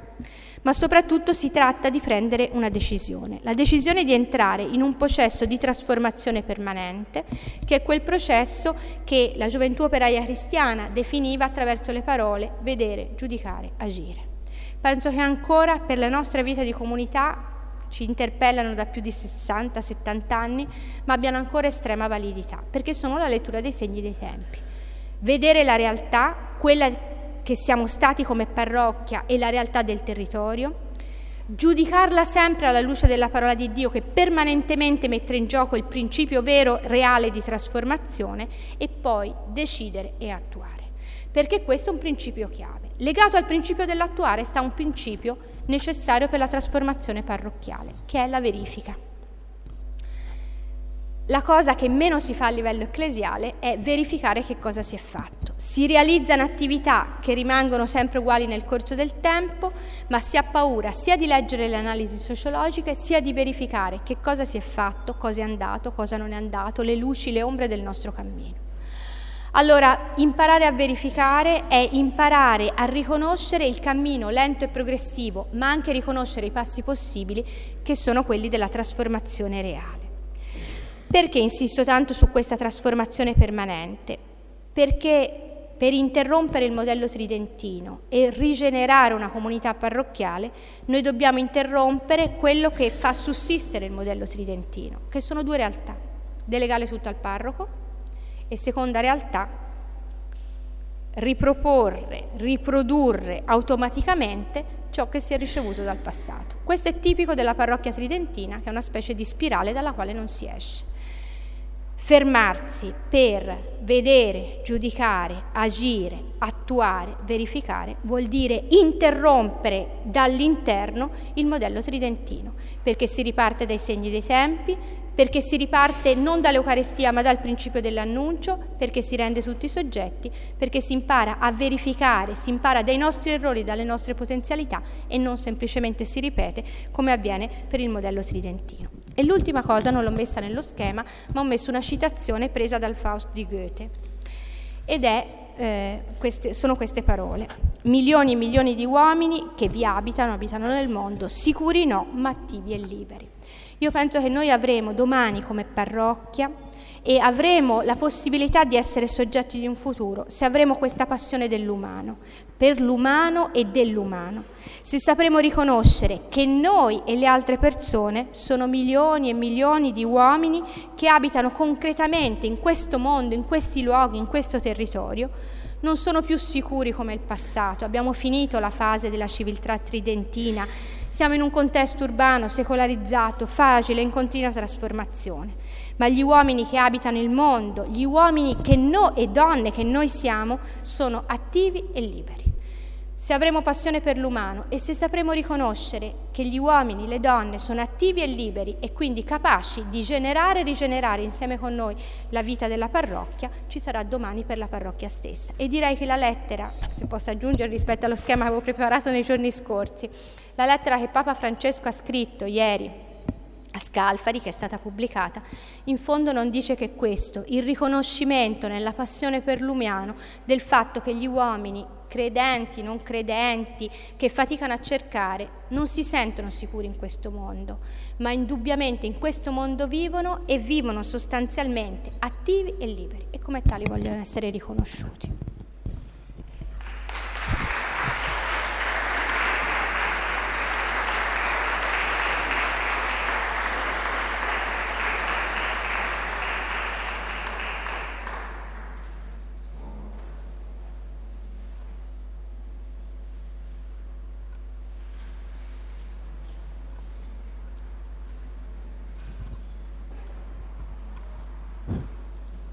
S2: ma soprattutto si tratta di prendere una decisione, la decisione di entrare in un processo di trasformazione permanente, che è quel processo che la gioventù operaia cristiana definiva attraverso le parole vedere, giudicare, agire. Penso che ancora per la nostra vita di comunità ci interpellano da più di 60-70 anni, ma abbiano ancora estrema validità, perché sono la lettura dei segni dei tempi. Vedere la realtà, quella che siamo stati come parrocchia e la realtà del territorio, giudicarla sempre alla luce della parola di Dio che permanentemente mette in gioco il principio vero, reale di trasformazione e poi decidere e attuare. Perché questo è un principio chiave. Legato al principio dell'attuare sta un principio necessario per la trasformazione parrocchiale, che è la verifica. La cosa che meno si fa a livello ecclesiale è verificare che cosa si è fatto. Si realizzano attività che rimangono sempre uguali nel corso del tempo, ma si ha paura sia di leggere le analisi sociologiche, sia di verificare che cosa si è fatto, cosa è andato, cosa non è andato, le luci, le ombre del nostro cammino. Allora, imparare a verificare è imparare a riconoscere il cammino lento e progressivo, ma anche riconoscere i passi possibili che sono quelli della trasformazione reale. Perché insisto tanto su questa trasformazione permanente? Perché per interrompere il modello tridentino e rigenerare una comunità parrocchiale, noi dobbiamo interrompere quello che fa sussistere il modello tridentino, che sono due realtà, delegare tutto al parroco e seconda realtà, riproporre, riprodurre automaticamente ciò che si è ricevuto dal passato. Questo è tipico della parrocchia tridentina, che è una specie di spirale dalla quale non si esce. Fermarsi per vedere, giudicare, agire, attuare, verificare vuol dire interrompere dall'interno il modello tridentino, perché si riparte dai segni dei tempi, perché si riparte non dall'Eucarestia ma dal principio dell'annuncio, perché si rende tutti i soggetti, perché si impara a verificare, si impara dai nostri errori, dalle nostre potenzialità e non semplicemente si ripete come avviene per il modello tridentino. E l'ultima cosa, non l'ho messa nello schema, ma ho messo una citazione presa dal Faust di Goethe. Ed è, eh, queste, sono queste parole. Milioni e milioni di uomini che vi abitano, abitano nel mondo, sicuri no, ma attivi e liberi. Io penso che noi avremo domani come parrocchia e avremo la possibilità di essere soggetti di un futuro se avremo questa passione dell'umano, per l'umano e dell'umano, se sapremo riconoscere che noi e le altre persone sono milioni e milioni di uomini che abitano concretamente in questo mondo, in questi luoghi, in questo territorio, non sono più sicuri come il passato, abbiamo finito la fase della civiltà tridentina, siamo in un contesto urbano, secolarizzato, facile, in continua trasformazione. Ma gli uomini che abitano il mondo, gli uomini che no, e donne che noi siamo, sono attivi e liberi se avremo passione per l'umano e se sapremo riconoscere che gli uomini, le donne sono attivi e liberi e quindi capaci di generare e rigenerare insieme con noi la vita della parrocchia, ci sarà domani per la parrocchia stessa. E direi che la lettera, se posso aggiungere rispetto allo schema che avevo preparato nei giorni scorsi, la lettera che Papa Francesco ha scritto ieri a Scalfari, che è stata pubblicata, in fondo non dice che questo, il riconoscimento nella passione per l'umiano del fatto che gli uomini, credenti, non credenti, che faticano a cercare, non si sentono sicuri in questo mondo, ma indubbiamente in questo mondo vivono e vivono sostanzialmente attivi e liberi e come tali vogliono essere riconosciuti.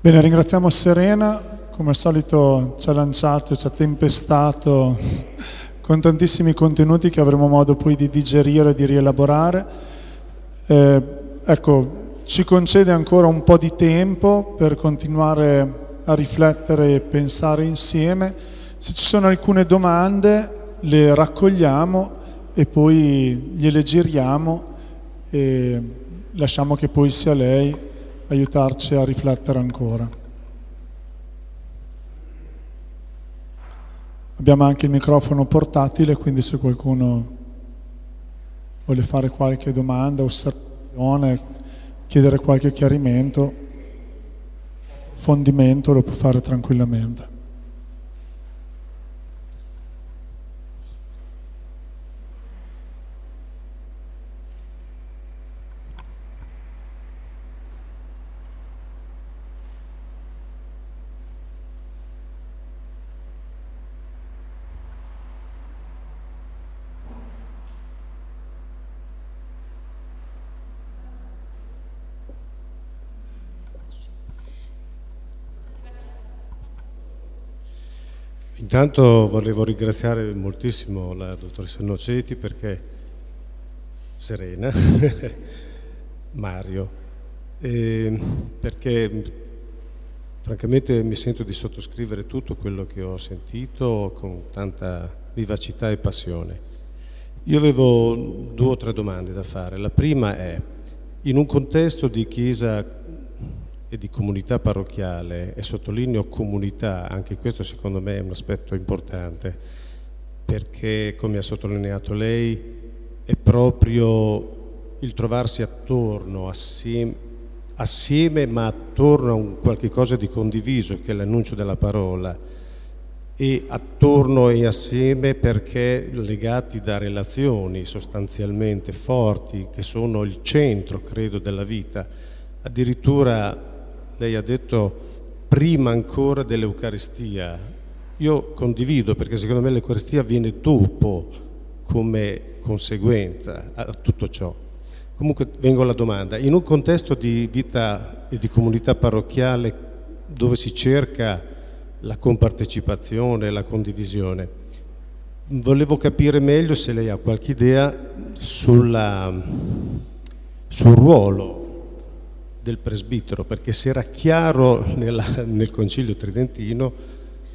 S1: Bene, ringraziamo Serena, come al solito ci ha lanciato, ci ha tempestato [LAUGHS] con tantissimi contenuti che avremo modo poi di digerire e di rielaborare. Eh, ecco, ci concede ancora un po' di tempo per continuare a riflettere e pensare insieme. Se ci sono alcune domande le raccogliamo e poi gliele giriamo e lasciamo che poi sia lei aiutarci a riflettere ancora. Abbiamo anche il microfono portatile, quindi se qualcuno vuole fare qualche domanda, osservazione, chiedere qualche chiarimento, fondimento, lo può fare tranquillamente.
S3: Intanto volevo ringraziare moltissimo la dottoressa Noceti perché Serena, [LAUGHS] Mario, eh, perché francamente mi sento di sottoscrivere tutto quello che ho sentito con tanta vivacità e passione. Io avevo due o tre domande da fare. La prima è, in un contesto di chiesa e di comunità parrocchiale, e sottolineo comunità, anche questo secondo me è un aspetto importante, perché come ha sottolineato lei è proprio il trovarsi attorno, assieme, assieme ma attorno a un qualche cosa di condiviso, che è l'annuncio della parola, e attorno e assieme perché legati da relazioni sostanzialmente forti, che sono il centro, credo, della vita. Addirittura lei ha detto prima ancora dell'Eucaristia. Io condivido perché secondo me l'Eucaristia viene dopo come conseguenza a tutto ciò. Comunque vengo alla domanda. In un contesto di vita e di comunità parrocchiale dove si cerca la compartecipazione, la condivisione, volevo capire meglio se lei ha qualche idea sulla, sul ruolo del presbitero, perché se era chiaro nella, nel Concilio Tridentino,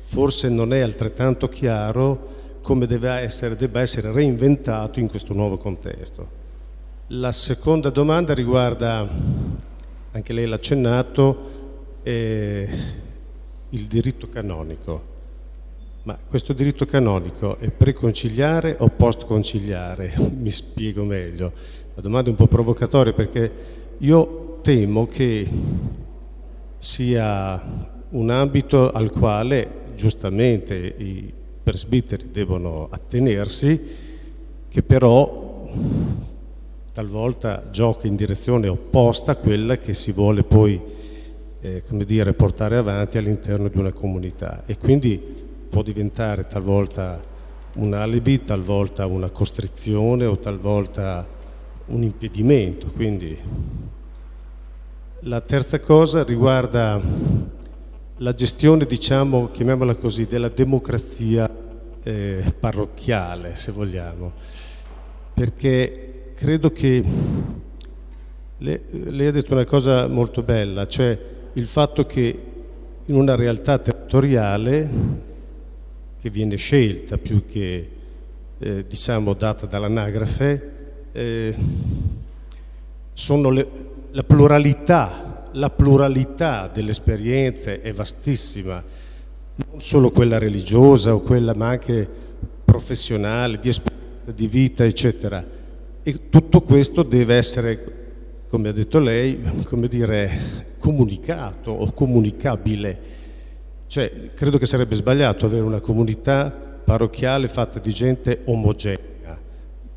S3: forse non è altrettanto chiaro come essere, debba essere reinventato in questo nuovo contesto. La seconda domanda riguarda, anche lei l'ha accennato, eh, il diritto canonico. Ma questo diritto canonico è preconciliare o postconciliare? Mi spiego meglio. La domanda è un po' provocatoria perché io temo che sia un ambito al quale giustamente i presbiteri devono attenersi, che però talvolta gioca in direzione opposta a quella che si vuole poi eh, dire, portare avanti all'interno di una comunità e quindi può diventare talvolta un alibi, talvolta una costrizione o talvolta un impedimento. Quindi la terza cosa riguarda la gestione, diciamo, chiamiamola così, della democrazia eh, parrocchiale, se vogliamo, perché credo che lei, lei ha detto una cosa molto bella, cioè il fatto che in una realtà territoriale che viene scelta più che eh, diciamo data dall'anagrafe, eh, sono le, la pluralità, la pluralità delle esperienze è vastissima, non solo quella religiosa o quella ma anche professionale, di esperienza di vita, eccetera. E tutto questo deve essere, come ha detto lei, [LAUGHS] come dire, comunicato o comunicabile. Cioè, credo che sarebbe sbagliato avere una comunità parrocchiale fatta di gente omogenea,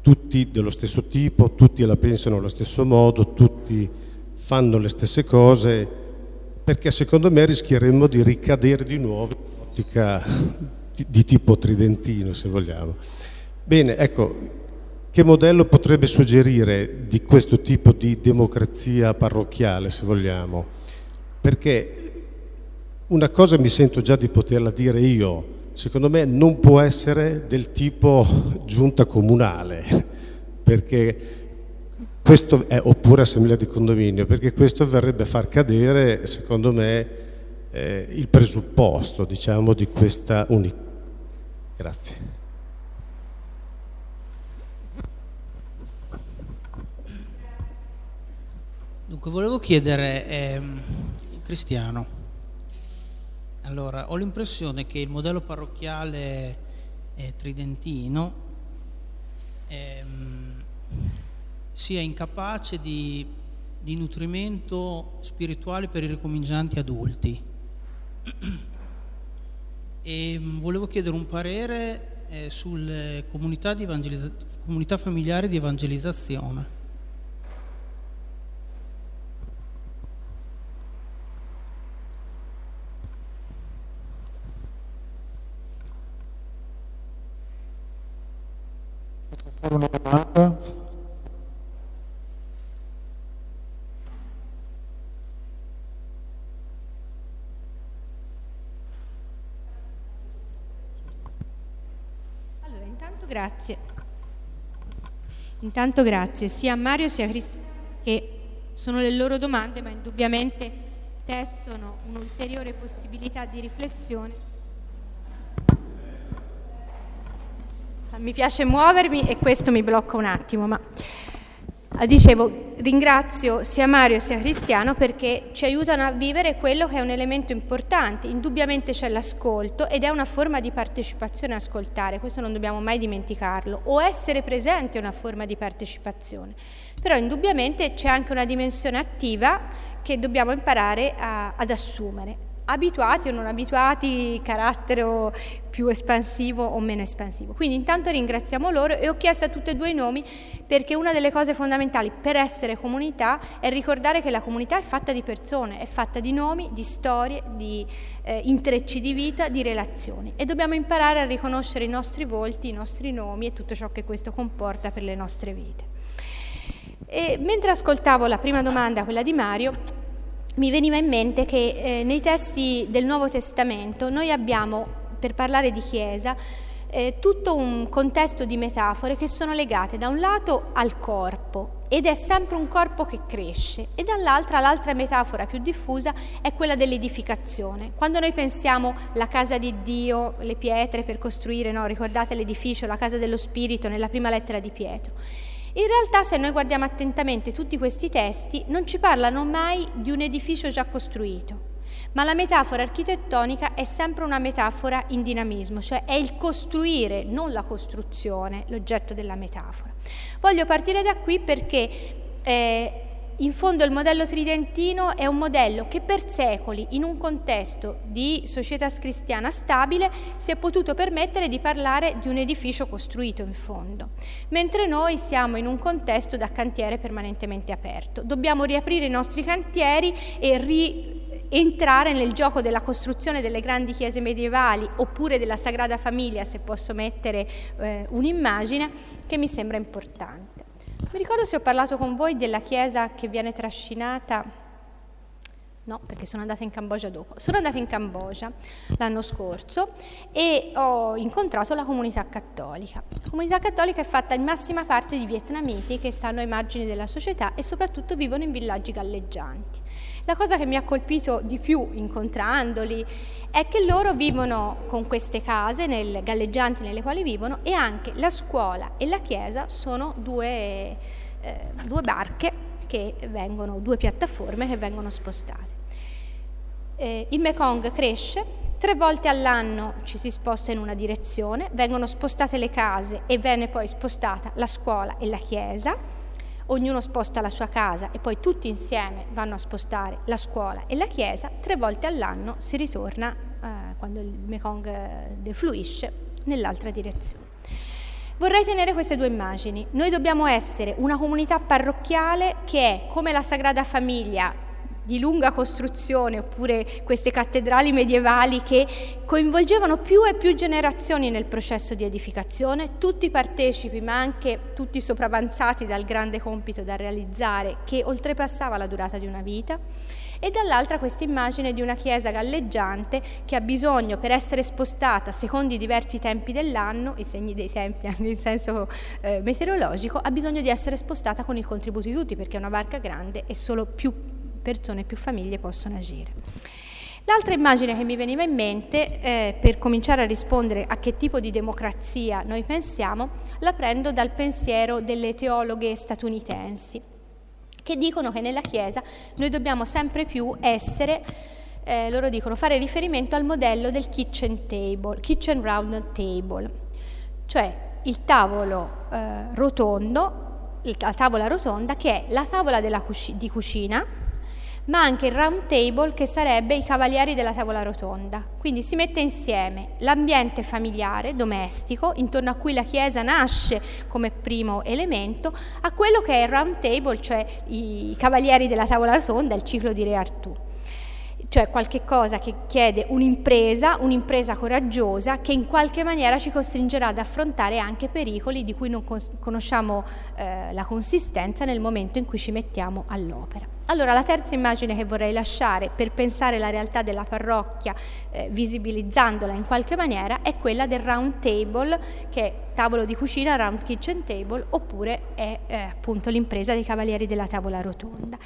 S3: tutti dello stesso tipo, tutti la pensano allo stesso modo, tutti fanno le stesse cose, perché secondo me rischieremmo di ricadere di nuovo in un'ottica di, di tipo tridentino, se vogliamo. Bene, ecco, che modello potrebbe suggerire di questo tipo di democrazia parrocchiale, se vogliamo? Perché una cosa mi sento già di poterla dire io, secondo me non può essere del tipo giunta comunale, [LAUGHS] perché questo è, oppure assemblea di condominio, perché questo verrebbe a far cadere, secondo me, eh, il presupposto, diciamo, di questa unità. Grazie.
S4: Dunque, volevo chiedere, ehm, Cristiano, allora, ho l'impressione che il modello parrocchiale eh, tridentino ehm, sia incapace di, di nutrimento spirituale per i ricomincianti adulti. [CLEARS THROAT] E mm, volevo chiedere un parere eh, sulle comunità, comunità familiari di evangelizzazione.
S1: Una domanda
S2: grazie. Intanto grazie sia a Mario sia a Cristiano che sono le loro domande, ma indubbiamente tessono un'ulteriore possibilità di riflessione. Mi piace muovermi e questo mi blocca un attimo, ma dicevo, ringrazio sia Mario sia Cristiano perché ci aiutano a vivere quello che è un elemento importante. Indubbiamente c'è l'ascolto ed è una forma di partecipazione ascoltare, questo non dobbiamo mai dimenticarlo. O essere presente è una forma di partecipazione. Però indubbiamente c'è anche una dimensione attiva che dobbiamo imparare a, ad assumere abituati o non abituati, carattere più espansivo o meno espansivo. Quindi intanto ringraziamo loro e ho chiesto a tutti e due i nomi perché una delle cose fondamentali per essere comunità è ricordare che la comunità è fatta di persone, è fatta di nomi, di storie, di eh, intrecci di vita, di relazioni e dobbiamo imparare a riconoscere i nostri volti, i nostri nomi e tutto ciò che questo comporta per le nostre vite. E mentre ascoltavo la prima domanda, quella di Mario, mi veniva in mente che eh, nei testi del Nuovo Testamento noi abbiamo, per parlare di Chiesa, eh, tutto un contesto di metafore che sono legate da un lato al corpo ed è sempre un corpo che cresce e dall'altra l'altra metafora più diffusa è quella dell'edificazione. Quando noi pensiamo alla casa di Dio, le pietre per costruire, no? ricordate l'edificio, la casa dello Spirito nella prima lettera di Pietro. In realtà se noi guardiamo attentamente tutti questi testi non ci parlano mai di un edificio già costruito, ma la metafora architettonica è sempre una metafora in dinamismo, cioè è il costruire, non la costruzione, l'oggetto della metafora. Voglio partire da qui perché eh, in fondo il modello tridentino è un modello che per secoli, in un contesto di società cristiana stabile, si è potuto permettere di parlare di un edificio costruito in fondo, mentre noi siamo in un contesto da cantiere permanentemente aperto. Dobbiamo riaprire i nostri cantieri e rientrare nel gioco della costruzione delle grandi chiese medievali oppure della Sagrada Famiglia, se posso mettere eh, un'immagine, che mi sembra importante. Mi ricordo se ho parlato con voi della chiesa che viene trascinata No, perché sono andata in Cambogia dopo. Sono andata in Cambogia l'anno scorso e ho incontrato la comunità cattolica. La comunità cattolica è fatta in massima parte di vietnamiti che stanno ai margini della società e soprattutto vivono in villaggi galleggianti. La cosa che mi ha colpito di più incontrandoli è che loro vivono con queste case nel, galleggianti nelle quali vivono e anche la scuola e la chiesa sono due, eh, due barche che vengono, due piattaforme che vengono spostate. Eh, il Mekong cresce, tre volte all'anno ci si sposta in una direzione, vengono spostate le case e viene poi spostata la scuola e la chiesa, ognuno sposta la sua casa e poi tutti insieme vanno a spostare la scuola e la chiesa, tre volte all'anno si ritorna, eh, quando il Mekong eh, defluisce, nell'altra direzione. Vorrei tenere queste due immagini. Noi dobbiamo essere una comunità parrocchiale che è come la Sagrada Famiglia di lunga costruzione oppure queste cattedrali medievali che coinvolgevano più e più generazioni nel processo di edificazione, tutti partecipi ma anche tutti sopravanzati dal grande compito da realizzare che oltrepassava la durata di una vita e dall'altra questa immagine di una chiesa galleggiante che ha bisogno per essere spostata secondo i diversi tempi dell'anno, i segni dei tempi anche [LAUGHS] in senso eh, meteorologico, ha bisogno di essere spostata con il contributo di tutti perché è una barca grande e solo più persone, più famiglie possono agire. L'altra immagine che mi veniva in mente, eh, per cominciare a rispondere a che tipo di democrazia noi pensiamo, la prendo dal pensiero delle teologhe statunitensi che dicono che nella Chiesa noi dobbiamo sempre più essere, eh, loro dicono, fare riferimento al modello del kitchen table, kitchen round table, cioè il tavolo eh, rotondo, la tavola rotonda che è la tavola cuci- di cucina, ma anche il round table che sarebbe i cavalieri della tavola rotonda. Quindi si mette insieme l'ambiente familiare, domestico, intorno a cui la Chiesa nasce come primo elemento, a quello che è il round table, cioè i cavalieri della tavola rotonda, il ciclo di Re Artù cioè qualche cosa che chiede un'impresa, un'impresa coraggiosa che in qualche maniera ci costringerà ad affrontare anche pericoli di cui non conosciamo eh, la consistenza nel momento in cui ci mettiamo all'opera. Allora, la terza immagine che vorrei lasciare per pensare la realtà della parrocchia, eh, visibilizzandola in qualche maniera, è quella del round table, che è tavolo di cucina, round kitchen table, oppure è eh, appunto l'impresa dei cavalieri della tavola rotonda.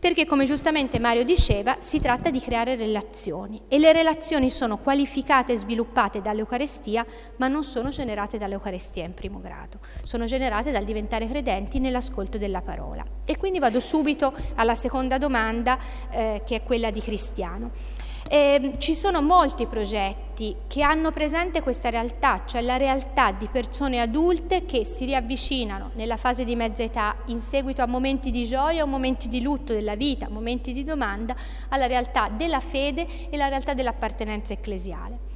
S2: Perché, come giustamente Mario diceva, si tratta di creare relazioni e le relazioni sono qualificate e sviluppate dall'Eucarestia, ma non sono generate dall'Eucarestia in primo grado, sono generate dal diventare credenti nell'ascolto della parola. E quindi vado subito alla seconda domanda eh, che è quella di Cristiano. Eh, ci sono molti progetti che hanno presente questa realtà, cioè la realtà di persone adulte che si riavvicinano nella fase di mezza età in seguito a momenti di gioia o momenti di lutto della vita, momenti di domanda, alla realtà della fede e la realtà dell'appartenenza ecclesiale.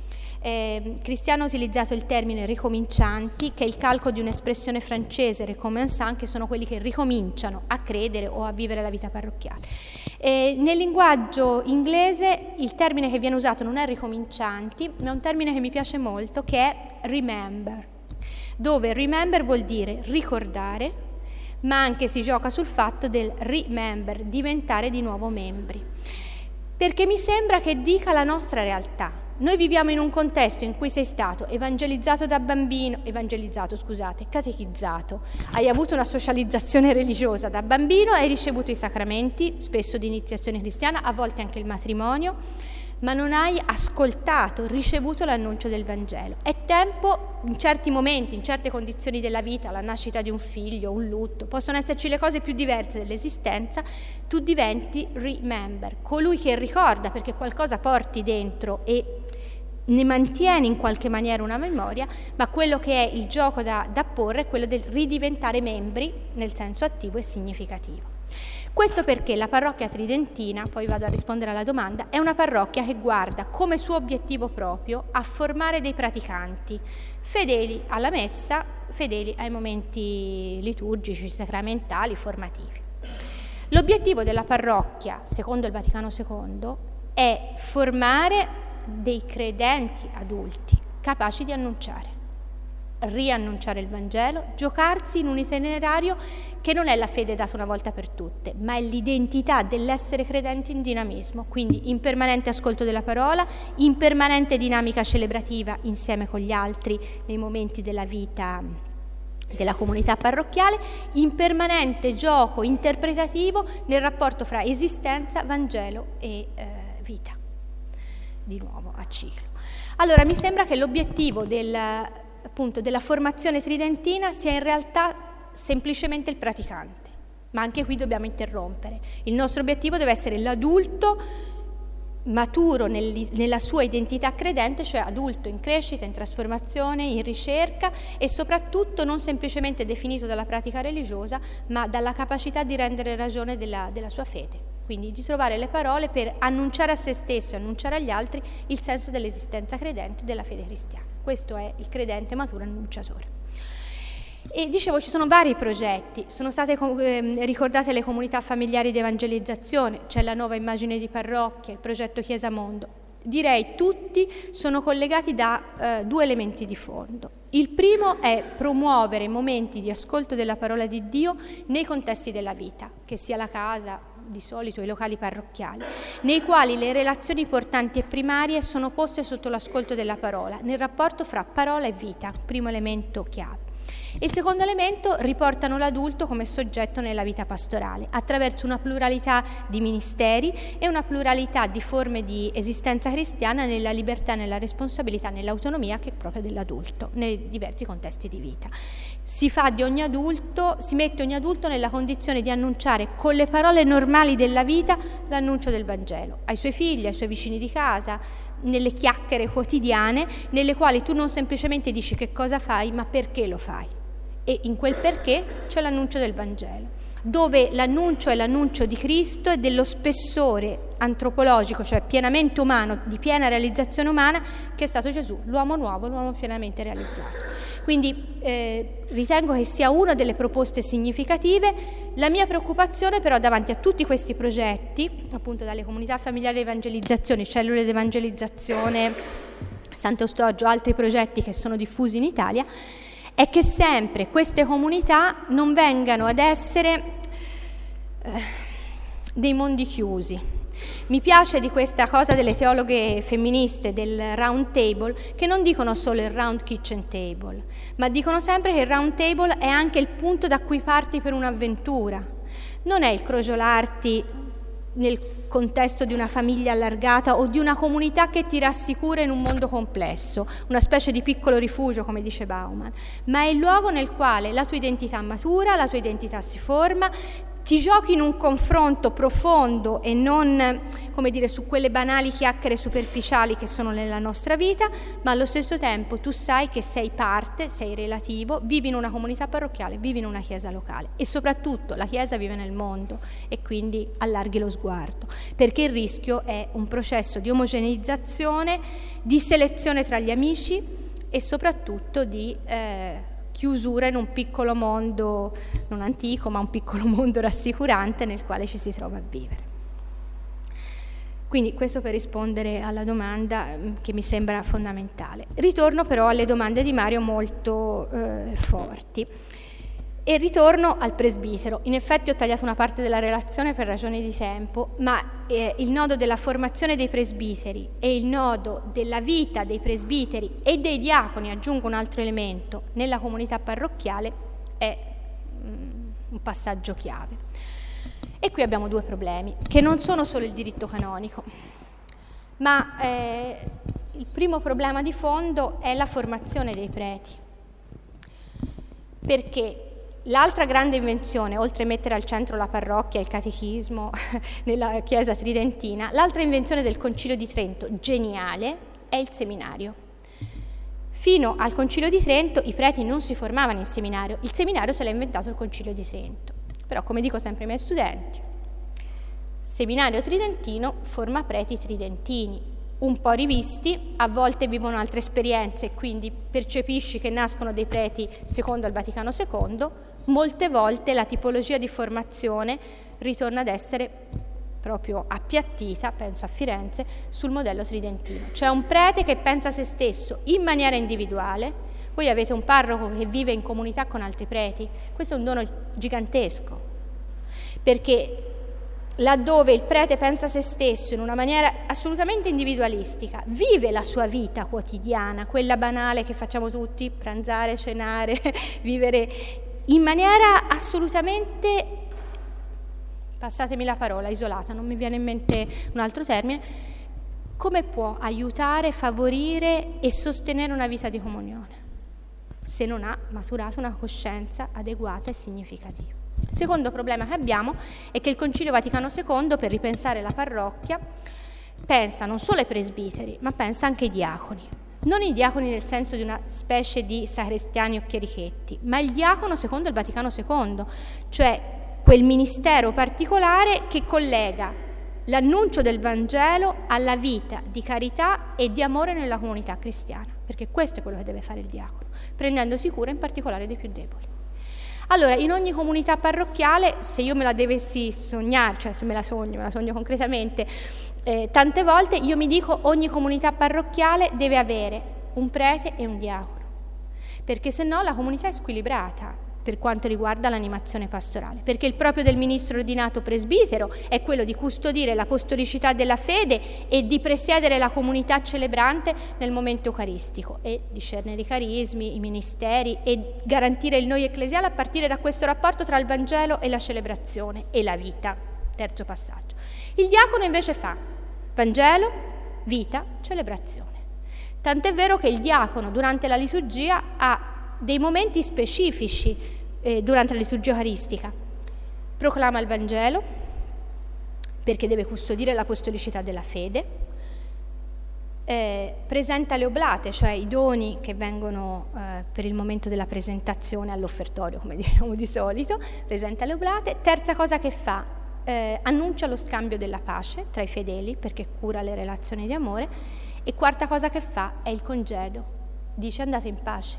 S2: Eh, Cristiano ha utilizzato il termine ricomincianti, che è il calco di un'espressione francese, recommençant, che sono quelli che ricominciano a credere o a vivere la vita parrocchiale. Eh, nel linguaggio inglese il termine che viene usato non è ricomincianti, ma è un termine che mi piace molto, che è remember, dove remember vuol dire ricordare, ma anche si gioca sul fatto del remember, diventare di nuovo membri. Perché mi sembra che dica la nostra realtà, noi viviamo in un contesto in cui sei stato evangelizzato da bambino, evangelizzato, scusate, catechizzato, hai avuto una socializzazione religiosa da bambino, hai ricevuto i sacramenti, spesso di iniziazione cristiana, a volte anche il matrimonio, ma non hai ascoltato, ricevuto l'annuncio del Vangelo. È tempo, in certi momenti, in certe condizioni della vita, la nascita di un figlio, un lutto, possono esserci le cose più diverse dell'esistenza, tu diventi remember, colui che ricorda perché qualcosa porti dentro e ne mantieni in qualche maniera una memoria, ma quello che è il gioco da, da porre è quello del ridiventare membri nel senso attivo e significativo. Questo perché la parrocchia tridentina, poi vado a rispondere alla domanda, è una parrocchia che guarda come suo obiettivo proprio a formare dei praticanti fedeli alla messa, fedeli ai momenti liturgici, sacramentali, formativi. L'obiettivo della parrocchia, secondo il Vaticano II, è formare dei credenti adulti capaci di annunciare, riannunciare il Vangelo, giocarsi in un itinerario che non è la fede data una volta per tutte, ma è l'identità dell'essere credenti in dinamismo, quindi in permanente ascolto della parola, in permanente dinamica celebrativa insieme con gli altri nei momenti della vita della comunità parrocchiale, in permanente gioco interpretativo nel rapporto fra esistenza, Vangelo e eh, vita di nuovo a ciclo. Allora, mi sembra che l'obiettivo del, appunto, della formazione tridentina sia in realtà semplicemente il praticante, ma anche qui dobbiamo interrompere. Il nostro obiettivo deve essere l'adulto maturo nel, nella sua identità credente, cioè adulto in crescita, in trasformazione, in ricerca e soprattutto non semplicemente definito dalla pratica religiosa, ma dalla capacità di rendere ragione della, della sua fede quindi di trovare le parole per annunciare a se stesso e annunciare agli altri il senso dell'esistenza credente della fede cristiana. Questo è il credente maturo annunciatore. E dicevo, ci sono vari progetti, sono state eh, ricordate le comunità familiari di evangelizzazione, c'è la nuova immagine di parrocchia, il progetto Chiesa Mondo. Direi tutti sono collegati da eh, due elementi di fondo. Il primo è promuovere momenti di ascolto della parola di Dio nei contesti della vita, che sia la casa, di solito i locali parrocchiali, nei quali le relazioni portanti e primarie sono poste sotto l'ascolto della parola, nel rapporto fra parola e vita, primo elemento chiave. Il secondo elemento riportano l'adulto come soggetto nella vita pastorale, attraverso una pluralità di ministeri e una pluralità di forme di esistenza cristiana nella libertà, nella responsabilità, nell'autonomia che è propria dell'adulto, nei diversi contesti di vita. Si adulto, si mette ogni adulto nella condizione di annunciare con le parole normali della vita l'annuncio del Vangelo, ai suoi figli, ai suoi vicini di casa, nelle chiacchiere quotidiane, nelle quali tu non semplicemente dici che cosa fai, ma perché lo fai e in quel perché c'è l'annuncio del Vangelo, dove l'annuncio è l'annuncio di Cristo e dello spessore antropologico, cioè pienamente umano, di piena realizzazione umana, che è stato Gesù, l'uomo nuovo, l'uomo pienamente realizzato. Quindi eh, ritengo che sia una delle proposte significative. La mia preoccupazione però davanti a tutti questi progetti, appunto dalle comunità familiari di evangelizzazione, cellule di evangelizzazione, Sant'Ostoggio, altri progetti che sono diffusi in Italia, è che sempre queste comunità non vengano ad essere eh, dei mondi chiusi. Mi piace di questa cosa delle teologhe femministe del round table che non dicono solo il round kitchen table, ma dicono sempre che il round table è anche il punto da cui parti per un'avventura. Non è il crogiolarti nel contesto di una famiglia allargata o di una comunità che ti rassicura in un mondo complesso, una specie di piccolo rifugio, come dice Bauman, ma è il luogo nel quale la tua identità matura, la tua identità si forma, ti giochi in un confronto profondo e non, come dire, su quelle banali chiacchiere superficiali che sono nella nostra vita, ma allo stesso tempo tu sai che sei parte, sei relativo, vivi in una comunità parrocchiale, vivi in una chiesa locale e soprattutto la chiesa vive nel mondo e quindi allarghi lo sguardo, perché il rischio è un processo di omogeneizzazione, di selezione tra gli amici e soprattutto di... Eh, chiusura in un piccolo mondo, non antico, ma un piccolo [LAUGHS] mondo rassicurante nel quale ci si trova a vivere. Quindi questo per rispondere alla domanda mm, che mi sembra fondamentale. Ritorno però alle domande di Mario molto eh, forti. E ritorno al presbitero. In effetti ho tagliato una parte della relazione per ragioni di tempo, ma eh, il nodo della formazione dei presbiteri e il nodo della vita dei presbiteri e dei diaconi, aggiungo un altro elemento, nella comunità parrocchiale è mm, un passaggio chiave. E qui abbiamo due problemi, che non sono solo il diritto canonico, ma eh, il primo problema di fondo è la formazione dei preti. Perché L'altra grande invenzione, oltre a mettere al centro la parrocchia e il catechismo [LAUGHS] nella Chiesa tridentina, l'altra invenzione del Concilio di Trento, geniale, è il seminario. Fino al Concilio di Trento i preti non si formavano in seminario, il seminario se l'ha inventato il Concilio di Trento. Però, come dico sempre ai miei studenti, seminario tridentino forma preti tridentini, un po' rivisti, a volte vivono altre esperienze quindi percepisci che nascono dei preti secondo il Vaticano II, molte volte la tipologia di formazione ritorna ad essere proprio appiattita, penso a Firenze, sul modello tridentino. C'è un prete che pensa a se stesso in maniera individuale, voi avete un parroco che vive in comunità con altri preti, questo è un dono gigantesco, perché laddove il prete pensa a se stesso in una maniera assolutamente individualistica, vive la sua vita quotidiana, quella banale che facciamo tutti, pranzare, cenare, [LAUGHS] vivere in maniera assolutamente, passatemi la parola, isolata, non mi viene in mente un altro termine, come può aiutare, favorire e sostenere una vita di comunione se non ha maturato una coscienza adeguata e significativa. Il secondo problema che abbiamo è che il Concilio Vaticano II, per ripensare la parrocchia, pensa non solo ai presbiteri, ma pensa anche ai diaconi non i diaconi nel senso di una specie di sacrestiani o chierichetti, ma il diacono secondo il Vaticano II, cioè quel ministero particolare che collega l'annuncio del Vangelo alla vita di carità e di amore nella comunità cristiana, perché questo è quello che deve fare il diacono, prendendosi cura in particolare dei più deboli. Allora, in ogni comunità parrocchiale, se io me la dovessi sognare, cioè se me la sogno, me la sogno concretamente, eh, tante volte io mi dico ogni comunità parrocchiale deve avere un prete e un diacono, perché se no la comunità è squilibrata per quanto riguarda l'animazione pastorale, perché il proprio del ministro ordinato presbitero è quello di custodire l'apostolicità della fede e di presiedere la comunità celebrante nel momento eucaristico e discernere i carismi, i ministeri e garantire il noi ecclesiale a partire da questo rapporto tra il Vangelo e la celebrazione e la vita. Terzo passaggio. Il diacono invece fa Vangelo, vita, celebrazione. Tant'è vero che il diacono durante la liturgia ha dei momenti specifici eh, durante la liturgia eucaristica. Proclama il Vangelo, perché deve custodire l'apostolicità della fede, eh, presenta le oblate, cioè i doni che vengono eh, per il momento della presentazione all'offertorio, come [LAUGHS] diciamo di solito, presenta le oblate. Terza cosa che fa, eh, annuncia lo scambio della pace tra i fedeli, perché cura le relazioni di amore. E quarta cosa che fa è il congedo, dice andate in pace.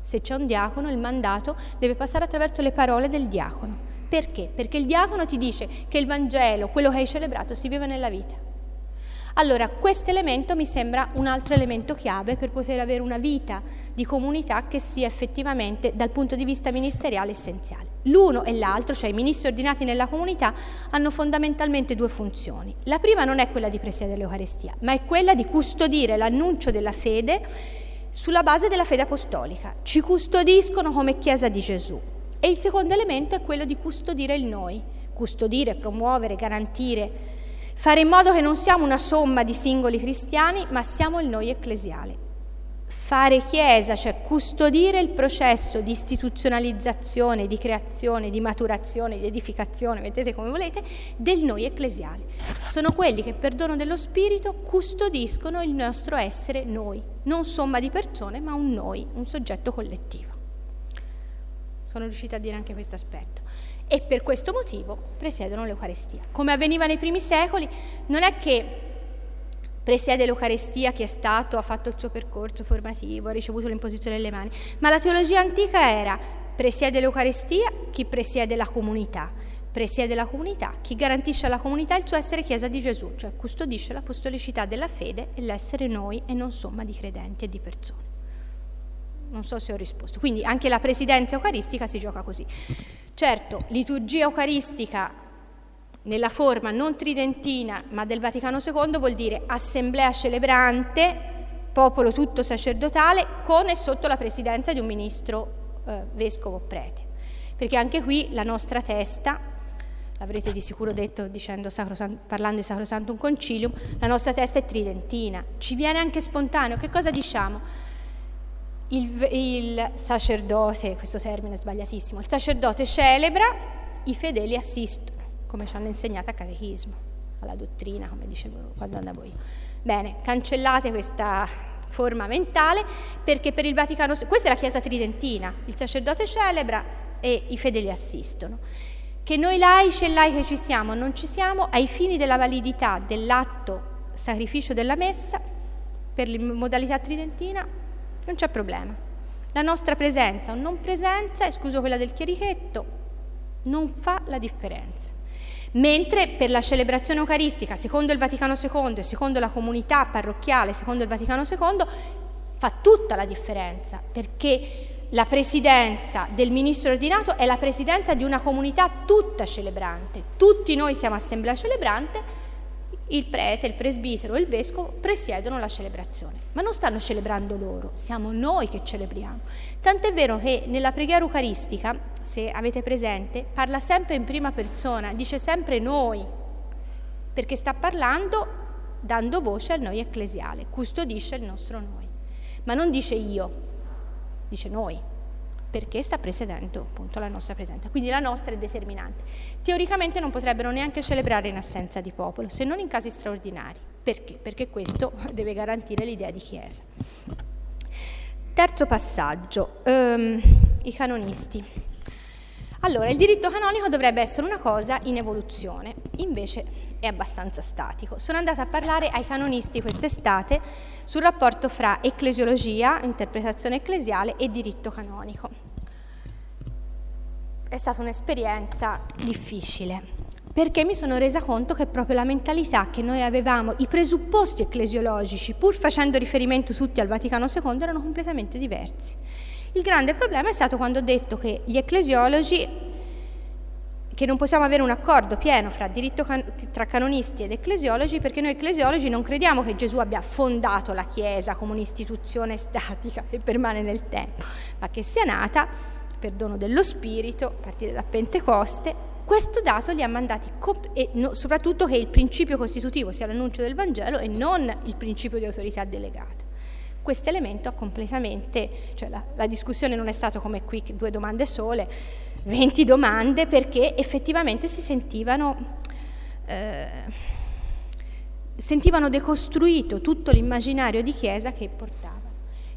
S2: Se c'è un diacono, il mandato deve passare attraverso le parole del diacono. Perché? Perché il diacono ti dice che il Vangelo, quello che hai celebrato, si vive nella vita. Allora, questo elemento mi sembra un altro elemento chiave per poter avere una vita di comunità che sia effettivamente dal punto di vista ministeriale essenziale. L'uno e l'altro, cioè i ministri ordinati nella comunità, hanno fondamentalmente due funzioni. La prima non è quella di presiedere l'Eucarestia, ma è quella di custodire l'annuncio della fede sulla base della fede apostolica. Ci custodiscono come Chiesa di Gesù. E il secondo elemento è quello di custodire il noi, custodire, promuovere, garantire, fare in modo che non siamo una somma di singoli cristiani, ma siamo il noi ecclesiale. Fare chiesa, cioè custodire il processo di istituzionalizzazione, di creazione, di maturazione, di edificazione, vedete come volete, del noi ecclesiale. Sono quelli che per dono dello Spirito custodiscono il nostro essere noi, non somma di persone, ma un noi, un soggetto collettivo. Sono riuscita a dire anche questo aspetto e per questo motivo presiedono l'Eucarestia. Come avveniva nei primi secoli, non è che presiede l'Eucarestia chi è stato, ha fatto il suo percorso formativo, ha ricevuto l'imposizione delle mani, ma la teologia antica era presiede l'Eucarestia chi presiede la comunità, presiede la comunità chi garantisce alla comunità il suo essere Chiesa di Gesù, cioè custodisce l'apostolicità della fede e l'essere noi e non somma di credenti e di persone. Non so se ho risposto. Quindi anche la presidenza eucaristica si gioca così. Certo, liturgia eucaristica nella forma non tridentina ma del Vaticano II vuol dire assemblea celebrante, popolo tutto sacerdotale, con e sotto la presidenza di un ministro eh, vescovo o prete. Perché anche qui la nostra testa, l'avrete di sicuro detto parlando di Sacrosantum Concilium, la nostra testa è tridentina, ci viene anche spontaneo. Che cosa diciamo? Il, il sacerdote, questo termine è sbagliatissimo, il sacerdote celebra, i fedeli assistono come ci hanno insegnato a catechismo, alla dottrina, come dicevo quando andavo io. Bene, cancellate questa forma mentale perché per il Vaticano, questa è la Chiesa tridentina, il sacerdote celebra e i fedeli assistono. Che noi laici e laiche ci siamo o non ci siamo, ai fini della validità dell'atto sacrificio della messa, per la modalità tridentina, non c'è problema. La nostra presenza o non presenza, escluso quella del chierichetto, non fa la differenza mentre per la celebrazione eucaristica, secondo il Vaticano II e secondo la comunità parrocchiale, secondo il Vaticano II, fa tutta la differenza, perché la presidenza del ministro ordinato è la presidenza di una comunità tutta celebrante. Tutti noi siamo assemblea celebrante il prete, il presbitero e il vescovo presiedono la celebrazione, ma non stanno celebrando loro, siamo noi che celebriamo. Tant'è vero che nella preghiera eucaristica, se avete presente, parla sempre in prima persona, dice sempre noi, perché sta parlando dando voce al noi ecclesiale, custodisce il nostro noi, ma non dice io, dice noi perché sta precedendo appunto la nostra presenza. Quindi la nostra è determinante. Teoricamente non potrebbero neanche celebrare in assenza di popolo, se non in casi straordinari. Perché? Perché questo [LAUGHS] deve garantire l'idea di Chiesa. Terzo passaggio, ehm, i canonisti. Allora, il diritto canonico dovrebbe essere una cosa in evoluzione, invece è abbastanza statico. Sono andata a parlare ai canonisti quest'estate sul rapporto fra ecclesiologia, interpretazione ecclesiale e diritto canonico. È stata un'esperienza difficile perché mi sono resa conto che proprio la mentalità che noi avevamo, i presupposti ecclesiologici, pur facendo riferimento tutti al Vaticano II, erano completamente diversi. Il grande problema è stato quando ho detto che gli ecclesiologi, che non possiamo avere un accordo pieno fra diritto can- tra canonisti ed ecclesiologi, perché noi ecclesiologi non crediamo che Gesù abbia fondato la Chiesa come un'istituzione statica che permane nel tempo, ma che sia nata per dono dello Spirito, a partire da Pentecoste, questo dato li ha mandati, comp- e no, soprattutto che il principio costitutivo sia l'annuncio del Vangelo e non il principio di autorità delegata. Questo elemento ha completamente, cioè la, la, discussione non è stata come qui due domande sole, 20 domande perché effettivamente si sentivano, eh, sentivano decostruito tutto l'immaginario di Chiesa che portava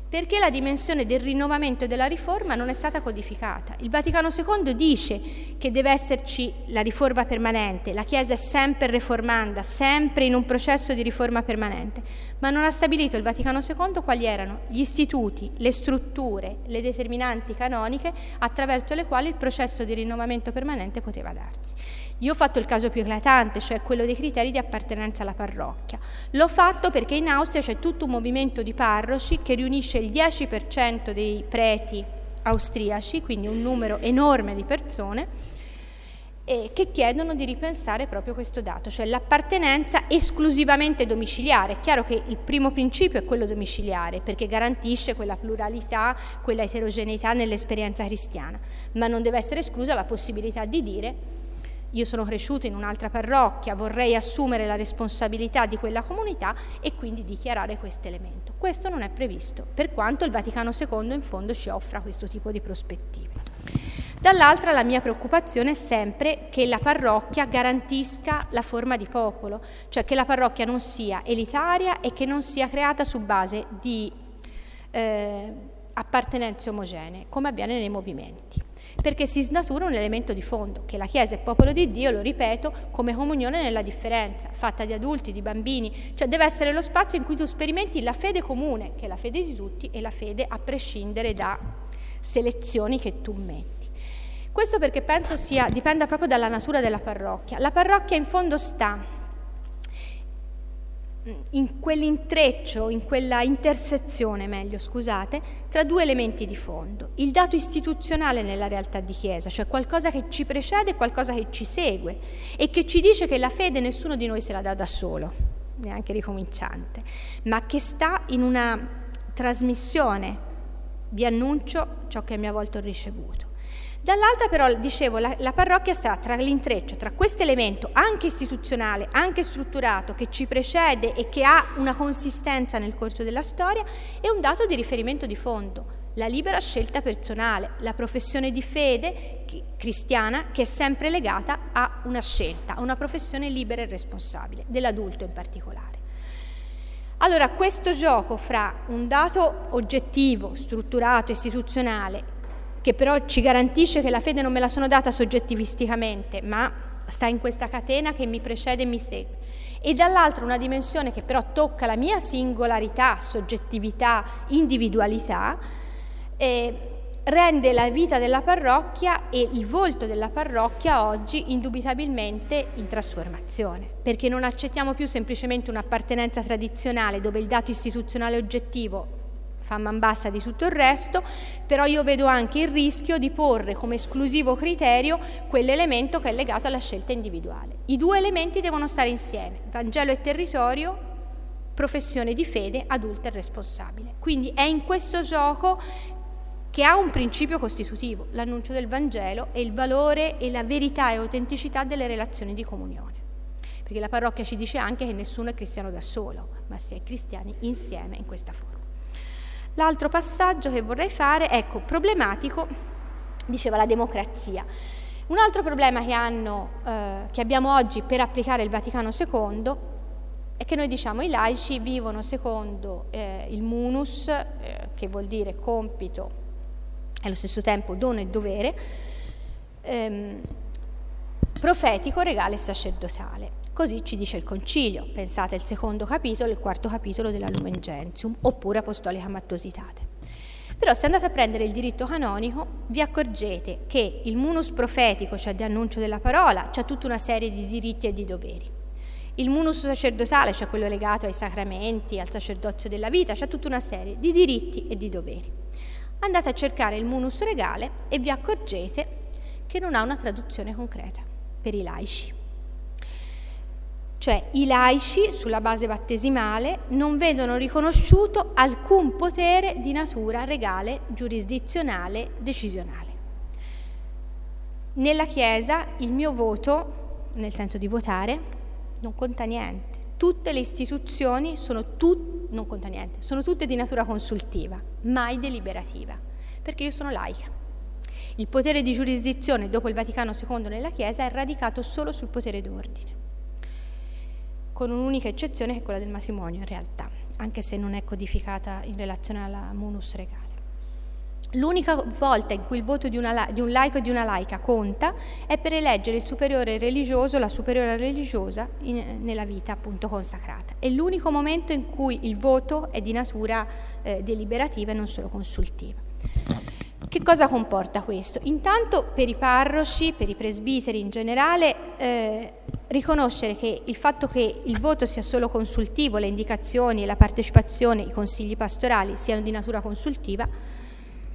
S2: perché la dimensione del rinnovamento e della riforma non è stata codificata. Il Vaticano II dice che deve esserci la riforma permanente, la Chiesa è sempre reformanda, sempre in un processo di riforma permanente, ma non ha stabilito il Vaticano II quali erano gli istituti, le strutture, le determinanti canoniche attraverso le quali il processo di rinnovamento permanente poteva darsi. Io ho fatto il caso più eclatante, cioè quello dei criteri di appartenenza alla parrocchia. L'ho fatto perché in Austria c'è tutto un movimento di parroci che riunisce il 10% dei preti austriaci, quindi un numero enorme di persone, che chiedono di ripensare proprio questo dato, cioè l'appartenenza esclusivamente domiciliare. È chiaro che il primo principio è quello domiciliare, perché garantisce quella pluralità, quella eterogeneità nell'esperienza cristiana, ma non deve essere esclusa la possibilità di dire io sono cresciuto in un'altra parrocchia, vorrei assumere la responsabilità di quella comunità e quindi dichiarare questo elemento. Questo non è previsto, per quanto il Vaticano II in fondo ci offra questo tipo di prospettive. Dall'altra la mia preoccupazione è sempre che la parrocchia garantisca la forma di popolo, cioè che la parrocchia non sia elitaria e che non sia creata su base di eh, appartenenze omogenee, come avviene nei movimenti perché si snatura un elemento di fondo, che la Chiesa è popolo di Dio, lo ripeto, come comunione nella differenza, fatta di adulti, di bambini, cioè deve essere lo spazio in cui tu sperimenti la fede comune, che è la fede di tutti e la fede a prescindere da selezioni che tu metti. Questo perché penso sia, dipenda proprio dalla natura della parrocchia. La parrocchia in fondo sta in quell'intreccio, in quella intersezione, meglio scusate, tra due elementi di fondo. Il dato istituzionale nella realtà di Chiesa, cioè qualcosa che ci precede e qualcosa che ci segue e che ci dice che la fede nessuno di noi se la dà da solo, neanche ricominciante, ma che sta in una trasmissione. Vi annuncio ciò che mi ha volto ricevuto. Dall'altra però, dicevo, la, la parrocchia sta tra l'intreccio, tra questo elemento anche istituzionale, anche strutturato, che ci precede e che ha una consistenza nel corso della storia, e un dato di riferimento di fondo, la libera scelta personale, la professione di fede cristiana che è sempre legata a una scelta, a una professione libera e responsabile, dell'adulto in particolare. Allora, questo gioco fra un dato oggettivo, strutturato, istituzionale che però ci garantisce che la fede non me la sono data soggettivisticamente, ma sta in questa catena che mi precede e mi segue. E dall'altra una dimensione che però tocca la mia singolarità, soggettività, individualità, eh, rende la vita della parrocchia e il volto della parrocchia oggi indubitabilmente in trasformazione, perché non accettiamo più semplicemente un'appartenenza tradizionale dove il dato istituzionale oggettivo man bassa di tutto il resto, però io vedo anche il rischio di porre come esclusivo criterio quell'elemento che è legato alla scelta individuale. I due elementi devono stare insieme, Vangelo e territorio, professione di fede adulta e responsabile. Quindi è in questo gioco che ha un principio costitutivo, l'annuncio del Vangelo e il valore e la verità e autenticità delle relazioni di comunione. Perché la parrocchia ci dice anche che nessuno è cristiano da solo, ma si è cristiani insieme in questa forma. L'altro passaggio che vorrei fare, ecco, problematico, diceva la democrazia. Un altro problema che, hanno, eh, che abbiamo oggi per applicare il Vaticano II è che noi diciamo i laici vivono secondo eh, il munus, eh, che vuol dire compito e allo stesso tempo dono e dovere, ehm, profetico, regale e sacerdotale. Così ci dice il Concilio, pensate il secondo capitolo, il quarto capitolo della Lumen Gentium, oppure Apostolica Mattositate. Però se andate a prendere il diritto canonico vi accorgete che il munus profetico, cioè di annuncio della parola, c'ha tutta una serie di diritti e di doveri. Il munus sacerdotale, cioè quello legato ai sacramenti, al sacerdozio della vita, c'ha tutta una serie di diritti e di doveri. Andate a cercare il munus regale e vi accorgete che non ha una traduzione concreta per i laici. Cioè i laici, sulla base battesimale, non vedono riconosciuto alcun potere di natura regale, giurisdizionale, decisionale. Nella Chiesa il mio voto, nel senso di votare, non conta niente. Tutte le istituzioni sono, tut- niente, sono tutte di natura consultiva, mai deliberativa, perché io sono laica. Il potere di giurisdizione dopo il Vaticano II nella Chiesa è radicato solo sul potere d'ordine con un'unica eccezione che è quella del matrimonio in realtà, anche se non è codificata in relazione alla munus regale. L'unica volta in cui il voto di, una, di, un laico e di una laica conta è per eleggere il superiore religioso, la superiore religiosa in, nella vita appunto consacrata. È l'unico momento in cui il voto è di natura eh, deliberativa e non solo consultiva. Che cosa comporta questo? Intanto per i parroci, per i presbiteri in generale, eh, riconoscere che il fatto che il voto sia solo consultivo, le indicazioni, la partecipazione, i consigli pastorali siano di natura consultiva,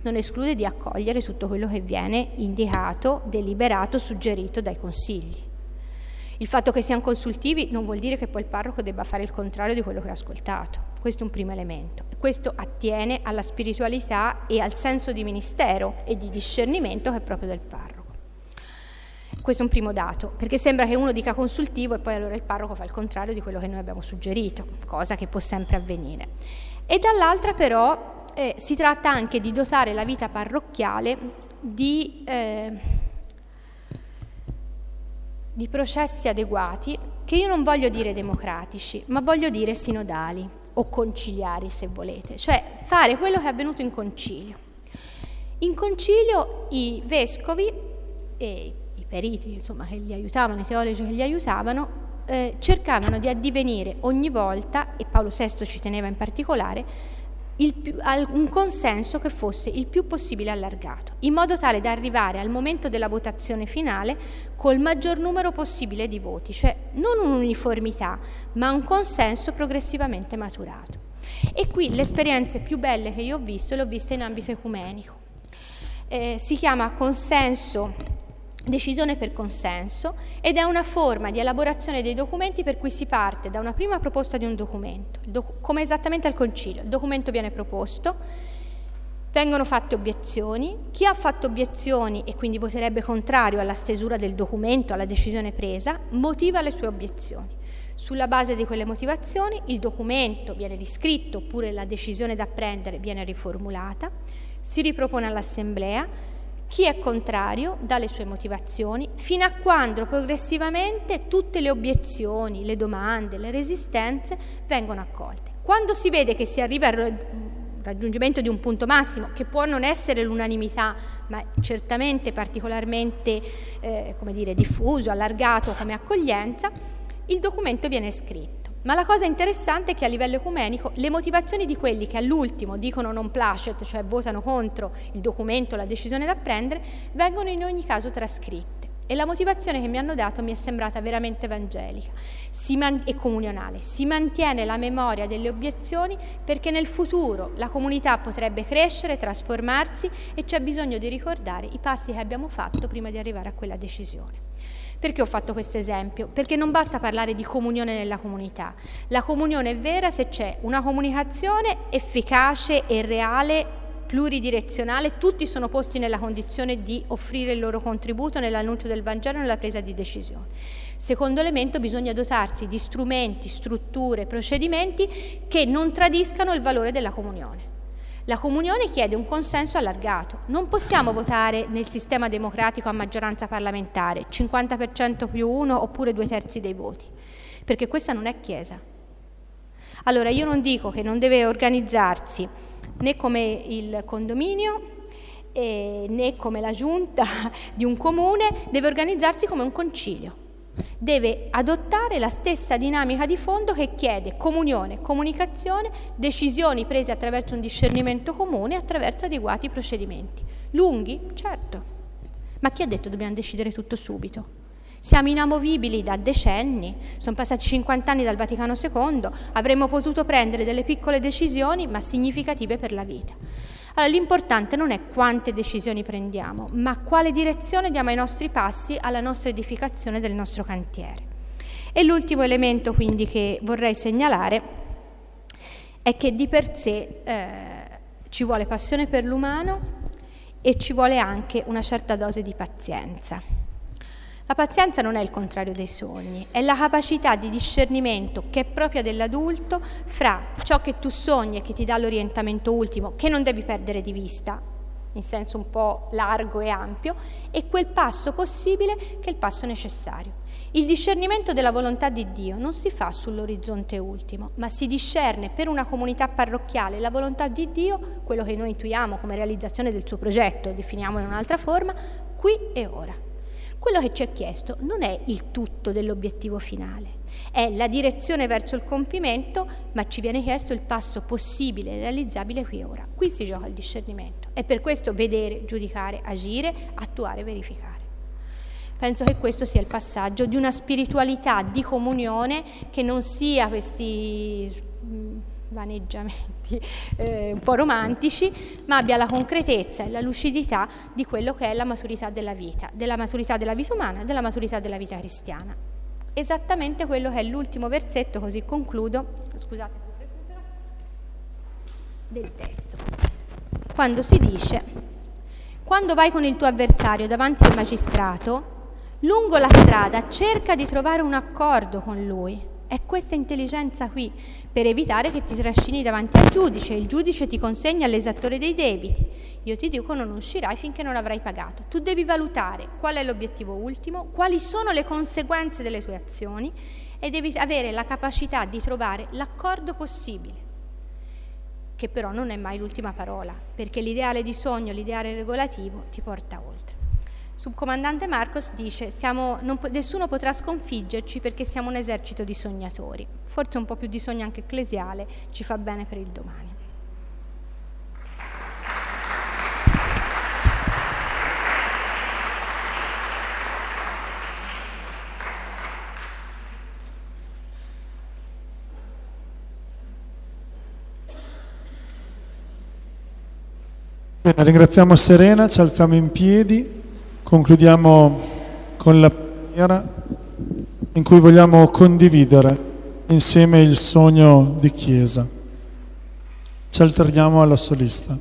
S2: non esclude di accogliere tutto quello che viene indicato, deliberato, suggerito dai consigli. Il fatto che siano consultivi non vuol dire che poi il parroco debba fare il contrario di quello che ha ascoltato. Questo è un primo elemento. Questo attiene alla spiritualità e al senso di ministero e di discernimento che è proprio del parroco. Questo è un primo dato, perché sembra che uno dica consultivo e poi allora il parroco fa il contrario di quello che noi abbiamo suggerito, cosa che può sempre avvenire. E dall'altra però eh, si tratta anche di dotare la vita parrocchiale di, eh, di processi adeguati, che io non voglio dire democratici, ma voglio dire sinodali o conciliari se volete, cioè fare quello che è avvenuto in concilio. In concilio i vescovi e i periti insomma, che li aiutavano, i teologi che li aiutavano, eh, cercavano di addivenire ogni volta, e Paolo VI ci teneva in particolare, più, un consenso che fosse il più possibile allargato, in modo tale da arrivare al momento della votazione finale col maggior numero possibile di voti, cioè non un'uniformità, ma un consenso progressivamente maturato. E qui le esperienze più belle che io ho visto le ho viste in ambito ecumenico. Eh, si chiama consenso decisione per consenso ed è una forma di elaborazione dei documenti per cui si parte da una prima proposta di un documento, doc- come esattamente al concilio. Il documento viene proposto, vengono fatte obiezioni, chi ha fatto obiezioni e quindi voterebbe contrario alla stesura del documento, alla decisione presa, motiva le sue obiezioni. Sulla base di quelle motivazioni il documento viene riscritto oppure la decisione da prendere viene riformulata, si ripropone all'Assemblea, chi è contrario dà le sue motivazioni, fino a quando progressivamente tutte le obiezioni, le domande, le resistenze vengono accolte. Quando si vede che si arriva al raggiungimento di un punto massimo, che può non essere l'unanimità, ma certamente particolarmente eh, dire, diffuso, allargato come accoglienza, il documento viene scritto. Ma la cosa interessante è che a livello ecumenico le motivazioni di quelli che all'ultimo dicono non placet, cioè votano contro il documento, la decisione da prendere, vengono in ogni caso trascritte. E la motivazione che mi hanno dato mi è sembrata veramente evangelica man- e comunionale. Si mantiene la memoria delle obiezioni perché nel futuro la comunità potrebbe crescere, trasformarsi e c'è bisogno di ricordare i passi che abbiamo fatto prima di arrivare a quella decisione. Perché ho fatto questo esempio? Perché non basta parlare di comunione nella comunità. La comunione è vera se c'è una comunicazione efficace e reale pluridirezionale, tutti sono posti nella condizione di offrire il loro contributo nell'annuncio del Vangelo e nella presa di decisione. Secondo elemento bisogna dotarsi di strumenti, strutture, procedimenti che non tradiscano il valore della comunione. La comunione chiede un consenso allargato. Non possiamo votare nel sistema democratico a maggioranza parlamentare, 50% più uno oppure due terzi dei voti, perché questa non è Chiesa. Allora io non dico che non deve organizzarsi né come il condominio eh, né come la giunta [LAUGHS] di un comune, deve organizzarsi come un concilio deve adottare la stessa dinamica di fondo che chiede comunione, comunicazione, decisioni prese attraverso un discernimento comune, attraverso adeguati procedimenti. Lunghi? Certo. Ma chi ha detto dobbiamo decidere tutto subito? Siamo inamovibili da decenni, sono passati 50 anni dal Vaticano II, avremmo potuto prendere delle piccole decisioni ma significative per la vita. Allora, l'importante non è quante decisioni prendiamo, ma quale direzione diamo ai nostri passi alla nostra edificazione del nostro cantiere. E l'ultimo elemento quindi che vorrei segnalare è che di per sé eh, ci vuole passione per l'umano e ci vuole anche una certa dose di pazienza. La pazienza non è il contrario dei sogni, è la capacità di discernimento che è propria dell'adulto fra ciò che tu sogni e che ti dà l'orientamento ultimo, che non devi perdere di vista, in senso un po' largo e ampio, e quel passo possibile che è il passo necessario. Il discernimento della volontà di Dio non si fa sull'orizzonte ultimo, ma si discerne per una comunità parrocchiale la volontà di Dio, quello che noi intuiamo come realizzazione del suo progetto, definiamo in un'altra forma, qui e ora. Quello che ci è chiesto non è il tutto dell'obiettivo finale, è la direzione verso il compimento, ma ci viene chiesto il passo possibile, realizzabile qui e ora. Qui si gioca il discernimento. È per questo vedere, giudicare, agire, attuare, verificare. Penso che questo sia il passaggio di una spiritualità di comunione che non sia questi mm, vaneggiamenti [LAUGHS] eh, un po' romantici, ma abbia la concretezza e la lucidità di quello che è la maturità della vita, della maturità della vita umana e della maturità della vita cristiana. Esattamente quello che è l'ultimo versetto, così concludo, scusate, del testo. Quando si dice, quando vai con il tuo avversario davanti al magistrato, lungo la strada cerca di trovare un accordo con lui è questa intelligenza qui per evitare che ti trascini davanti al giudice. Il giudice ti consegna all'esattore dei debiti. Io ti dico non uscirai finché non avrai pagato. Tu devi valutare qual è l'obiettivo ultimo, quali sono le conseguenze delle tue azioni e devi avere la capacità di trovare l'accordo possibile che però non è mai l'ultima parola, perché l'ideale di sogno, l'ideale regolativo ti porta oltre. Subcomandante Marcos dice siamo, non, nessuno potrà sconfiggerci perché siamo un esercito di sognatori. Forse un po' più di sogno anche ecclesiale ci fa bene per il domani.
S1: Bene, ringraziamo Serena, ci alziamo in piedi. Concludiamo con la preghiera in cui vogliamo condividere insieme il sogno di Chiesa. Ci alterniamo alla solista.